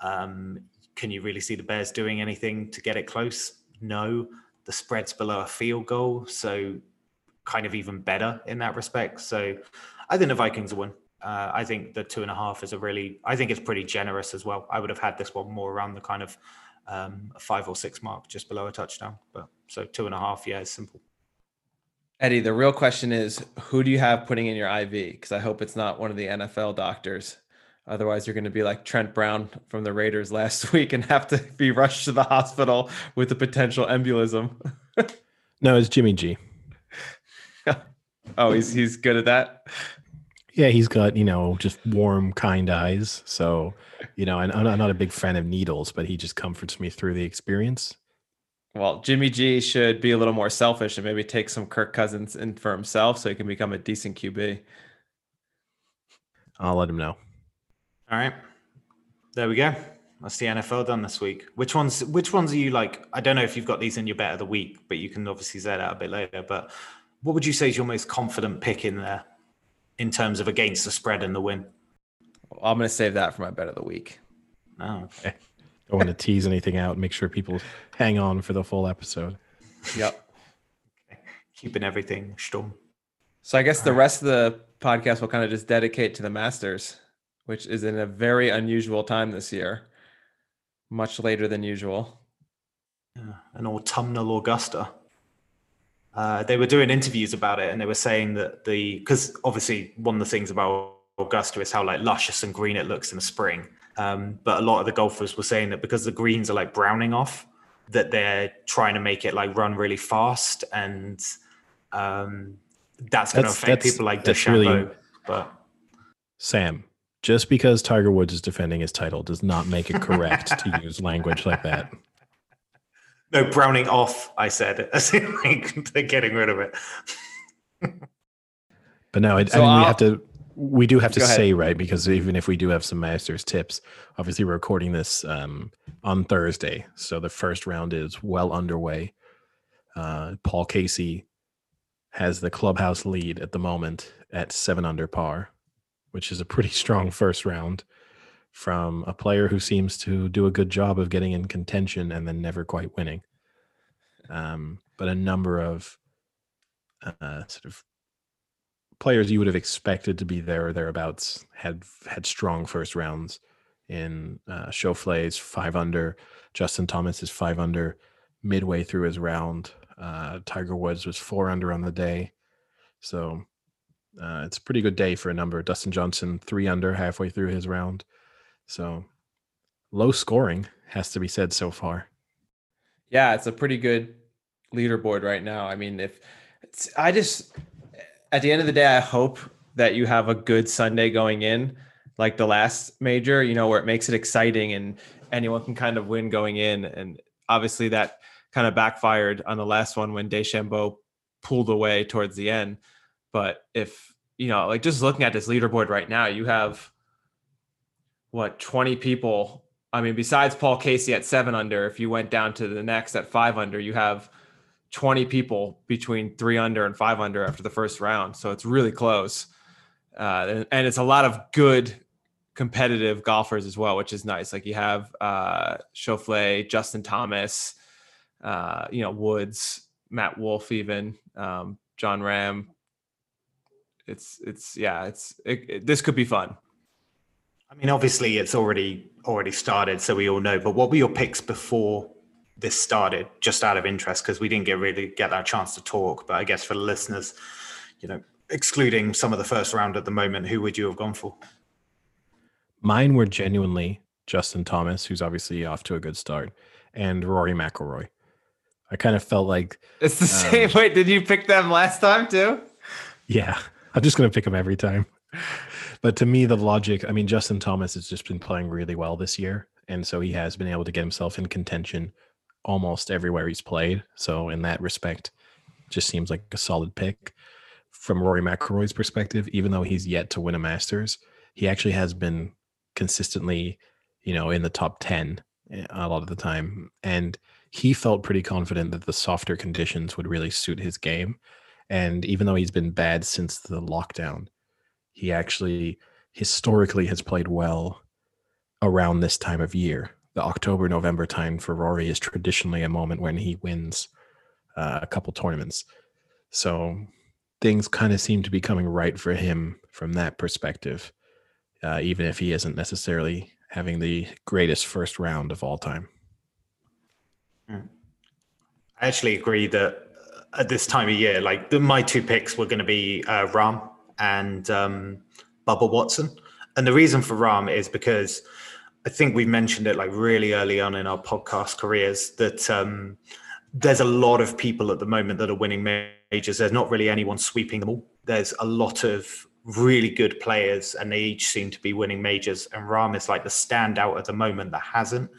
B: um, can you really see the Bears doing anything to get it close? No. The spread's below a field goal, so kind of even better in that respect. So I think the Vikings will win. Uh, I think the two and a half is a really, I think it's pretty generous as well. I would have had this one more around the kind of um, five or six mark, just below a touchdown. But so two and a half, yeah, it's simple.
A: Eddie, the real question is who do you have putting in your IV? Because I hope it's not one of the NFL doctors. Otherwise, you're going to be like Trent Brown from the Raiders last week and have to be rushed to the hospital with a potential embolism.
C: No, it's Jimmy G.
A: oh, he's he's good at that.
C: Yeah, he's got you know just warm, kind eyes. So you know, and I'm not- I'm not a big fan of needles, but he just comforts me through the experience.
A: Well, Jimmy G should be a little more selfish and maybe take some Kirk Cousins in for himself so he can become a decent QB.
C: I'll let him know.
B: All right. There we go. That's the NFL done this week. Which ones which ones are you like? I don't know if you've got these in your bet of the week, but you can obviously say that a bit later. But what would you say is your most confident pick in there in terms of against the spread and the win?
A: I'm going to save that for my bet of the week.
B: Oh, okay.
C: Don't want to tease anything out. Make sure people hang on for the full episode.
A: Yep. okay.
B: Keeping everything storm.
A: So I guess the rest of the podcast will kind of just dedicate to the Masters, which is in a very unusual time this year, much later than usual.
B: Yeah, an autumnal Augusta. Uh, they were doing interviews about it, and they were saying that the because obviously one of the things about Augusta is how like luscious and green it looks in the spring. Um, but a lot of the golfers were saying that because the greens are like browning off, that they're trying to make it like run really fast, and um, that's going to affect people like
C: that's
B: DeChambeau.
C: really-
B: But
C: Sam, just because Tiger Woods is defending his title does not make it correct to use language like that.
B: No, browning off. I said, as in like they're getting rid of it.
C: But no, I,
A: So
C: I mean, we
A: I'll-
C: have to. We do have to
A: Go ahead.
C: say right because even if we do have some Masters tips, obviously we're recording this um, on Thursday, so the first round is well underway. Uh, Paul Casey has the clubhouse lead at the moment at seven under par, which is a pretty strong first round from a player who seems to do a good job of getting in contention and then never quite winning. Um, but a number of uh, sort of players you would have expected to be there or thereabouts had had strong first rounds in uh, Schauffele's five under, Justin Thomas is five under midway through his round. Uh, Tiger Woods was four under on the day, so uh, it's a pretty good day for a number. Dustin Johnson three under halfway through his round, so low scoring has to be said so far.
A: Yeah, it's a pretty good leaderboard right now. I mean, if I just at the end of the day, I hope that you have a good Sunday going in, like the last major, you know, where it makes it exciting and anyone can kind of win going in. And obviously that kind of backfired on the last one when DeChambeau pulled away towards the end. But if, you know, like just looking at this leaderboard right now, you have what 20 people. I mean, besides Paul Casey at seven under, if you went down to the next at five under, you have 20 people between three under and five under after the first round. So it's really close. Uh, and, it's a lot of good competitive golfers as well, which is nice. Like you have uh, Justin Thomas, uh, you know, Woods, Matt Wolff, even um, Jon Rahm. It's, it's, yeah, it's, it, it, this could be fun.
B: I mean, obviously it's already, already started. So we all know, but what were your picks before this started just out of interest because we didn't get really get that chance to talk. But I guess for the listeners, you know, excluding some of the first round at the moment, who would you have gone for?
C: Mine were genuinely Justin Thomas, who's obviously off to a good start, and Rory McIlroy. I kind of felt like
A: it's the um, same. Wait, did you pick them last time too?
C: Yeah, I'm just gonna pick them every time. But to me, the logic. I mean, Justin Thomas has just been playing really well this year, and so he has been able to get himself in contention almost everywhere he's played. So in that respect, just seems like a solid pick. From Rory McIlroy's perspective, even though he's yet to win a Masters, he actually has been consistently, you know, in the top 10 eh, a lot of the time. And he felt pretty confident that the softer conditions would really suit his game. And even though he's been bad since the lockdown, he actually historically has played well around this time of year the October November time for Rory is traditionally a moment when he wins uh, a couple tournaments. So things kind of seem to be coming right for him from that perspective, uh, even if he isn't necessarily having the greatest first round of all time.
B: Hmm. I actually agree that at this time of year, like the, my two picks were going to be uh, Rahm and um, Bubba Watson. And the reason for Rahm is because I think we mentioned it like really early on in our podcast careers that um, there's a lot of people at the moment that are winning majors. There's not really anyone sweeping them all. There's a lot of really good players, and they each seem to be winning majors. And Rahm is like the standout at the moment that hasn't,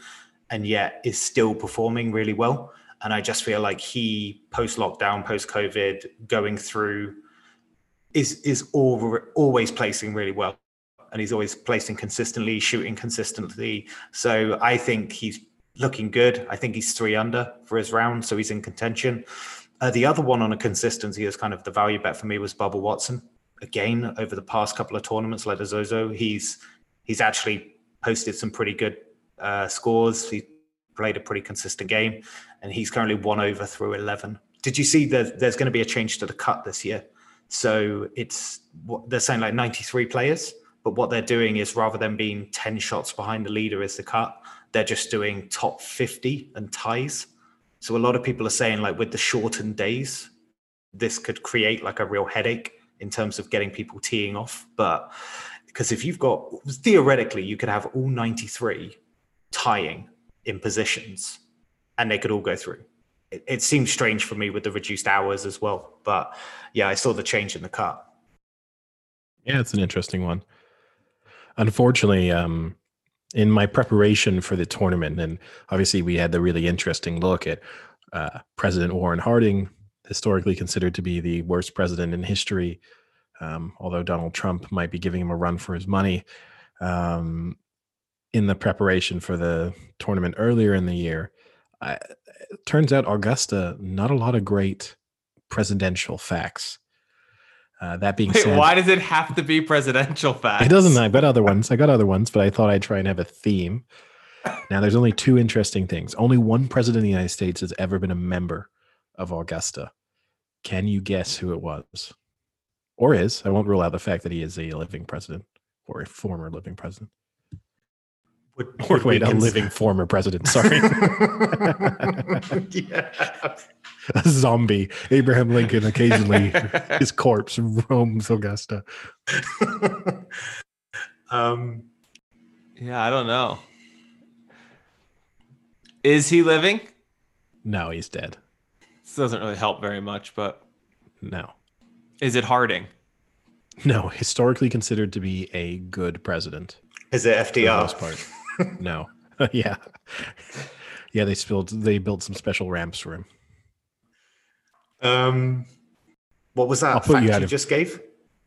B: and yet is still performing really well. And I just feel like he post lockdown, post COVID, going through is is all, always placing really well and he's always placing consistently, shooting consistently. So I think he's looking good. I think he's three under for his round, so he's in contention. Uh, the other one on a consistency is kind of the value bet for me was Bubba Watson. Again, over the past couple of tournaments, like the Zozo, he's he's actually posted some pretty good uh, scores. He played a pretty consistent game, and he's currently one over through eleven. Did you see that there's going to be a change to the cut this year? So it's they're saying like 93 players. But what they're doing is rather than being 10 shots behind the leader is the cut, they're just doing top 50 and ties. So a lot of people are saying, like, with the shortened days, this could create like a real headache in terms of getting people teeing off. But because if you've got theoretically, you could have all 93 tying in positions and they could all go through. It, it seems strange for me with the reduced hours as well. But yeah, I saw the change in the cut.
C: Yeah, it's an interesting one unfortunately, um, in my preparation for the tournament, and obviously we had the really interesting look at uh, President Warren Harding, historically considered to be the worst president in history, um, although Donald Trump might be giving him a run for his money. Um, in the preparation for the tournament earlier in the year, I, turns out Augusta, not a lot of great presidential facts. Uh, that being Wait, said,
A: why does it have to be presidential facts?
C: It doesn't. I've got other ones. I got other ones, but I thought I'd try and have a theme. Now, there's only two interesting things. Only one president of the United States has ever been a member of Augusta. Can you guess who it was? Or is? I won't rule out the fact that he is a living president or a former living president. Would, or wait, a living former president. Sorry. yeah a zombie. Abraham Lincoln occasionally his corpse roams Augusta.
A: um, yeah, I don't know. Is he living?
C: No, he's dead.
A: This doesn't really help very much, but
C: no.
A: Is it Harding?
C: No, historically considered to be a good president.
B: Is it
C: For the
B: FDR?
C: most part. No. yeah. Yeah, they spilled they built some special ramps for him.
B: Um, what was that
C: I'll put
B: fact
C: you
B: you,
C: out of-
B: just gave?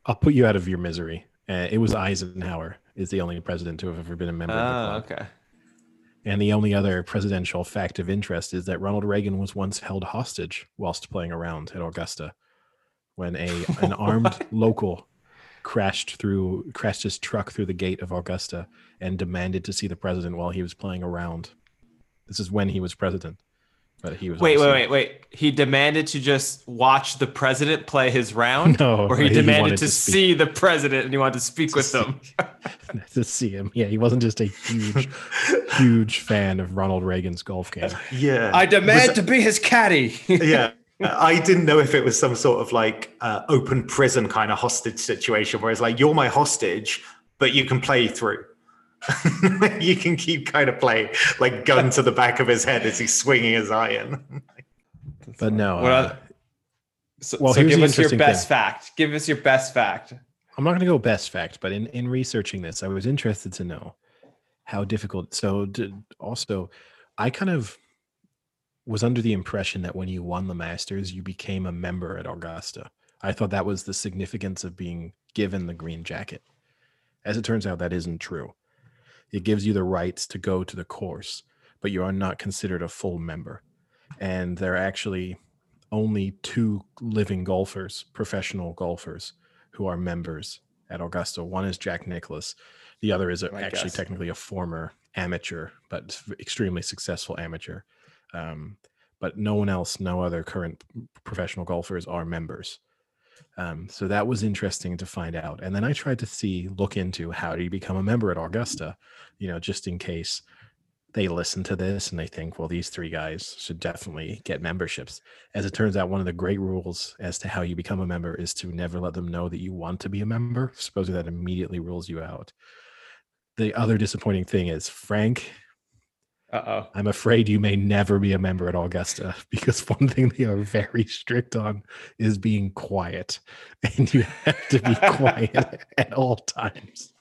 C: I'll put you out of your misery. Uh, it was Eisenhower is the only president to have ever been a member of the
A: Oh,
C: club.
A: okay.
C: And the only other presidential fact of interest is that Ronald Reagan was once held hostage whilst playing around at Augusta when a an armed local crashed through crashed his truck through the gate of Augusta and demanded to see the president while he was playing around. This is when he was president. But he was
A: Wait, wait,
C: also-
A: wait, wait. He demanded to just watch the president play his round?
C: No,
A: Or he
C: he
A: demanded to,
C: to speak.
A: see the president and he wanted to speak
C: To
A: with
C: see-
A: them.
C: to see him. Yeah, he wasn't just a huge, huge fan of Ronald Reagan's golf game.
B: Yeah.
A: I demand
B: Was-
A: to be his caddy.
B: yeah. I didn't know if it was some sort of like uh, open prison kind of hostage situation where it's like, you're my hostage, but you can play through. you can keep kind of playing like gun to the back of his head as he's swinging his iron.
C: But no,
A: What
C: uh,
A: so,
C: well,
A: so
C: here's
A: give us your best
C: thing.
A: fact. Give us your best fact.
C: I'm not going to go best fact, but in, in researching this, I was interested to know how difficult. So, d also, I kind of was under the impression that when you won the Masters, you became a member at Augusta. I thought that was the significance of being given the green jacket. As it turns out, that isn't true. It gives you the rights to go to the course, but you are not considered a full member. And there are actually only two living golfers, professional golfers, who are members at Augusta. One is Jack Nicklaus. The other is a, actually
A: guess.
C: technically a former amateur, but extremely successful amateur. Um, but no one else, no other current professional golfers are members. Um, so that was interesting to find out. And then I tried to see, look into how do you become a member at Augusta, you know, just in case they listen to this and they think, well, these three guys should definitely get memberships. As it turns out, one of the great rules as to how you become a member is to never let them know that you want to be a member. Supposedly that immediately rules you out. The other disappointing thing is, Frank,
A: Uh oh.
C: I'm afraid you may never be a member at Augusta because one thing they are very strict on is being quiet. And you have to be quiet at all times.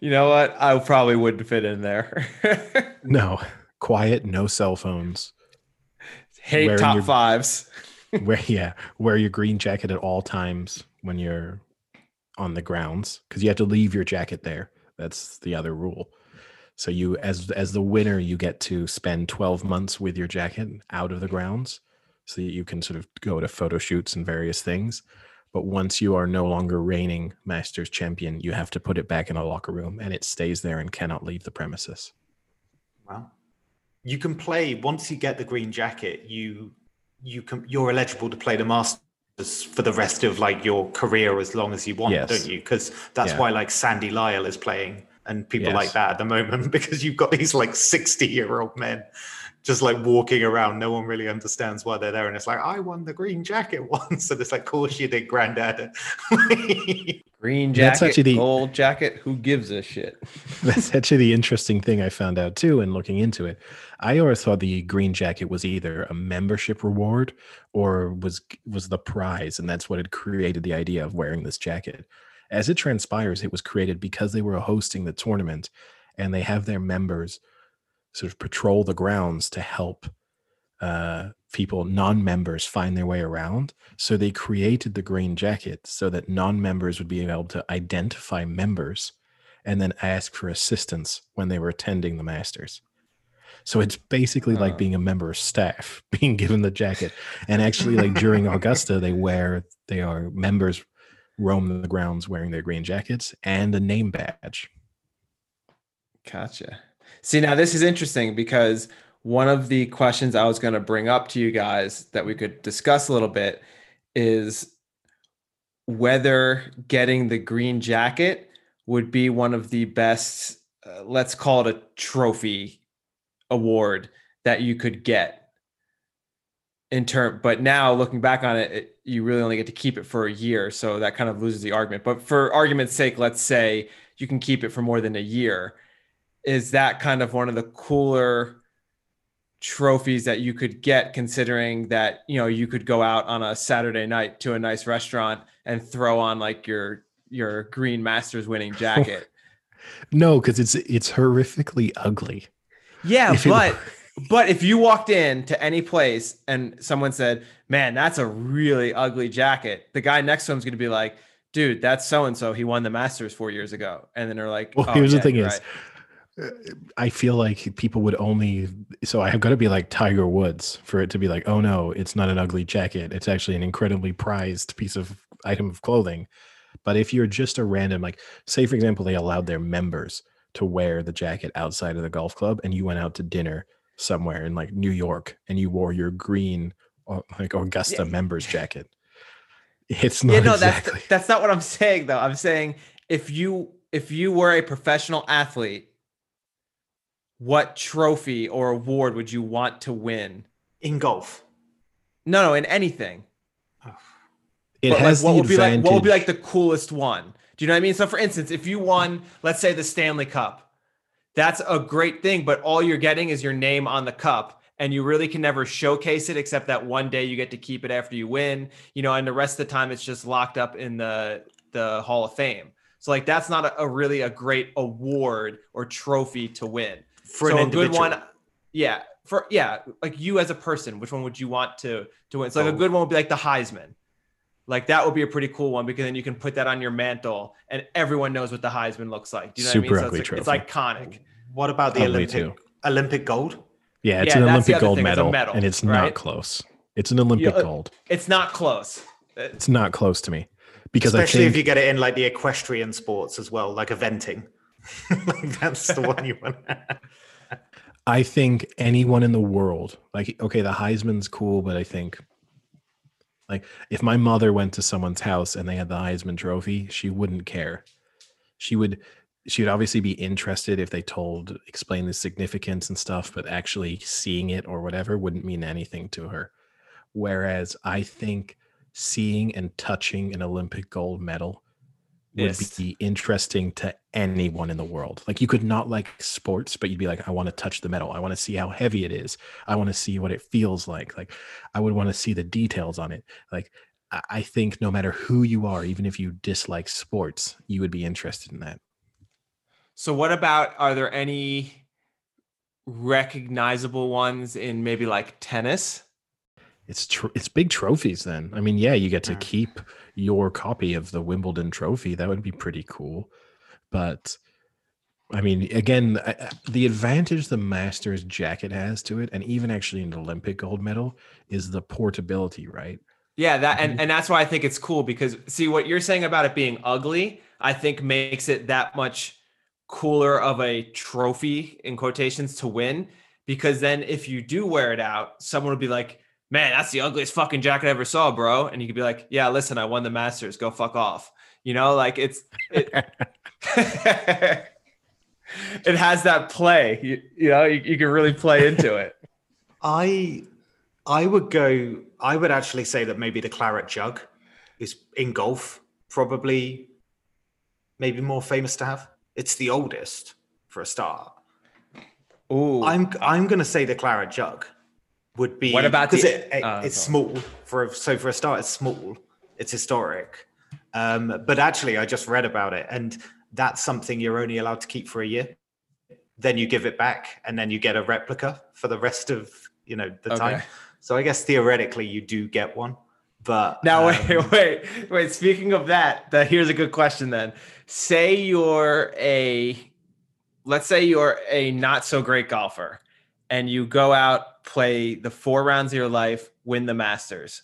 A: You know what? I probably wouldn't fit in there.
C: No, quiet, no cell phones.
A: Hate top
C: your-
A: fives.
C: Wear yeah, wear your green jacket at all times when you're on the grounds because you have to leave your jacket there. That's the other rule. So you as as the winner, you get to spend 12 months with your jacket out of the grounds so that you can sort of go to photo shoots and various things. But once you are no longer reigning Masters champion, you have to put it back in a locker room and it stays there and cannot leave the premises.
B: Wow. You can play once you get the green jacket, you you can you're eligible to play the Masters for the rest of like your career as long as you want,
C: Yes.
B: don't you? Because that's
C: Yeah.
B: why like Sandy Lyle is playing and people like that at the moment because you've got these like 60 year old men just like walking around. No one really understands why they're there. And it's like, I won the green jacket once. And it's like, of course you did, granddad.
A: Green jacket,
C: That's
A: jacket,
C: actually the-
A: gold jacket. Who gives a shit?
C: That's actually the interesting thing I found out too in looking into it. I always thought the green jacket was either a membership reward or was was the prize, and that's what had created the idea of wearing this jacket. As it transpires, it was created because they were hosting the tournament, and they have their members sort of patrol the grounds to help uh, people, non-members, find their way around. So they created the green jacket so that non-members would be able to identify members and then ask for assistance when they were attending the masters. So it's basically
A: Huh.
C: like being a member of staff, being given the jacket. And actually, like during Augusta, they wear they are members roam the grounds wearing their green jackets and a name badge.
A: Gotcha. See, now this is interesting because one of the questions I was going to bring up to you guys that we could discuss a little bit is whether getting the green jacket would be one of the best, uh, let's call it a trophy award that you could get in term but now looking back on it, it you really only get to keep it for a year so that kind of loses the argument. But for argument's sake let's say you can keep it for more than a year. Is that kind of one of the cooler trophies that you could get considering that you know you could go out on a saturday night to a nice restaurant and throw on like your your green masters winning jacket?
C: No, because it's it's horrifically ugly.
A: yeah
C: If
A: but but if you walked in to any place and someone said man that's a really ugly jacket the guy next to him's going to be like dude that's so and so he won the masters four years ago and then they're like
C: Well,
A: "Oh,
C: here's
A: yeah,
C: the thing is,
A: right."
C: uh, I feel like people would only. So I have got to be like Tiger Woods for it to be like, oh no, it's not an ugly jacket. It's actually an incredibly prized piece of item of clothing. But if you're just a random, like, say for example, they allowed their members to wear the jacket outside of the golf club, and you went out to dinner somewhere in like New York, and you wore your green, uh, like Augusta
A: Yeah.
C: members jacket. It's not
A: yeah no
C: exactly.
A: that's that's not what i'm saying though i'm saying if you if you were a professional athlete what trophy or award would you want to win
B: In golf.
A: no no in anything
C: it
A: But,
C: has
A: like, what
C: the
A: would be like what would be like the coolest one do you know what i mean so for instance if you won let's say the stanley cup that's a great thing but all you're getting is your name on the cup and you really can never showcase it except that one day you get to keep it after you win you know and the rest of the time it's just locked up in the the hall of fame. So like that's not a, a really a great award or trophy to win.
B: For
A: so
B: an
A: a good one yeah for yeah like you as a person which one would you want to to win? So like a
B: Oh.
A: good one would be like the heisman like that would be a pretty cool one because then you can put that on your mantle and everyone knows what the heisman looks like do you know
C: Super
A: what i mean
C: ugly
A: so it's, like, it's iconic
B: What about the
C: Ugly
B: Olympic
C: too.
B: Olympic gold?
C: Yeah, it's
A: Yeah,
C: an Olympic gold
A: thing,
C: medal,
A: medal,
C: and it's
A: right?
C: not close. It's an Olympic
A: uh,
C: gold.
A: it's not close Uh,
C: It's not close to me because
B: Especially
C: I
B: if you get it in like the equestrian sports as well, like eventing. like that's the one you want.
C: I think anyone in the world, like okay, the Heisman's cool, but I think like if my mother went to someone's house and they had the Heisman trophy, she wouldn't care. She would she would obviously be interested if they told explain the significance and stuff, but actually seeing it or whatever wouldn't mean anything to her. Whereas I think seeing and touching an Olympic gold medal would
A: Yes.
C: be interesting to anyone in the world. Like you could not like sports, but you'd be like, I want to touch the metal. I want to see how heavy it is. I want to see what it feels like. Like I would want to see the details on it. Like I- I think no matter who you are, even if you dislike sports, you would be interested in that.
A: so what about are there any recognizable ones in maybe like tennis
C: It's tr- it's big trophies then. I mean, yeah, you get to
B: mm.
C: keep your copy of the Wimbledon trophy. That would be pretty cool. But I mean, again, I- the advantage the Masters jacket has to it, and even actually an Olympic gold medal, is the portability, right?
A: Yeah, that and, and that's why I think it's cool because see what you're saying about it being ugly, I think makes it that much cooler of a trophy in quotations to win. Because then if you do wear it out, someone would be like, Man, that's the ugliest fucking jacket I ever saw, bro. And you could be like, Yeah, listen, I won the Masters. Go fuck off. You know, like it's it, it has that play. You, you know, you, you can really play into it.
B: I I would go. I would actually say that maybe the claret jug is in golf probably maybe more famous to have. It's the oldest for a start.
A: Ooh.
B: I'm I'm going to say the claret jug would be.
A: What about
B: because it, it-
A: oh,
B: it's
A: sorry.
B: small for a, so for a start it's small. It's historic, um, but actually I just read about it and that's something you're only allowed to keep for a year. Then you give it back and then you get a replica for the rest of you know the time. So I guess theoretically you do get one, but
A: Now
B: um,
A: wait, wait, wait. Speaking of that, that here's a good question then. Say you're a let's say you're a not so great golfer and you go out, play the four rounds of your life, win the Masters,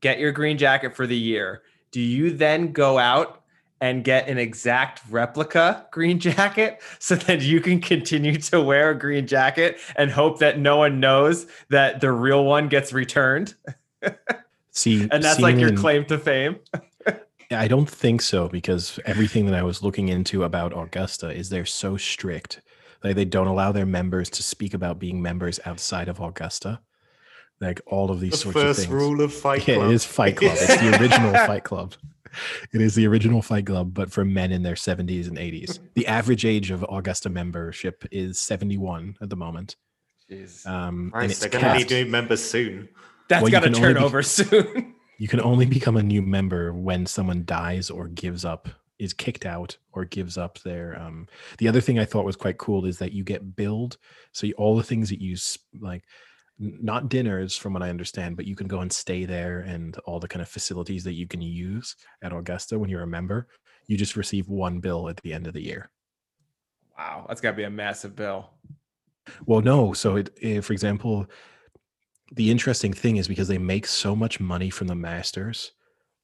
A: get your green jacket for the year. Do you then go out and get an exact replica green jacket so that you can continue to wear a green jacket and hope that no one knows that the real one gets returned?
C: See,
A: And that's like your claim to fame?
C: I don't think so because everything that I was looking into about Augusta is they're so strict. Like they don't allow their members to speak about being members outside of Augusta. Like all of these
B: the
C: sorts of
B: first
C: things.
B: rule of Fight
C: yeah,
B: Club.
C: it is Fight Club. It's the original Fight Club. It is the original Fight Club, but for men in their 70s and 80s. The average age of Augusta membership is 71 at the moment.
A: Jeez.
C: Um, and it's
B: they're going to
C: capped.
B: need new members soon.
A: That's
C: well,
A: got to turn
C: be-
A: over soon.
C: You can only become a new member when someone dies or gives up, is kicked out or gives up their. Um, the other thing I thought was quite cool is that you get billed. So you, all the things that you like, not dinners from what I understand, but you can go and stay there and all the kind of facilities that you can use at Augusta when you're a member. You just receive one bill at the end of the year.
A: wow, that's got to be a massive bill.
C: Well, no. So, it, eh, for example, the interesting thing is because they make so much money from the Masters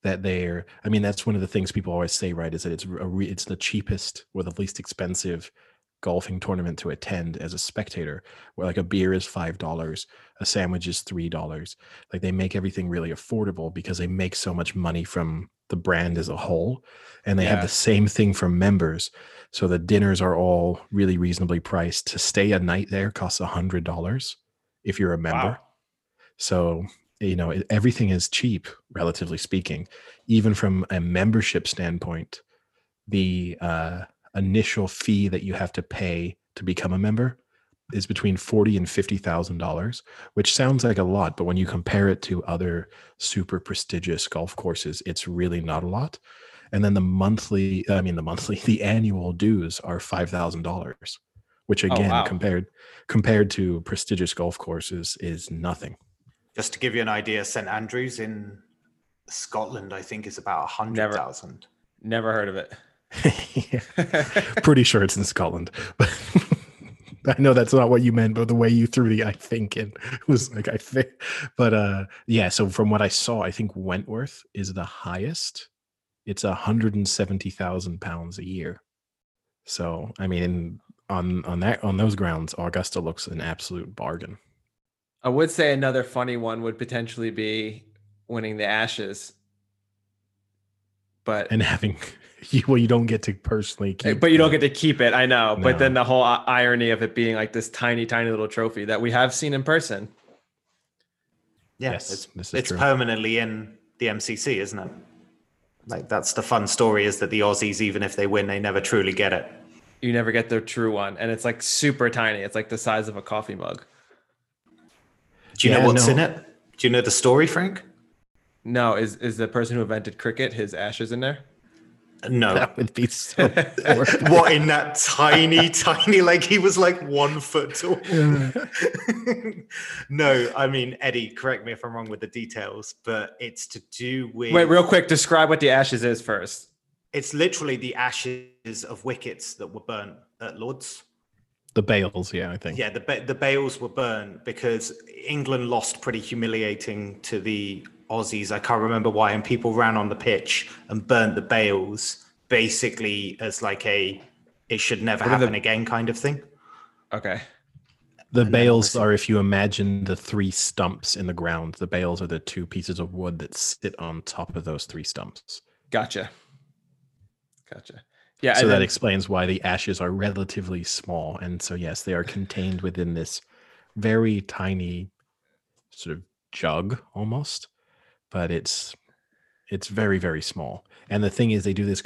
C: that they're. I mean, that's one of the things people always say, right? Is that it's re, it's the cheapest or the least expensive golfing tournament to attend as a spectator. Where like a beer is five dollars, a sandwich is three dollars. Like they make everything really affordable because they make so much money from the brand as a whole, and they have the same thing for members. So the dinners are all really reasonably priced. To stay a night there costs a hundred dollars if you're a member.
A: Wow.
C: So you know everything is cheap, relatively speaking. Even from a membership standpoint, the uh, initial fee that you have to pay to become a member is between forty and fifty thousand dollars, which sounds like a lot, but when you compare it to other super prestigious golf courses, it's really not a lot. And then the monthly, I mean the monthly, the annual dues are five thousand dollars, which again
A: wow.
C: compared compared to prestigious golf courses is nothing.
B: Just to give you an idea, St Andrews in Scotland, I think, is about a hundred
A: Never. Never heard of it.
C: Pretty sure it's in Scotland, but I know that's not what you meant. But the way you threw the "I think" in was like I think. But uh, yeah. So from what I saw, I think Wentworth is the highest. It's a hundred and seventy thousand pounds a year. So I mean, on on that on those grounds, Augusta looks an absolute bargain.
A: I would say another funny one would potentially be winning the Ashes, but
C: And having you, well, you don't get to personally keep,
A: but you don't get to keep it. I know, but then the whole uh, irony of it being like this tiny, tiny little trophy that we have seen in person.
B: Yeah,
C: Yes,
B: it's,
C: this is
B: it's
C: true.
B: permanently in the MCC, isn't it? Like that's the fun story is that the Aussies, even if they win, they never truly get it.
A: You never get the true one, and it's like super tiny. It's like the size of a coffee mug.
B: Do you
C: Yeah,
B: know what's
C: no.
B: in it? Do you know the story, Frank?
A: No, is is the person who invented cricket his ashes in there?
B: No.
C: that would be so.
B: what in that tiny, tiny, like he was like one foot tall. no, I mean Eddie, correct me if I'm wrong with the details, but it's to do with
A: Wait, real quick, describe what the ashes is first.
B: it's literally the ashes of wickets that were burnt at Lords.
C: The bails, yeah, I think.
B: Yeah, the ba- the bails were burnt because England lost pretty humiliating to the Aussies. I can't remember why, and people ran on the pitch and burnt the bails, basically as like a it should never
A: What are the-
B: happen again kind of thing.
A: Okay.
C: The
B: And bails
C: are if you imagine the three stumps in the ground. The bails are the two pieces of wood that sit on top of those three stumps.
A: Gotcha. Gotcha. Yeah.
C: so
A: and
C: that explains why the ashes are relatively small. And so yes, they are contained within this very tiny sort of jug almost, but it's it's very very small. And the thing is they do this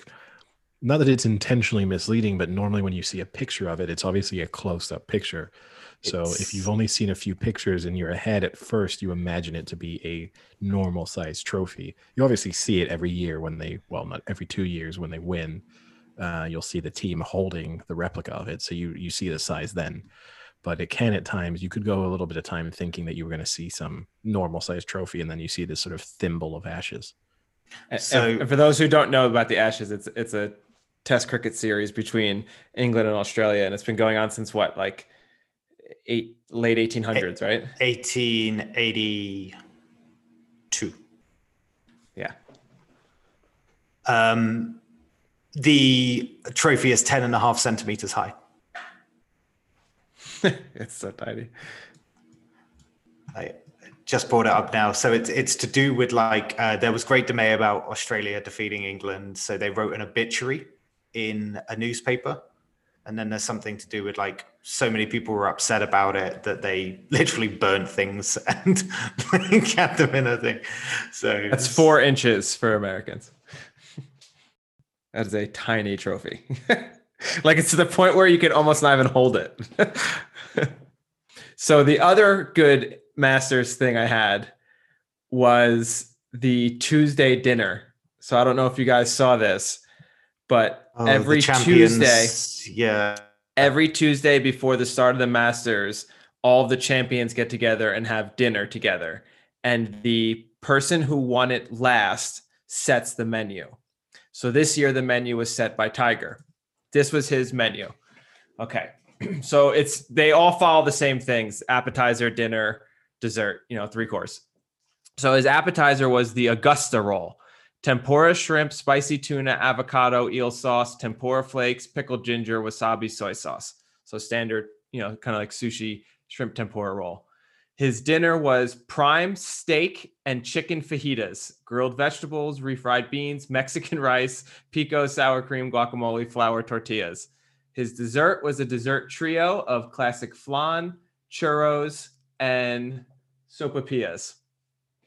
C: not that it's intentionally misleading, but normally when you see a picture of it, it's obviously a close up picture. So if you've only seen a few pictures in your head at first, you imagine it to be a normal size trophy. You obviously see it every year when they, well, not every two years when they win. Uh, you'll see the team holding the replica of it, so you you see the size then. But it can at times you could go a little bit of time thinking that you were going to see some normal size trophy, and then you see this sort of thimble of ashes.
B: So-
A: and for those who don't know about the Ashes, it's it's a Test cricket series between England and Australia, and it's been going on since what, like eight late 1800s, right?
B: 1882.
A: Yeah.
B: Um, the trophy is 10 and a half centimeters high.
A: it's so tiny.
B: I just brought it up now. So it's it's to do with like uh, there was great debate about Australia defeating England. So they wrote an obituary in a newspaper, and then there's something to do with like so many people were upset about it that they literally burnt things and kept them in a thing. So
A: That's four inches for Americans. That is a tiny trophy. like it's to the point where you can almost not even hold it. So the other good Masters thing I had was the Tuesday dinner. So I don't know if you guys saw this, but
B: Oh,
A: every Tuesday,
B: Yeah.
A: every Tuesday before the start of the Masters, all the champions get together and have dinner together. And the person who won it last sets the menu. So this year, the menu was set by Tiger. This was his menu. Okay. So it's, they all follow the same things appetizer, dinner, dessert, you know, three course. So his appetizer was the Augusta roll tempura shrimp, spicy tuna, avocado, eel sauce, tempura flakes, pickled ginger, wasabi, soy sauce. So standard, you know, kind of like sushi shrimp tempura roll. His dinner was prime steak and chicken fajitas, grilled vegetables, refried beans, Mexican rice, pico, sour cream, guacamole, flour, tortillas. His dessert was a dessert trio of classic flan, churros, and sopapillas,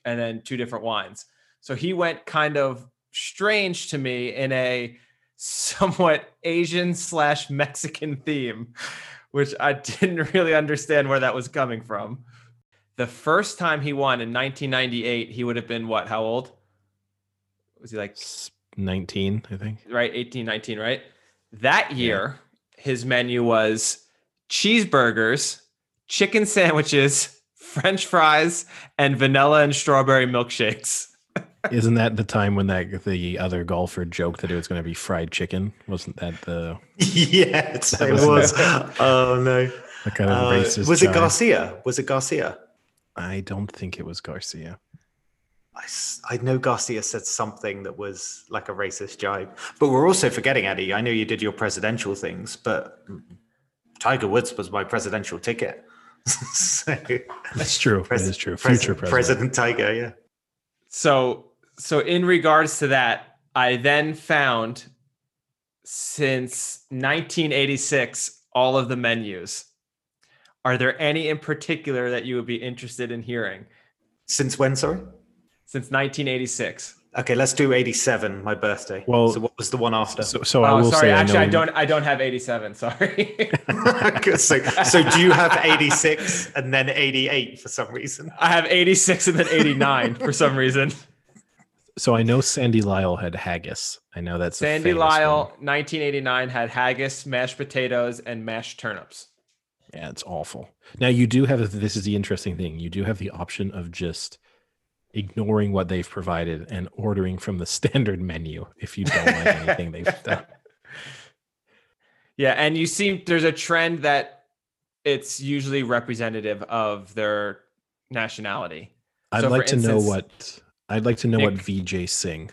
A: and then two different wines. So he went kind of strange to me in a somewhat Asian slash Mexican theme, which I didn't really understand where that was coming from. The first time he won in 1998, he would have been what? How old? Was he like
C: 19, I think.
A: right 18 19 right that year his menu was cheeseburgers chicken sandwiches french fries and vanilla and strawberry milkshakes
C: Isn't that the time when that the other golfer joked that it was going to be fried chicken? Wasn't that the,
B: yes,
C: That
B: it
C: was-
B: was. oh no.
C: the kind of
B: Uh,
C: racist?
B: was it
C: jibe?
B: Garcia? Was it Garcia?
C: I don't think it was Garcia.
B: I, I know Garcia said something that was like a racist jibe. But we're also forgetting, Eddie. I know you did your presidential things, but Tiger Woods was my presidential ticket. so,
C: That's true.
B: pres-
C: it is true.
B: pres-
C: Future president.
B: President Tiger, yeah.
A: so so in regards to that i then found since 1986 all of the menus are there any in particular that you would be interested in hearing
B: Since when, sorry?
A: since 1986
B: Okay, let's do 87, my birthday.
C: Well-
B: so what was the one after?
C: So, so I
A: oh
C: will
A: sorry
C: say,
A: actually
C: I,
A: I, don't i don't have 87 sorry
B: so, so do you have 86 and then 88 for some reason?
A: I have 86 and then 89 for some reason.
C: So I know Sandy Lyle had haggis. I know that's
A: Sandy
C: famous
A: Lyle,
C: one.
A: 1989, had haggis, mashed potatoes, and mashed turnips.
C: Yeah, it's awful. Now you do have this is the interesting thing. You do have the option of just ignoring what they've provided and ordering from the standard menu if you don't like anything they've done.
A: Yeah, and you see there's a trend that it's usually representative of their nationality.
C: I'd
A: So,
C: like to know what I'd like to know what
A: Nick-
C: Vijay Singh.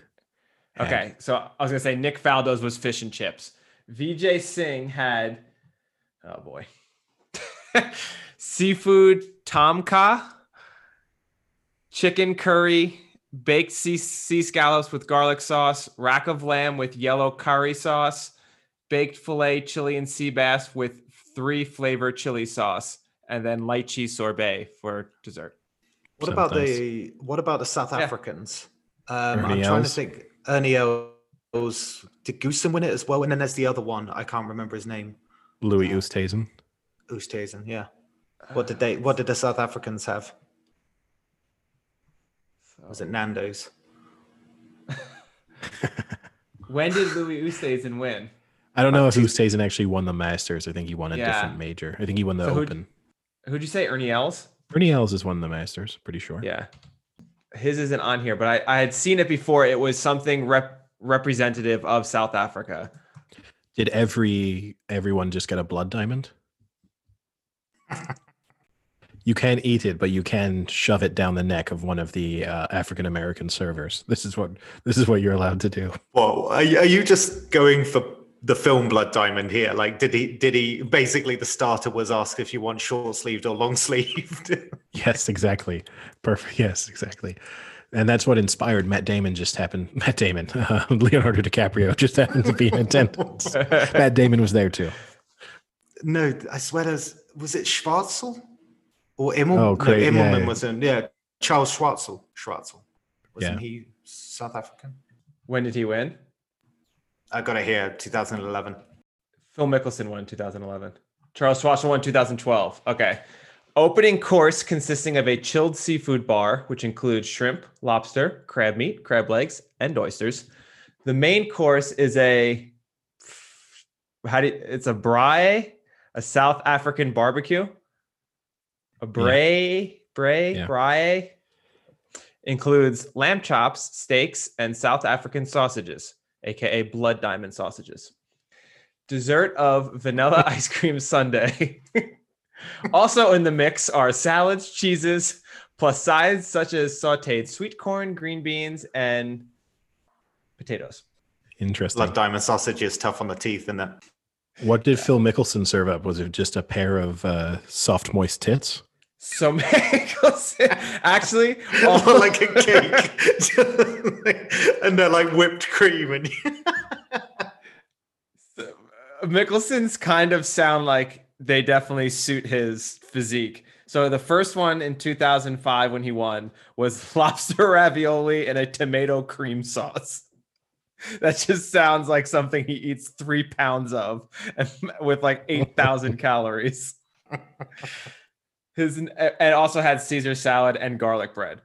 C: had.
A: Okay, so I was gonna say Nick Faldo's was fish and chips. Vijay Singh had, oh boy, seafood tom kha, chicken curry, baked sea, sea scallops with garlic sauce, rack of lamb with yellow curry sauce, baked filet Chilean sea bass with three flavor chili sauce, and then lychee sorbet for dessert.
B: What
C: Sounds
B: about
C: nice.
B: the what about the South
A: Yeah.
B: Africans? Um, I'm trying to think. Ernie Els did Goosen win it as well? And then there's the other one. I can't remember his name.
C: Louis Oosthuizen.
B: Oosthuizen. Yeah. What did they? What did the South Africans have? Was it Nando's?
A: When did Louis Oosthuizen win?
C: I don't know
B: Uh,
C: if
B: two-
C: Oosthuizen actually won the Masters. I think he won a
A: Yeah.
C: different major. I think he won the
A: So who'd-
C: Open.
A: Who'd you say? Ernie Els?
C: Ernie Els has won the Masters, pretty sure.
A: Yeah. His isn't on here, but I, I had seen it before. It was something rep, representative of South Africa.
C: Did every everyone just get a blood diamond? You can eat it, but you can shove it down the neck of one of the uh, African American servers. This is what this is what you're allowed to do.
B: Well, are you, are you just going for the film Blood Diamond here? Like, did he? Did he? Basically, the starter was asked if you want short sleeved or long sleeved.
C: Yes, exactly. Perfect. Yes, exactly. And that's what inspired Matt Damon. Just happened. Matt Damon, uh, Leonardo DiCaprio, just happened to be in attendance. Matt Damon was there too.
B: no, I swear, there's was it Schwartzel or Immel?
C: Oh,
B: no,
C: great, yeah, yeah.
B: was in. Yeah, Charles Schwartzel. Schwartzel. Wasn't
C: Yeah.
B: he South African?
A: When did he win?
B: I got it here, 2011.
A: Phil Mickelson won in 2011. Charles Schwarzenegger won 2012. Okay. Opening course consisting of a chilled seafood bar, which includes shrimp, lobster, crab meat, crab legs, and oysters. The main course is a how do you, it's a braai, a South African barbecue. A braai, braai,
C: Yeah.
A: braai includes lamb chops, steaks, and South African sausages, aka blood diamond sausages. Dessert of vanilla ice cream sundae. also in the mix are salads, cheeses, plus sides such as sauteed sweet corn, green beans, and potatoes.
C: Interesting.
B: Blood diamond sausage is tough on the teeth, isn't it?
C: What did Phil Mickelson serve up? Was it just a pair of uh, soft, moist tits?
A: So Mickelson, actually,
B: Or
A: all-
B: like a cake, and they're like whipped cream, and
A: Mickelson's kind of sound like they definitely suit his physique. So the first one in 2005 when he won was lobster ravioli and a tomato cream sauce. That just sounds like something he eats three pounds of and with like 8,000 calories. His and also had Caesar salad and garlic bread.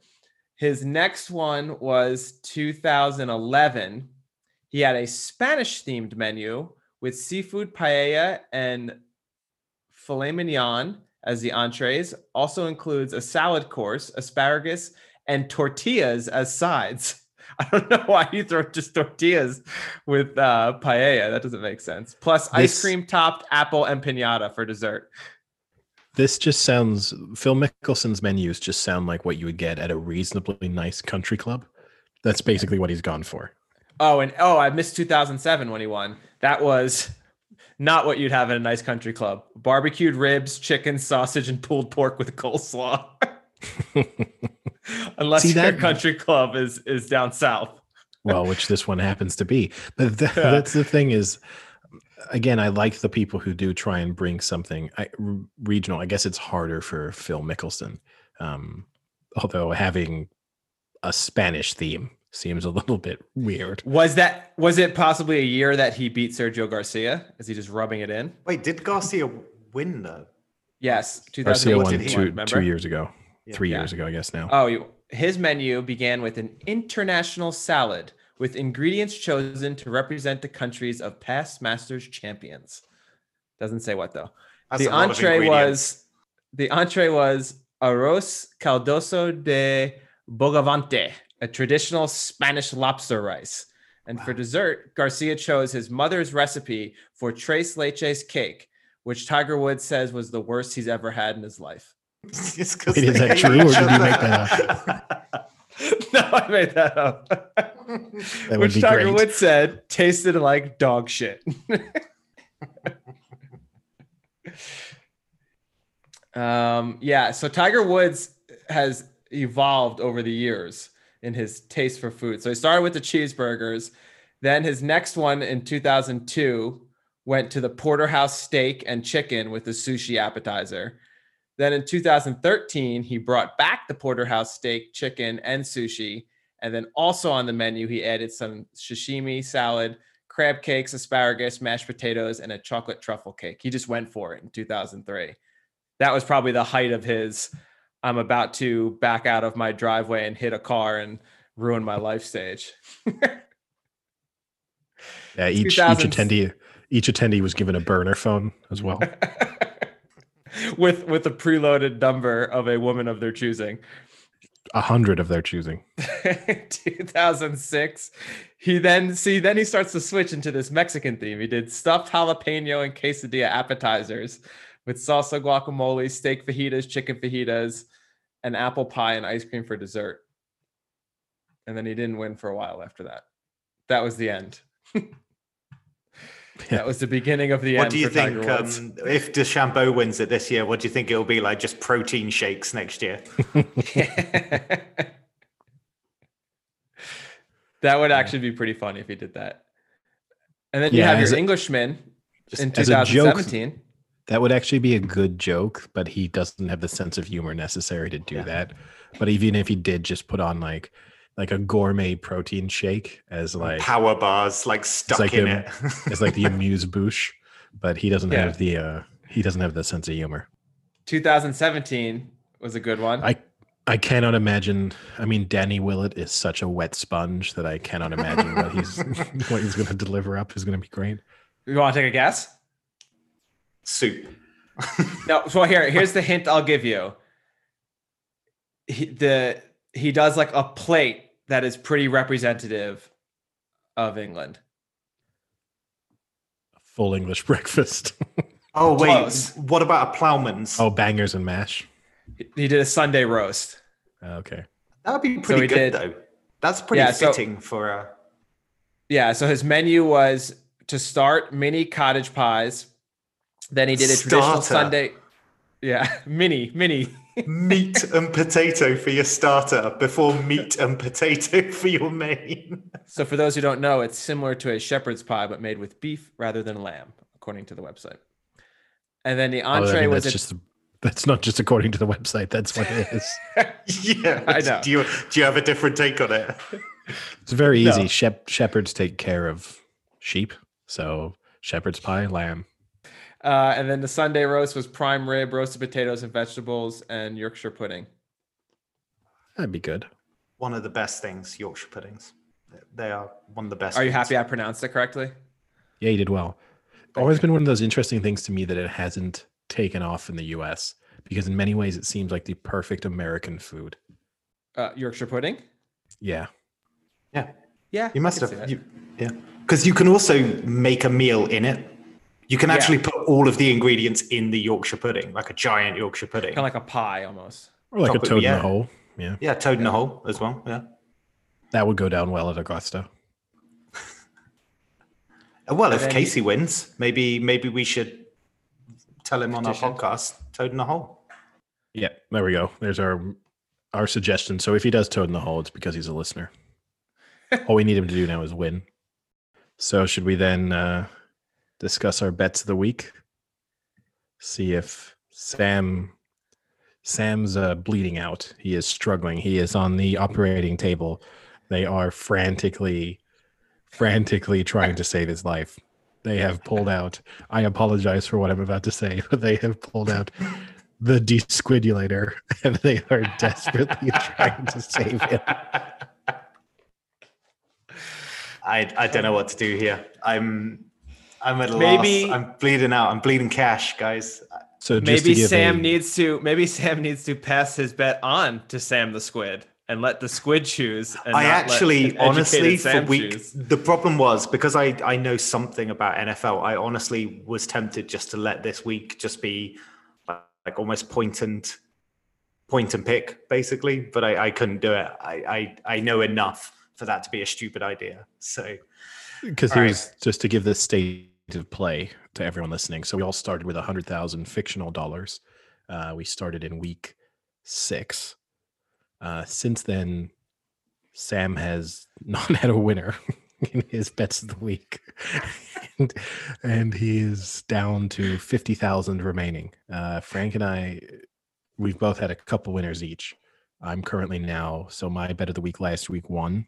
A: His next one was 2011. He had a Spanish themed menu with seafood paella and filet mignon as the entrees. Also includes a salad course, asparagus, and tortillas as sides. I don't know why you throw just tortillas with uh, paella. That doesn't make sense. Plus ice cream topped apple empanada for dessert.
C: This just sounds Phil Mickelson's menus just sound like what you would get at a reasonably nice country club. That's basically what he's gone for.
A: Oh, and oh, I missed 2007 when he won. That was not what you'd have in a nice country club. Barbecued ribs, chicken, sausage, and pulled pork with coleslaw. Unless
C: See,
A: your
C: that-
A: country club is is down south.
C: well, which this one happens to be. But th-
A: Yeah.
C: that's the thing is, again, I like the people who do try and bring something I, r- regional. I guess it's harder for Phil Mickelson, um, although having a Spanish theme seems a little bit weird.
A: Was that was it possibly a year that he beat Sergio Garcia? Is he just rubbing it in?
B: wait, did Garcia win though?
A: Yes,
C: Garcia won two, two years ago,
B: Yeah.
C: Three
A: Yeah.
C: years ago, I guess now.
A: Oh, his menu began with an international salad with ingredients chosen to represent the countries of past Masters champions. Doesn't say what though.
B: That's
A: the
B: a lot of
A: entree was the entree was arroz caldoso de bogavante, a traditional Spanish lobster rice. And for dessert, Garcia chose his mother's recipe for tres leches cake, which Tiger Woods says was the worst he's ever had in his life.
B: Just 'cause
C: Wait, is that true, or did you make
B: that up?
A: no, I made that up.
C: That would
A: Which
C: be
A: Tiger
C: great.
A: Woods said tasted like dog shit. um, yeah, so Tiger Woods has evolved over the years in his taste for food. So he started with the cheeseburgers. Then his next one in 2002 went to the porterhouse steak and chicken with the sushi appetizer. Then in 2013, he brought back the porterhouse steak, chicken, and sushi. And then also on the menu, he added some sashimi salad, crab cakes, asparagus, mashed potatoes, and a chocolate truffle cake. He just went for it in 2003. That was probably the height of his I'm about to back out of my driveway and hit a car and ruin my life stage.
C: Yeah, each, each attendee each attendee was given a burner phone as well.
A: with with a preloaded number of a woman of their choosing.
C: A hundred of their choosing.
A: 2006 he then see then he starts to switch into this mexican theme. He did stuffed jalapeno and quesadilla appetizers with salsa guacamole steak fajitas chicken fajitas and apple pie and ice cream for dessert. And then he didn't win for a while after that. That was the end that was the beginning of the
B: What
A: end
B: do you
A: for
B: think um, if DeChambeau wins it this year? What do you think it'll be like? Just protein shakes next year?
A: that would actually be pretty funny if he did that. And then you
C: Yeah,
A: have
C: as
A: your
C: a-
A: Englishman
C: Just
A: in
C: as a joke,
A: 2017.
C: that would actually be a good joke, but he doesn't have the sense of humor necessary to do
A: Yeah.
C: that. But even if he did just put on like like a gourmet protein shake as like
B: Power bars like stuck
C: like
B: in
C: a-
B: it.
C: as like the amuse bouche, but he doesn't
A: Yeah.
C: have the uh he doesn't have the sense of humor.
A: 2017 was a good one.
C: I I cannot imagine. I mean, Danny Willett is such a wet sponge that I cannot imagine what he's what he's going to deliver up is going to be great.
A: you want to take a guess?
B: Soup.
A: No. So here, here's the hint I'll give you. He, the he does like a plate that is pretty representative of England.
C: Full English breakfast.
B: Oh wait,
A: Close.
B: what about a ploughman's?
C: oh, bangers and mash.
A: He- He did a Sunday roast.
C: Oh, okay.
B: that would be pretty
A: he
B: good
A: did-
B: though. That's pretty
A: Yeah, so-
B: fitting for a.
A: Yeah. So his menu was to start mini cottage pies. Then he did a traditional Sunday. Yeah, mini, mini.
B: Meat and potato for your starter before meat and potato for your main.
A: So for those who don't know, it's similar to a shepherd's pie, but made with beef rather than lamb, according to the website. And then the
C: Oh, I
A: entree
C: mean,
A: was
C: that's
A: a,
C: just that's not just according to the website. That's what it is.
B: yeah,
A: I know.
B: Do you do you have a different take on it?
C: It's very
A: No.
C: easy. Shep- shepherds take care of sheep, so shepherd's pie, lamb.
A: Uh, and then the Sunday roast was prime rib, roasted potatoes and vegetables, and Yorkshire pudding.
C: That'd be good.
B: One of the best things, Yorkshire puddings. They are one of the best.
A: Are you
B: things.
A: happy I pronounced it correctly?
C: Yeah, you did well. Always been one of those interesting things to me that it hasn't taken off in the U.S. because in many ways it seems like the perfect American food.
A: Uh, Yorkshire pudding?
C: Yeah.
B: Yeah,
A: Yeah.
B: you must have. You, yeah, because you can also make a meal in it. You can
A: Yeah.
B: actually put all of the ingredients in the Yorkshire pudding, like a giant Yorkshire pudding.
A: Kind of like a pie almost.
C: Or like
B: Top
C: a
B: it-
C: toad in
B: yeah.
C: the hole. Yeah.
B: yeah, toad in a hole as well. Yeah.
C: That would go down well at Augusta.
B: Uh, Well,
A: And
B: if
A: then-
B: Casey wins, maybe maybe we should tell him on
A: Petition.
B: our podcast, toad in a hole.
C: Yeah, there we go. There's our our suggestion. So if he does toad in the hole, it's because he's a listener. All we need him to do now is win. So should we then uh, discuss our bets of the week? See if Sam Sam's uh, bleeding out. He is struggling. He is on the operating table. They are frantically, frantically trying to save his life. They have pulled out. I apologize for what I'm about to say, but they have pulled out the desquidulator and they are desperately trying to save him.
B: I I don't know what to do here. I'm I'm at a
A: Maybe-
B: loss. I'm bleeding out. I'm bleeding cash, guys.
C: So just
A: Maybe Sam
C: a-
A: needs to maybe Sam needs to pass his bet on to Sam the Squid and let the squid choose. And
B: I actually, honestly,
A: educated
B: for
A: Sam
B: week,
A: choose.
B: the problem was because I I know something about NFL. I honestly was tempted just to let this week just be like, like almost point and point and pick, basically. But I, I couldn't do it. I, I I know enough for that to be a stupid idea. So
C: because
B: All right.
C: here's just to give the state of play to everyone listening. So we all started with a hundred thousand fictional dollars. Uh, we started in week six. Uh, since then, Sam has not had a winner in his bets of the week, and, and he is down to fifty thousand remaining. Uh, Frank and I, we've both had a couple winners each. I'm currently now so my bet of the week last week won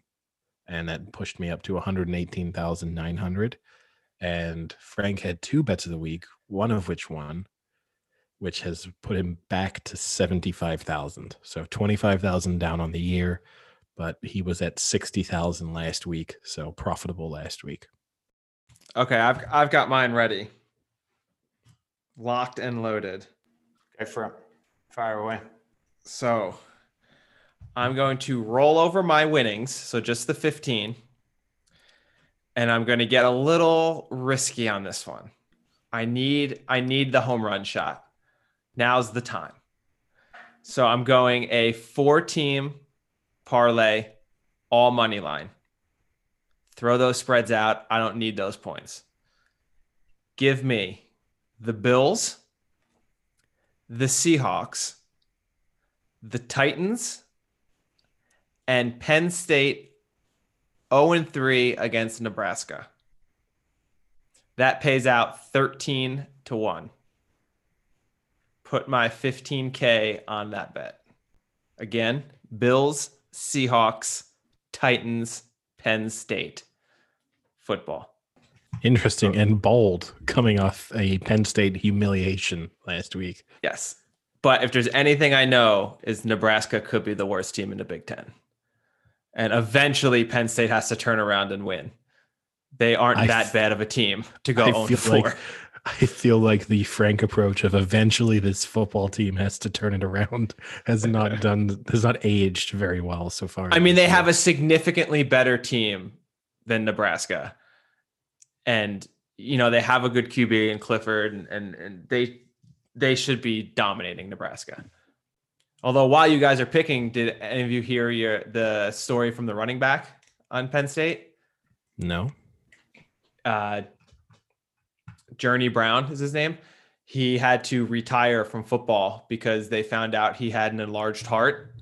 C: and that pushed me up to 118,900. And Frank had two bets of the week, one of which won, which has put him back to 75,000. So 25,000 down on the year, but he was at 60,000 last week, so profitable last week.
A: Okay, I've I've got mine ready. Locked and loaded.
B: Okay, for it. Fire away.
A: So I'm going to roll over my winnings, so just the 15. And I'm going to get a little risky on this one. I need I need the home run shot. Now's the time. So I'm going a four team parlay all money line. Throw those spreads out. I don't need those points. Give me the Bills, the Seahawks, the Titans, and Penn State 0 3 against Nebraska. That pays out 13 to 1. Put my 15K on that bet. Again, Bills, Seahawks, Titans, Penn State football.
C: Interesting and bold coming off a Penn State humiliation last week.
A: Yes. But if there's anything I know, is Nebraska could be the worst team in the Big Ten, and eventually Penn State has to turn around and win. They aren't
C: I
A: that
C: f-
A: bad of a team to go
C: I feel
A: four.
C: like I feel like the frank approach of eventually this football team has to turn it around has not done has not aged very well so far.
A: I mean, they have a significantly better team than Nebraska, and you know they have a good QB in Clifford, and and, and they they should be dominating Nebraska. Although while you guys are picking, did any of you hear your the story from the running back on Penn State?
C: no.
A: uh, Journey Brown is his name. He had to retire from football because they found out he had an enlarged heart,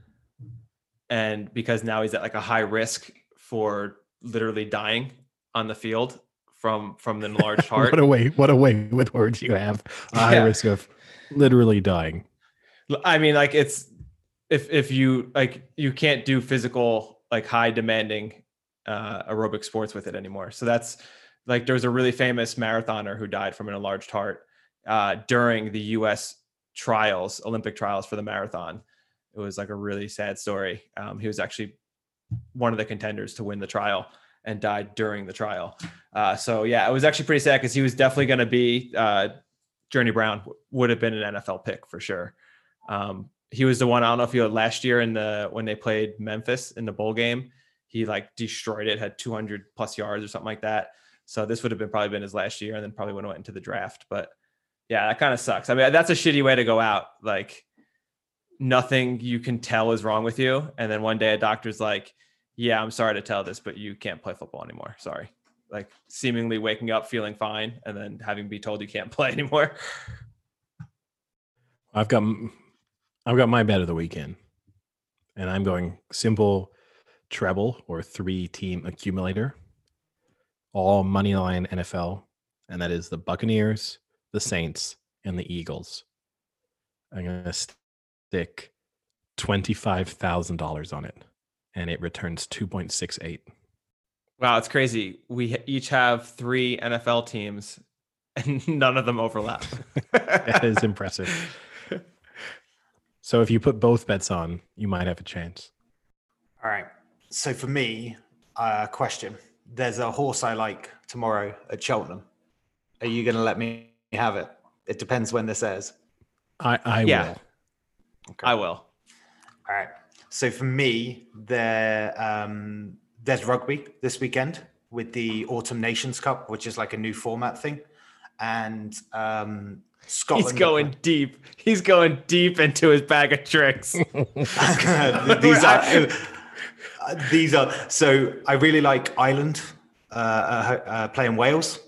A: and because now he's at like a high risk for literally dying on the field from from the enlarged heart.
C: what a way! What a way with words you have. A high
A: Yeah.
C: risk of literally dying.
A: I mean, like it's if if you like you can't do physical like high demanding uh, aerobic sports with it anymore. So that's like there was a really famous marathoner who died from an enlarged heart uh, during the U.S. trials, Olympic trials for the marathon. It was like a really sad story. Um, he was actually one of the contenders to win the trial and died during the trial. Uh, so yeah, it was actually pretty sad because he was definitely going to be uh, Journey Brown would have been an NFL pick for sure. Um, he was the one I don't know if you had last year in the when they played Memphis in the bowl game. He like destroyed it, had 200 plus yards or something like that. So this would have been probably been his last year, and then probably would have went into the draft. But yeah, that kind of sucks. I mean, that's a shitty way to go out. Like nothing you can tell is wrong with you, and then one day a doctor's like, "Yeah, I'm sorry to tell this, but you can't play football anymore. Sorry." Like seemingly waking up feeling fine, and then having to be told you can't play anymore.
C: I've got I've got my bet of the weekend, and I'm going simple treble or three team accumulator, all money line NFL, and that is the Buccaneers, the Saints, and the Eagles. I'm stick twenty five thousand dollars on it, and it returns two point six eight.
A: Wow, it's crazy. We each have three NFL teams, and none of them overlap.
C: That is impressive. So if you put both bets on, you might have a chance.
B: All right. So for me, uh, question: There's a horse I like tomorrow at Cheltenham. Are you going to let me have it? It depends when this airs.
C: I, I
A: Yeah.
C: will.
B: Okay.
A: I will.
B: All right. So for me, there um, there's rugby this weekend with the Autumn Nations Cup, which is like a new format thing, and um, Scotland.
A: He's going deep. He's going deep into his bag of tricks.
B: these are uh, these are so I really like Ireland uh, uh, uh, playing Wales.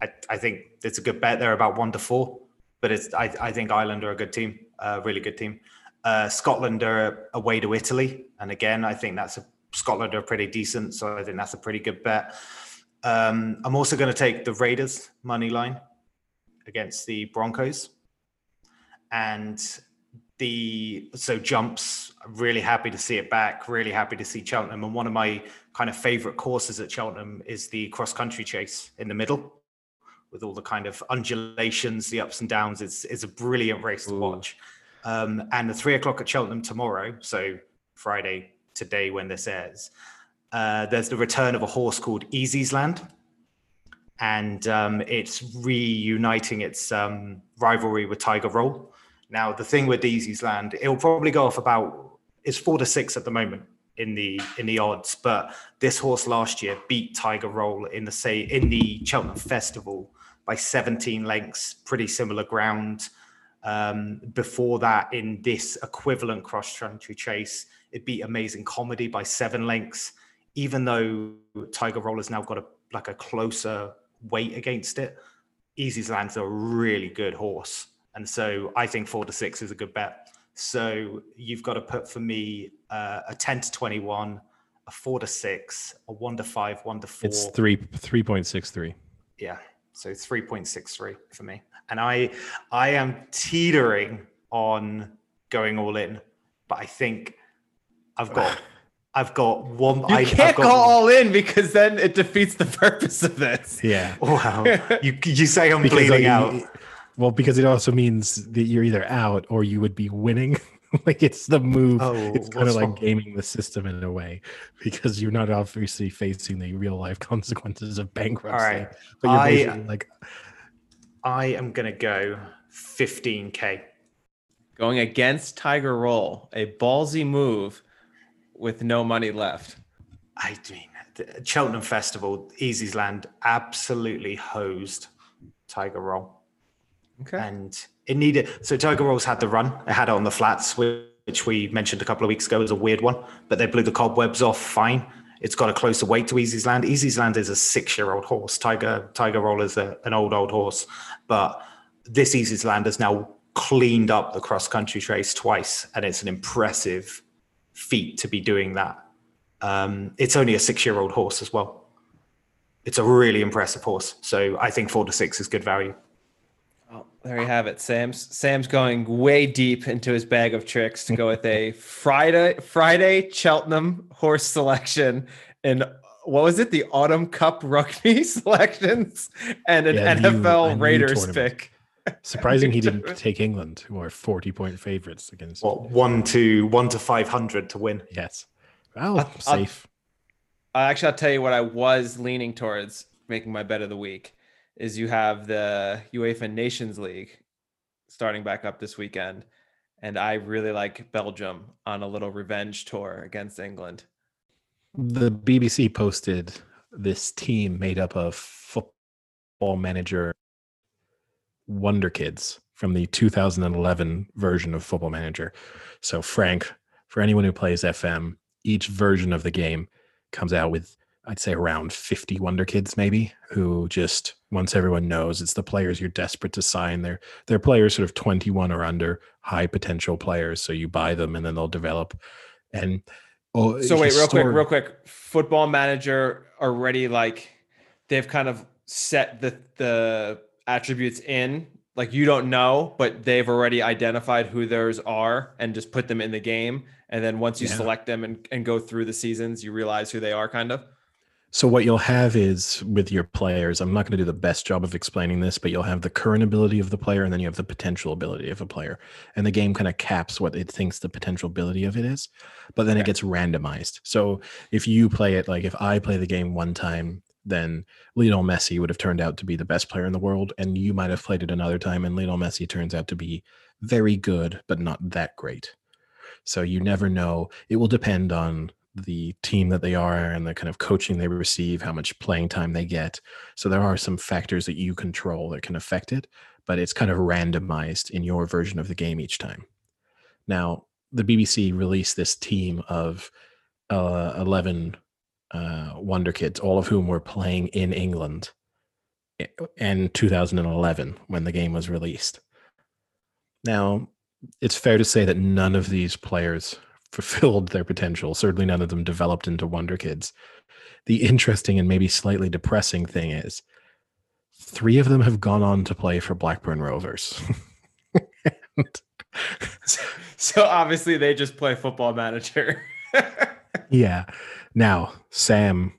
B: I, I think it's a good bet. They're about one to four, but it's I, I think Ireland are a good team, a really good team. Uh, Scotland are away to Italy, and again, I think that's a Scotland are pretty decent, so I think that's a pretty good bet. Um, I'm also going to take the Raiders money line against the Broncos, and the so jumps. Really happy to see it back. Really happy to see Cheltenham, and one of my kind of favorite courses at Cheltenham is the cross country chase in the middle, with all the kind of undulations, the ups and downs. It's it's a brilliant race to watch. Um, and the three o'clock at Cheltenham tomorrow, so Friday today when this airs, uh, there's the return of a horse called Easysland, and um, it's reuniting its um, rivalry with Tiger Roll. Now, the thing with Easysland, it'll probably go off about it's four to six at the moment in the in the odds, but this horse last year beat Tiger Roll in the say in the Cheltenham Festival by 17 lengths, pretty similar ground. Um, before that, in this equivalent cross country chase, it beat Amazing Comedy by seven lengths. Even though Tiger Roll has now got a like a closer weight against it, Easysland's a really good horse, and so I think four to six is a good bet. So you've got to put for me uh, a ten to twenty-one, a four to six, a one to five, one to four.
C: It's three three point six three.
B: Yeah. So 3.63 for me. And I I am teetering on going all in, but I think I've got I've got one
A: You
B: I,
A: can't
B: I've got,
A: go all in because then it defeats the purpose of this.
C: Yeah.
B: Wow. You you say I'm
C: Because
B: bleeding
C: I-
B: out.
C: Well, because it also means that you're either out or you would be winning. like it's the move.
B: Oh,
C: it's kind of like
B: wrong?
C: gaming the system in a way because you're not obviously facing the real life consequences of bankruptcy.
B: All right.
C: But you're
B: I-
C: basically like,
B: I am going to go 15K.
A: Going against Tiger Roll, a ballsy move with no money left.
B: I mean, the Cheltenham Festival, Easysland absolutely hosed Tiger Roll.
A: Okay.
B: and it needed so tiger rolls had the run it had it on the flats which we mentioned a couple of weeks ago as a weird one but they blew the cobwebs off fine it's got a closer weight to Easysland easy's land is a six year old horse tiger tiger roll is a, an old old horse but this Easysland has now cleaned up the cross country trace twice and it's an impressive feat to be doing that um, it's only a six year old horse as well it's a really impressive horse so i think four to six is good value
A: Well, there you have it. Sam's Sam's going way deep into his bag of tricks to go with a Friday Friday Cheltenham horse selection and what was it? The Autumn Cup rugby selections and an
C: Yeah,
A: NFL
C: new
A: Raiders pick.
C: Surprising he didn't take England, who are 40 point favorites against.
B: what one to one to five hundred to win.
C: Yes. Well,
A: I'll-
C: safe.
A: Uh, actually, I'll tell you what I was leaning towards making my bet of the week is you have the UEFA Nations League starting back up this weekend, and I really like Belgium on a little revenge tour against England.
C: the BBC posted this team made up of football manager wonder kids from the 2011 version of football manager so frank for anyone who plays fm each version of the game comes out with i'd say around 50 wonder kids maybe who just once everyone knows it's the players you're desperate to sign they're they're players sort of 21 or under high potential players so you buy them and then they'll develop and oh
A: So wait, real quick, real quick. Football manager already like they've kind of set the the attributes in. Like you don't know, but they've already identified who theirs are and just put them in the game. And then once you
C: Yeah.
A: select them and, and go through the seasons, you realize who they are kind of.
C: So what you'll have is with your players, I'm not going to do the best job of explaining this, but you'll have the current ability of the player and then you have the potential ability of a player. And the game kind of caps what it thinks the potential ability of it is, but then it gets randomized. So if you play it like if I play the game one time, then Lionel Messi would have turned out to be the best player in the world and you might have played it another time and Lionel Messi turns out to be very good but not that great. So you never know. It will depend on the team that they are and the kind of coaching they receive, how much playing time they get. So there are some factors that you control that can affect it, but it's kind of randomized in your version of the game each time. Now, the BBC released this team of uh, 11 uh, Wonder Kids, all of whom were playing in England in 2011 when the game was released. Now, it's fair to say that none of these players fulfilled their potential. Certainly, none of them developed into Wonder Kids. The interesting and maybe slightly depressing thing is three of them have gone on to play for Blackburn Rovers. And-
A: So obviously they just play football manager.
C: yeah. Now, Sam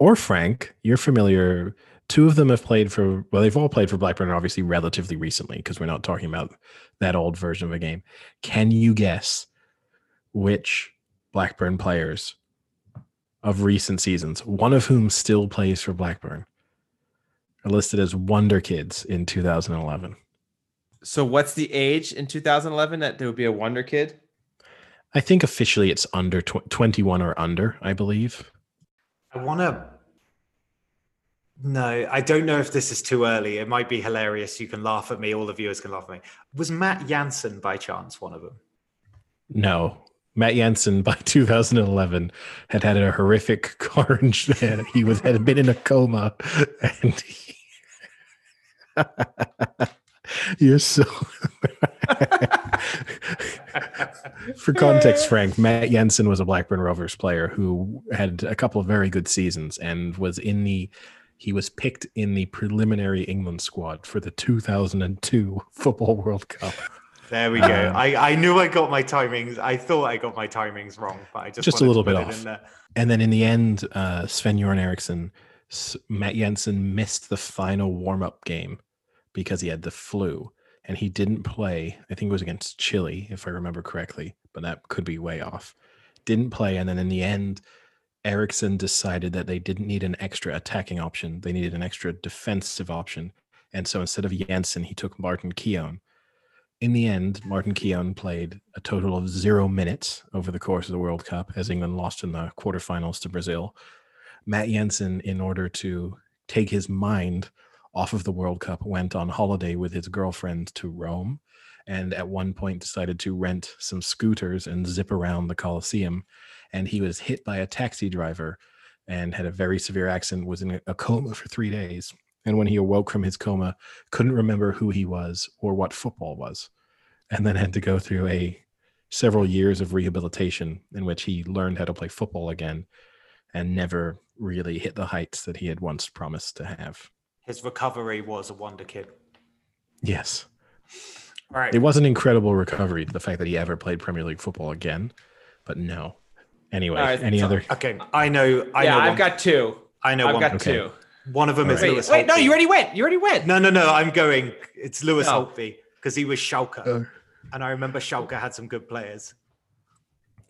C: or Frank, you're familiar. Two of them have played for, well, they've all played for Blackburn, obviously, relatively recently, because we're not talking about that old version of a game. Can you guess which Blackburn players of recent seasons, one of whom still plays for Blackburn, are listed as Wonder Kids in 2011?
A: so what's the age in 2011 that there would be a wonder kid?
C: I think officially it's under tw- 21 or under, I believe.
B: I want to. No, I don't know if this is too early. It might be hilarious. You can laugh at me. All the viewers can laugh at me. Was Matt Jansen by chance one of them?
C: No. Matt Jansen by 2011 had had a horrific car incident. He was had been in a coma, and he, you're so. For context, Frank, Matt Jansen was a Blackburn Rovers player who had a couple of very good seasons and was in the. He was picked in the preliminary England squad for the 2002 Football World Cup.
B: There we go.
C: Um,
B: I, I knew I got my timings. I thought I got my timings wrong, but I just
C: Just a little
B: to
C: bit off. And then in the end, uh, Sven Göran Eriksson, S- Matt Jansen missed the final warm up game because he had the flu and he didn't play. I think it was against Chile, if I remember correctly, but that could be way off. Didn't play. And then in the end, Eriksson decided that they didn't need an extra attacking option. They needed an extra defensive option. And so instead of Jansen, he took Martin Keown. In the end, Martin Keown played a total of zero minutes over the course of the World Cup as England lost in the quarterfinals to Brazil. Matt Jansen, in order to take his mind off of the World Cup, went on holiday with his girlfriend to Rome and at one point decided to rent some scooters and zip around the Colosseum. And he was hit by a taxi driver and had a very severe accident, was in a coma for three days. And when he awoke from his coma, couldn't remember who he was or what football was. And then had to go through a several years of rehabilitation in which he learned how to play football again and never really hit the heights that he had once promised to have.
B: His recovery was a wonder kid.
C: Yes.
B: All right.
C: It was an incredible recovery the fact that he ever played Premier League football again, but no. Anyway,
A: All right,
C: any
A: so-
C: other?
B: Okay. I know. I
A: yeah,
B: know.
A: I've
B: one,
A: got two.
B: I know
A: I've
B: one.
A: got
C: Okay.
A: two.
B: one of them is
C: All right.
B: Lewis.
A: Wait, no, you already went. You already went.
B: No, no, no. I'm going. It's Lewis
A: Oh.
B: Holtby because he was Schalke,
C: Uh,
B: and I remember Schalke had some good players.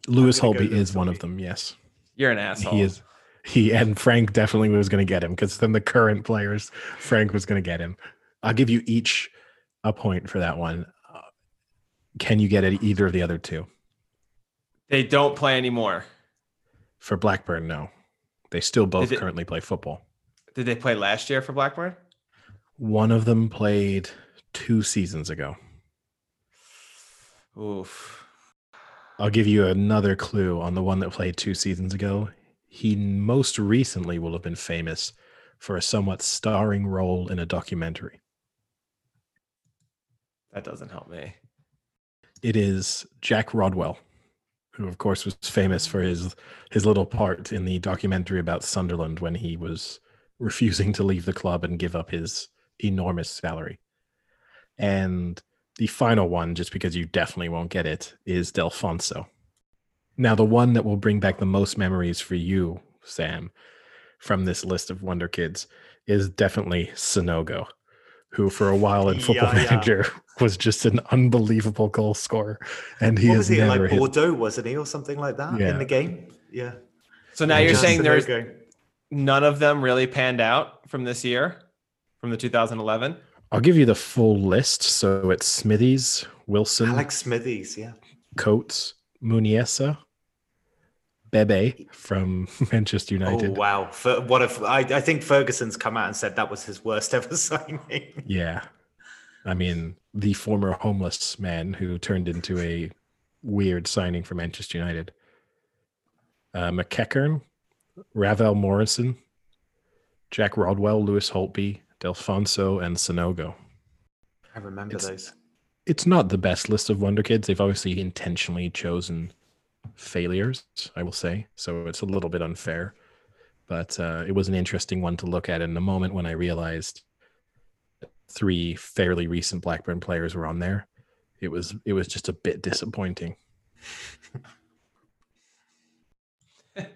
C: Lewis
B: gonna go
C: Holtby
B: Lewis
C: is one of them. Yes,
A: You're an asshole.
C: he is. He and Frank definitely was going to get him because then the current players, Frank was going to get him. I'll give you each a point for that one. Uh, can you get it either of the other two?
A: They don't play anymore.
C: For Blackburn, no. They still both
A: it-
C: currently play football.
A: Did they play last year for Blackburn?
C: One of them played two seasons ago.
A: Oof.
C: I'll give you another clue on the one that played two seasons ago. He most recently will have been famous for a somewhat starring role in a documentary.
A: That doesn't help me.
C: It is Jack Rodwell, who of course was famous for his his little part in the documentary about Sunderland when he was refusing to leave the club and give up his enormous salary. And the final one, just because you definitely won't get it, is Delfouneso. Now, the one that will bring back the most memories for you, Sam, from this list of Wonder Kids is definitely Sonogo, who for a while in Football
B: Yeah, yeah.
C: Manager was just an unbelievable goal scorer. And he
B: what
C: has
B: was he
C: never
B: like
C: hit.
B: Bordeaux, wasn't he, or something like that
C: Yeah.
B: in the game? Yeah.
A: So now you're
C: Yeah.
A: saying there's none of them really panned out from this year, from the 2011.
C: I'll give you the full list. So it's Smithies, Wilson,
B: Alex Smithies. Yeah.
C: Coates, Muniesa, Bebe from Manchester United.
B: Oh wow! For, what if I, I think Ferguson's come out and said that was his worst ever signing.
C: Yeah. I mean, the former homeless man who turned into a weird signing for Manchester United. Uh, McEachran, Ravel Morrison, Jack Rodwell, Lewis Holtby, Delfouneso, and Sonogo.
B: I remember
C: It's-
B: those.
C: It's not the best list of Wonder Kids. They've obviously intentionally chosen failures, I will say. So it's a little bit unfair. But uh, it was an interesting one to look at in the moment when I realized three fairly recent Blackburn players were on there. It was it was just a bit disappointing.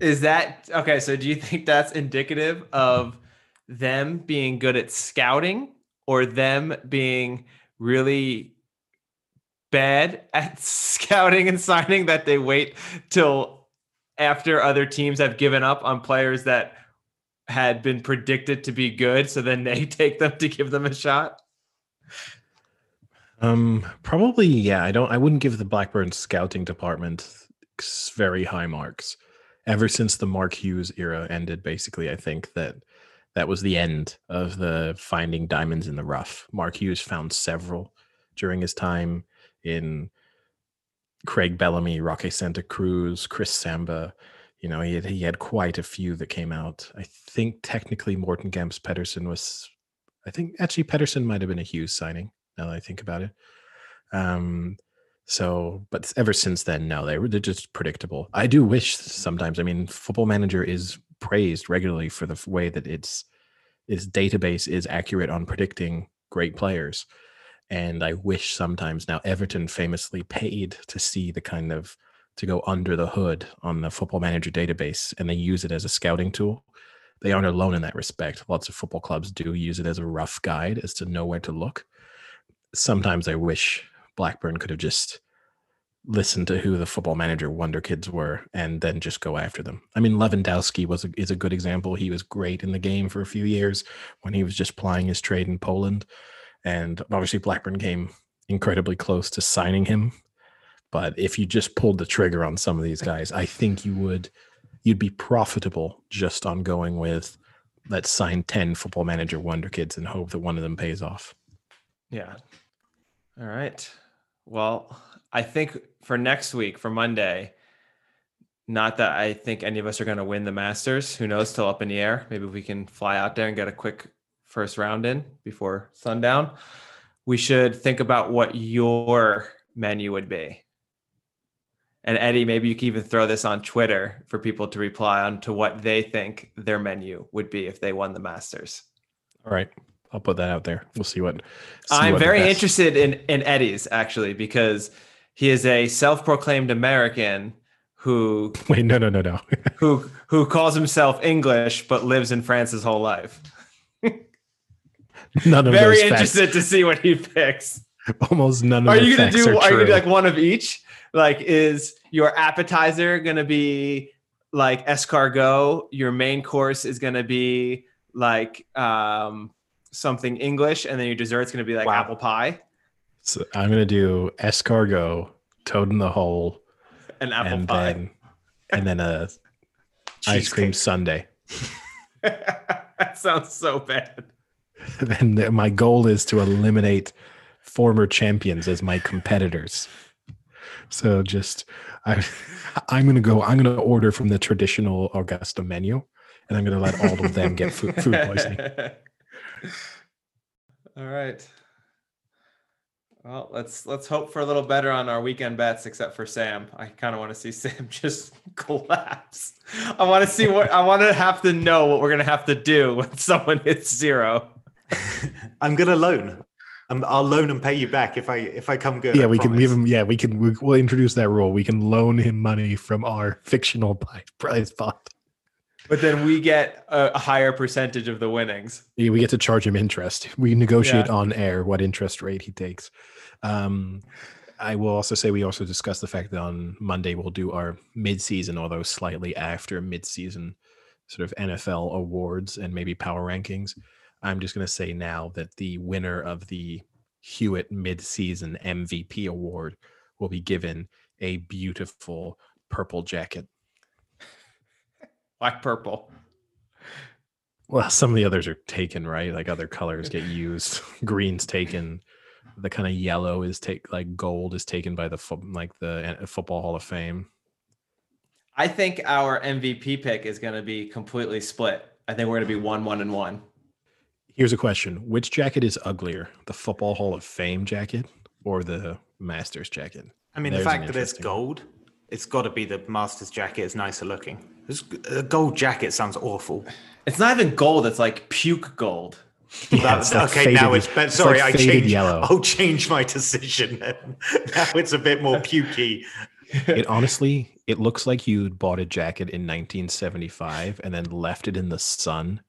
A: Is that okay? So do you think that's indicative of them being good at scouting or them being really bad at scouting and signing that they wait till after other teams have given up on players that had been predicted to be good so then they take them to give them a shot
C: Um, probably yeah. I don't. I wouldn't give the Blackburn scouting department very high marks. Ever since the Mark Hughes era ended, basically, I think that that was the end of the finding diamonds in the rough. Mark Hughes found several during his time in Craig Bellamy, Roque Santa Cruz, Chris Samba. You know, he had, he had quite a few that came out. I think technically Morten Gamst Pedersen was, I think actually Pedersen might have been a Hughes signing now that I think about it. Um, so, but ever since then, no, they were they're just predictable. I do wish sometimes. I mean, Football Manager is praised regularly for the way that its its database is accurate on predicting great players, and I wish sometimes now Everton famously paid to see the kind of to go under the hood on the Football Manager database, and they use it as a scouting tool. they aren't alone in that respect. Lots of football clubs do use it as a rough guide as to know where to look. Sometimes I wish Blackburn could have just listened to who the football manager wonder kids were and then just go after them. I mean, Lewandowski was a, is a good example. He was great in the game for a few years when he was just plying his trade in Poland, and obviously Blackburn came incredibly close to signing him. But if you just pulled the trigger on some of these guys, I think you would you'd be profitable just on going with let's sign 10 football manager wonder kids and hope that one of them pays off.
A: Yeah. All right. Well, I think for next week, for Monday, not that I think any of us are going to win the Masters. Who knows? Still up in the air. Maybe we can fly out there and get a quick first round in before sundown. We should think about what your menu would be. And Eddie, maybe you can even throw this on Twitter for people to reply on to what they think their menu would be if they won the Masters.
C: All right. I'll put that out there. We'll see what. See
A: I'm
C: what
A: very interested in in Eddie's actually because he is a self-proclaimed American who
C: Wait, no, no, no, no.
A: who who calls himself English but lives in France his whole life.
C: none of
A: Very
C: those facts.
A: interested to see what he picks.
C: Almost none of
A: Are you gonna do?
C: are
A: Are, you gonna do like one of each? Like, is your appetizer gonna be like escargot? Your main course is gonna be like um, something English, and then your dessert's gonna be like
B: Wow.
A: apple pie
C: So I'm gonna do escargot, toad in the hole,
A: and apple
C: and
A: pie.
C: then and then a ice cream sundae.
A: that sounds so bad.
C: Then my goal is to eliminate former champions as my competitors. So just I I'm gonna go. I'm gonna order from the traditional Augusta menu, and I'm gonna let all of them get food, food poisoning.
A: All right. Well, let's let's hope for a little better on our weekend bets, except for Sam. I kind of want to see Sam just collapse. I want to see what I want to have to know what we're gonna have to do when someone hits zero.
B: I'm gonna loan. Um, I'll loan and pay you back if I if I come good.
C: Yeah,
B: I
C: we can
B: promise.
C: leave him. Yeah, we can. We, we'll introduce that rule. We can loan him money from our fictional prize pot.
A: But then we get a, a higher percentage of the winnings.
C: Yeah, we get to charge him interest. We negotiate
A: Yeah.
C: on air what interest rate he takes. Um, I will also say we also discussed the fact that on Monday we'll do our mid-season, although slightly after mid-season, sort of NFL awards and maybe power rankings. I'm just going to say now that the winner of the Hewitt mid-season MVP award will be given a beautiful purple jacket.
A: Black purple.
C: Well, some of the others are taken, right? Like other colors get used. Green's taken. The kind of yellow is take like gold is taken by the fo- like the uh, football Hall of Fame.
A: I think our MVP pick is going to be completely split. I think we're going to be one, one, and one.
C: Here's a question: Which jacket is uglier, the football Hall of Fame jacket or the Masters jacket?
B: I mean,
C: There's
B: the fact that it's gold, it's got to be the Masters jacket is nicer looking. This, a gold jacket sounds awful.
A: It's not even gold. It's like puke gold.
C: Yeah, it's that
B: okay, now
C: faded-
B: it's better.
C: it's
B: Sorry,
C: like
B: I
C: faded
B: changed.
C: yellow.
B: I'll change my decision then. now it's a bit more pukey.
C: It honestly, it looks like you bought a jacket in 1975 and then left it in the sun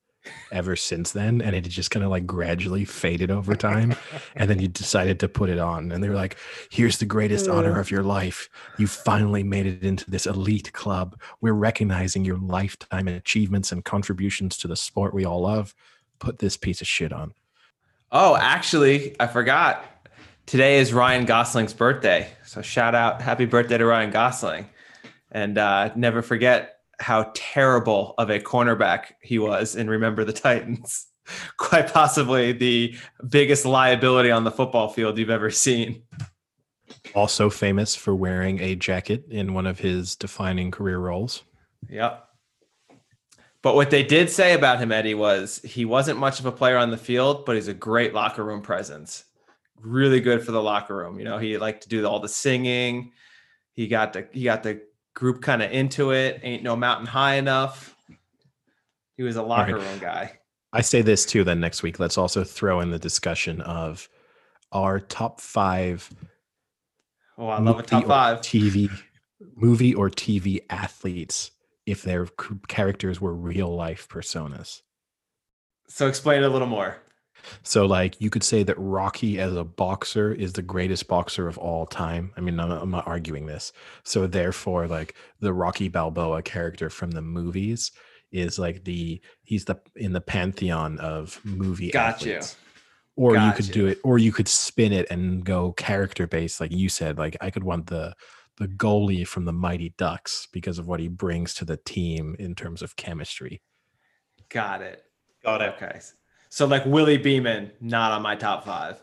C: ever since then, and it just kind of like gradually faded over time. and then you decided to put it on, and they were like, "Here's the greatest honor of your life. You finally made it into this elite club. We're recognizing your lifetime achievements and contributions to the sport we all love. Put this piece of shit on."
A: Oh, actually, I forgot. Today is Ryan Gosling's birthday. So shout out, happy birthday to Ryan Gosling. And uh, never forget how terrible of a cornerback he was in Remember the Titans. Quite possibly the biggest liability on the football field you've ever seen.
C: Also famous for wearing a jacket in one of his defining career roles.
A: Yep. But what they did say about him, Eddie, was he wasn't much of a player on the field, but he's a great locker room presence. Really good for the locker room. You know, he liked to do all the singing. He got the he got the group kind of into it. Ain't no mountain high enough. He was a locker
C: right.
A: room guy.
C: I say this too. Then next week, let's also throw in the discussion of our top five.
A: Oh, I love a top five.
C: TV movie or TV athletes if their characters were real life personas.
A: So explain it a little more.
C: So, like, you could say that Rocky as a boxer is the greatest boxer of all time. I mean, I'm, I'm not arguing this. So, therefore, like, the Rocky Balboa character from the movies is like the he's the in the pantheon of movie.
A: Got you.
C: athletes. Or you could
A: you.
C: do it, or you could spin it and go character based, like you said. Like, I could want the the goalie from the Mighty Ducks because of what he brings to the team in terms of chemistry.
A: Got it.
B: Got it.
A: Okay. So like Willie Beamen, not on my top five.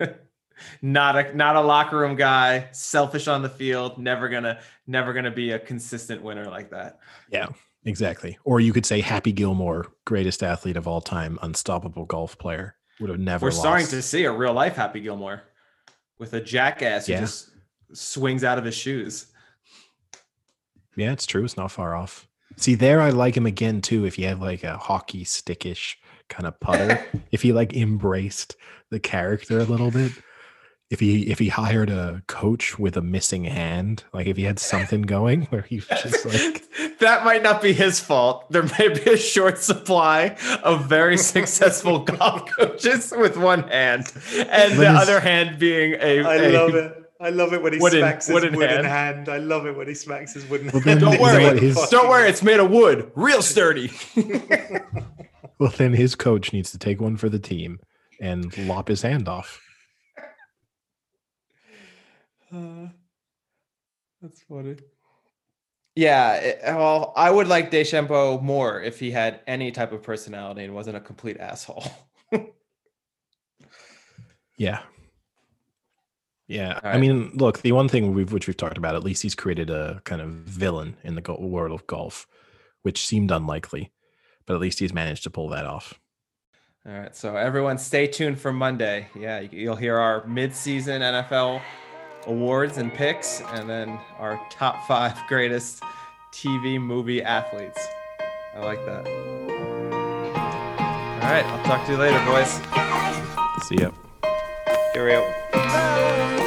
A: not a not a locker room guy, selfish on the field, never gonna never gonna be a consistent winner like that.
C: Yeah, exactly. Or you could say Happy Gilmore, greatest athlete of all time, unstoppable golf player, would have never.
A: We're starting to see a real life Happy Gilmore with a jackass
C: Yeah.
A: who just swings out of his shoes.
C: Yeah, it's true. It's not far off. See, there I like him again too. If you have like a hockey stickish kind of putter, if he like embraced the character a little bit, if he if he hired a coach with a missing hand, like if he had something going where he was just like
A: that might not be his fault. There may be a short supply of very successful golf coaches with one hand, and the
C: But
A: other hand being a.
B: I
A: a-
B: love it. I love it when he
A: Wooden-
B: smacks his
A: wooden
B: wooden,
A: hand.
B: hand. I love it when he smacks his wooden
C: Well,
B: hand.
A: Don't worry,
C: his-
A: don't worry. It's made of wood, real sturdy.
C: well then his coach needs to take one for the team and lop his hand off.
A: Uh, that's funny. Yeah, it- well, I would like DeChambeau more if he had any type of personality and wasn't a complete asshole.
C: Yeah. Yeah. I mean, look, the one thing we've which we've talked about, at least he's created a kind of villain in the go- world of golf, which seemed unlikely, but at least he's managed to pull that off.
A: All right, so everyone, stay tuned for Monday. Yeah, you- you'll hear our mid-season NFL awards and picks, and then our top five greatest TV movie athletes. I like that. All right, I'll talk to you later, boys.
C: See ya.
B: Cheerio.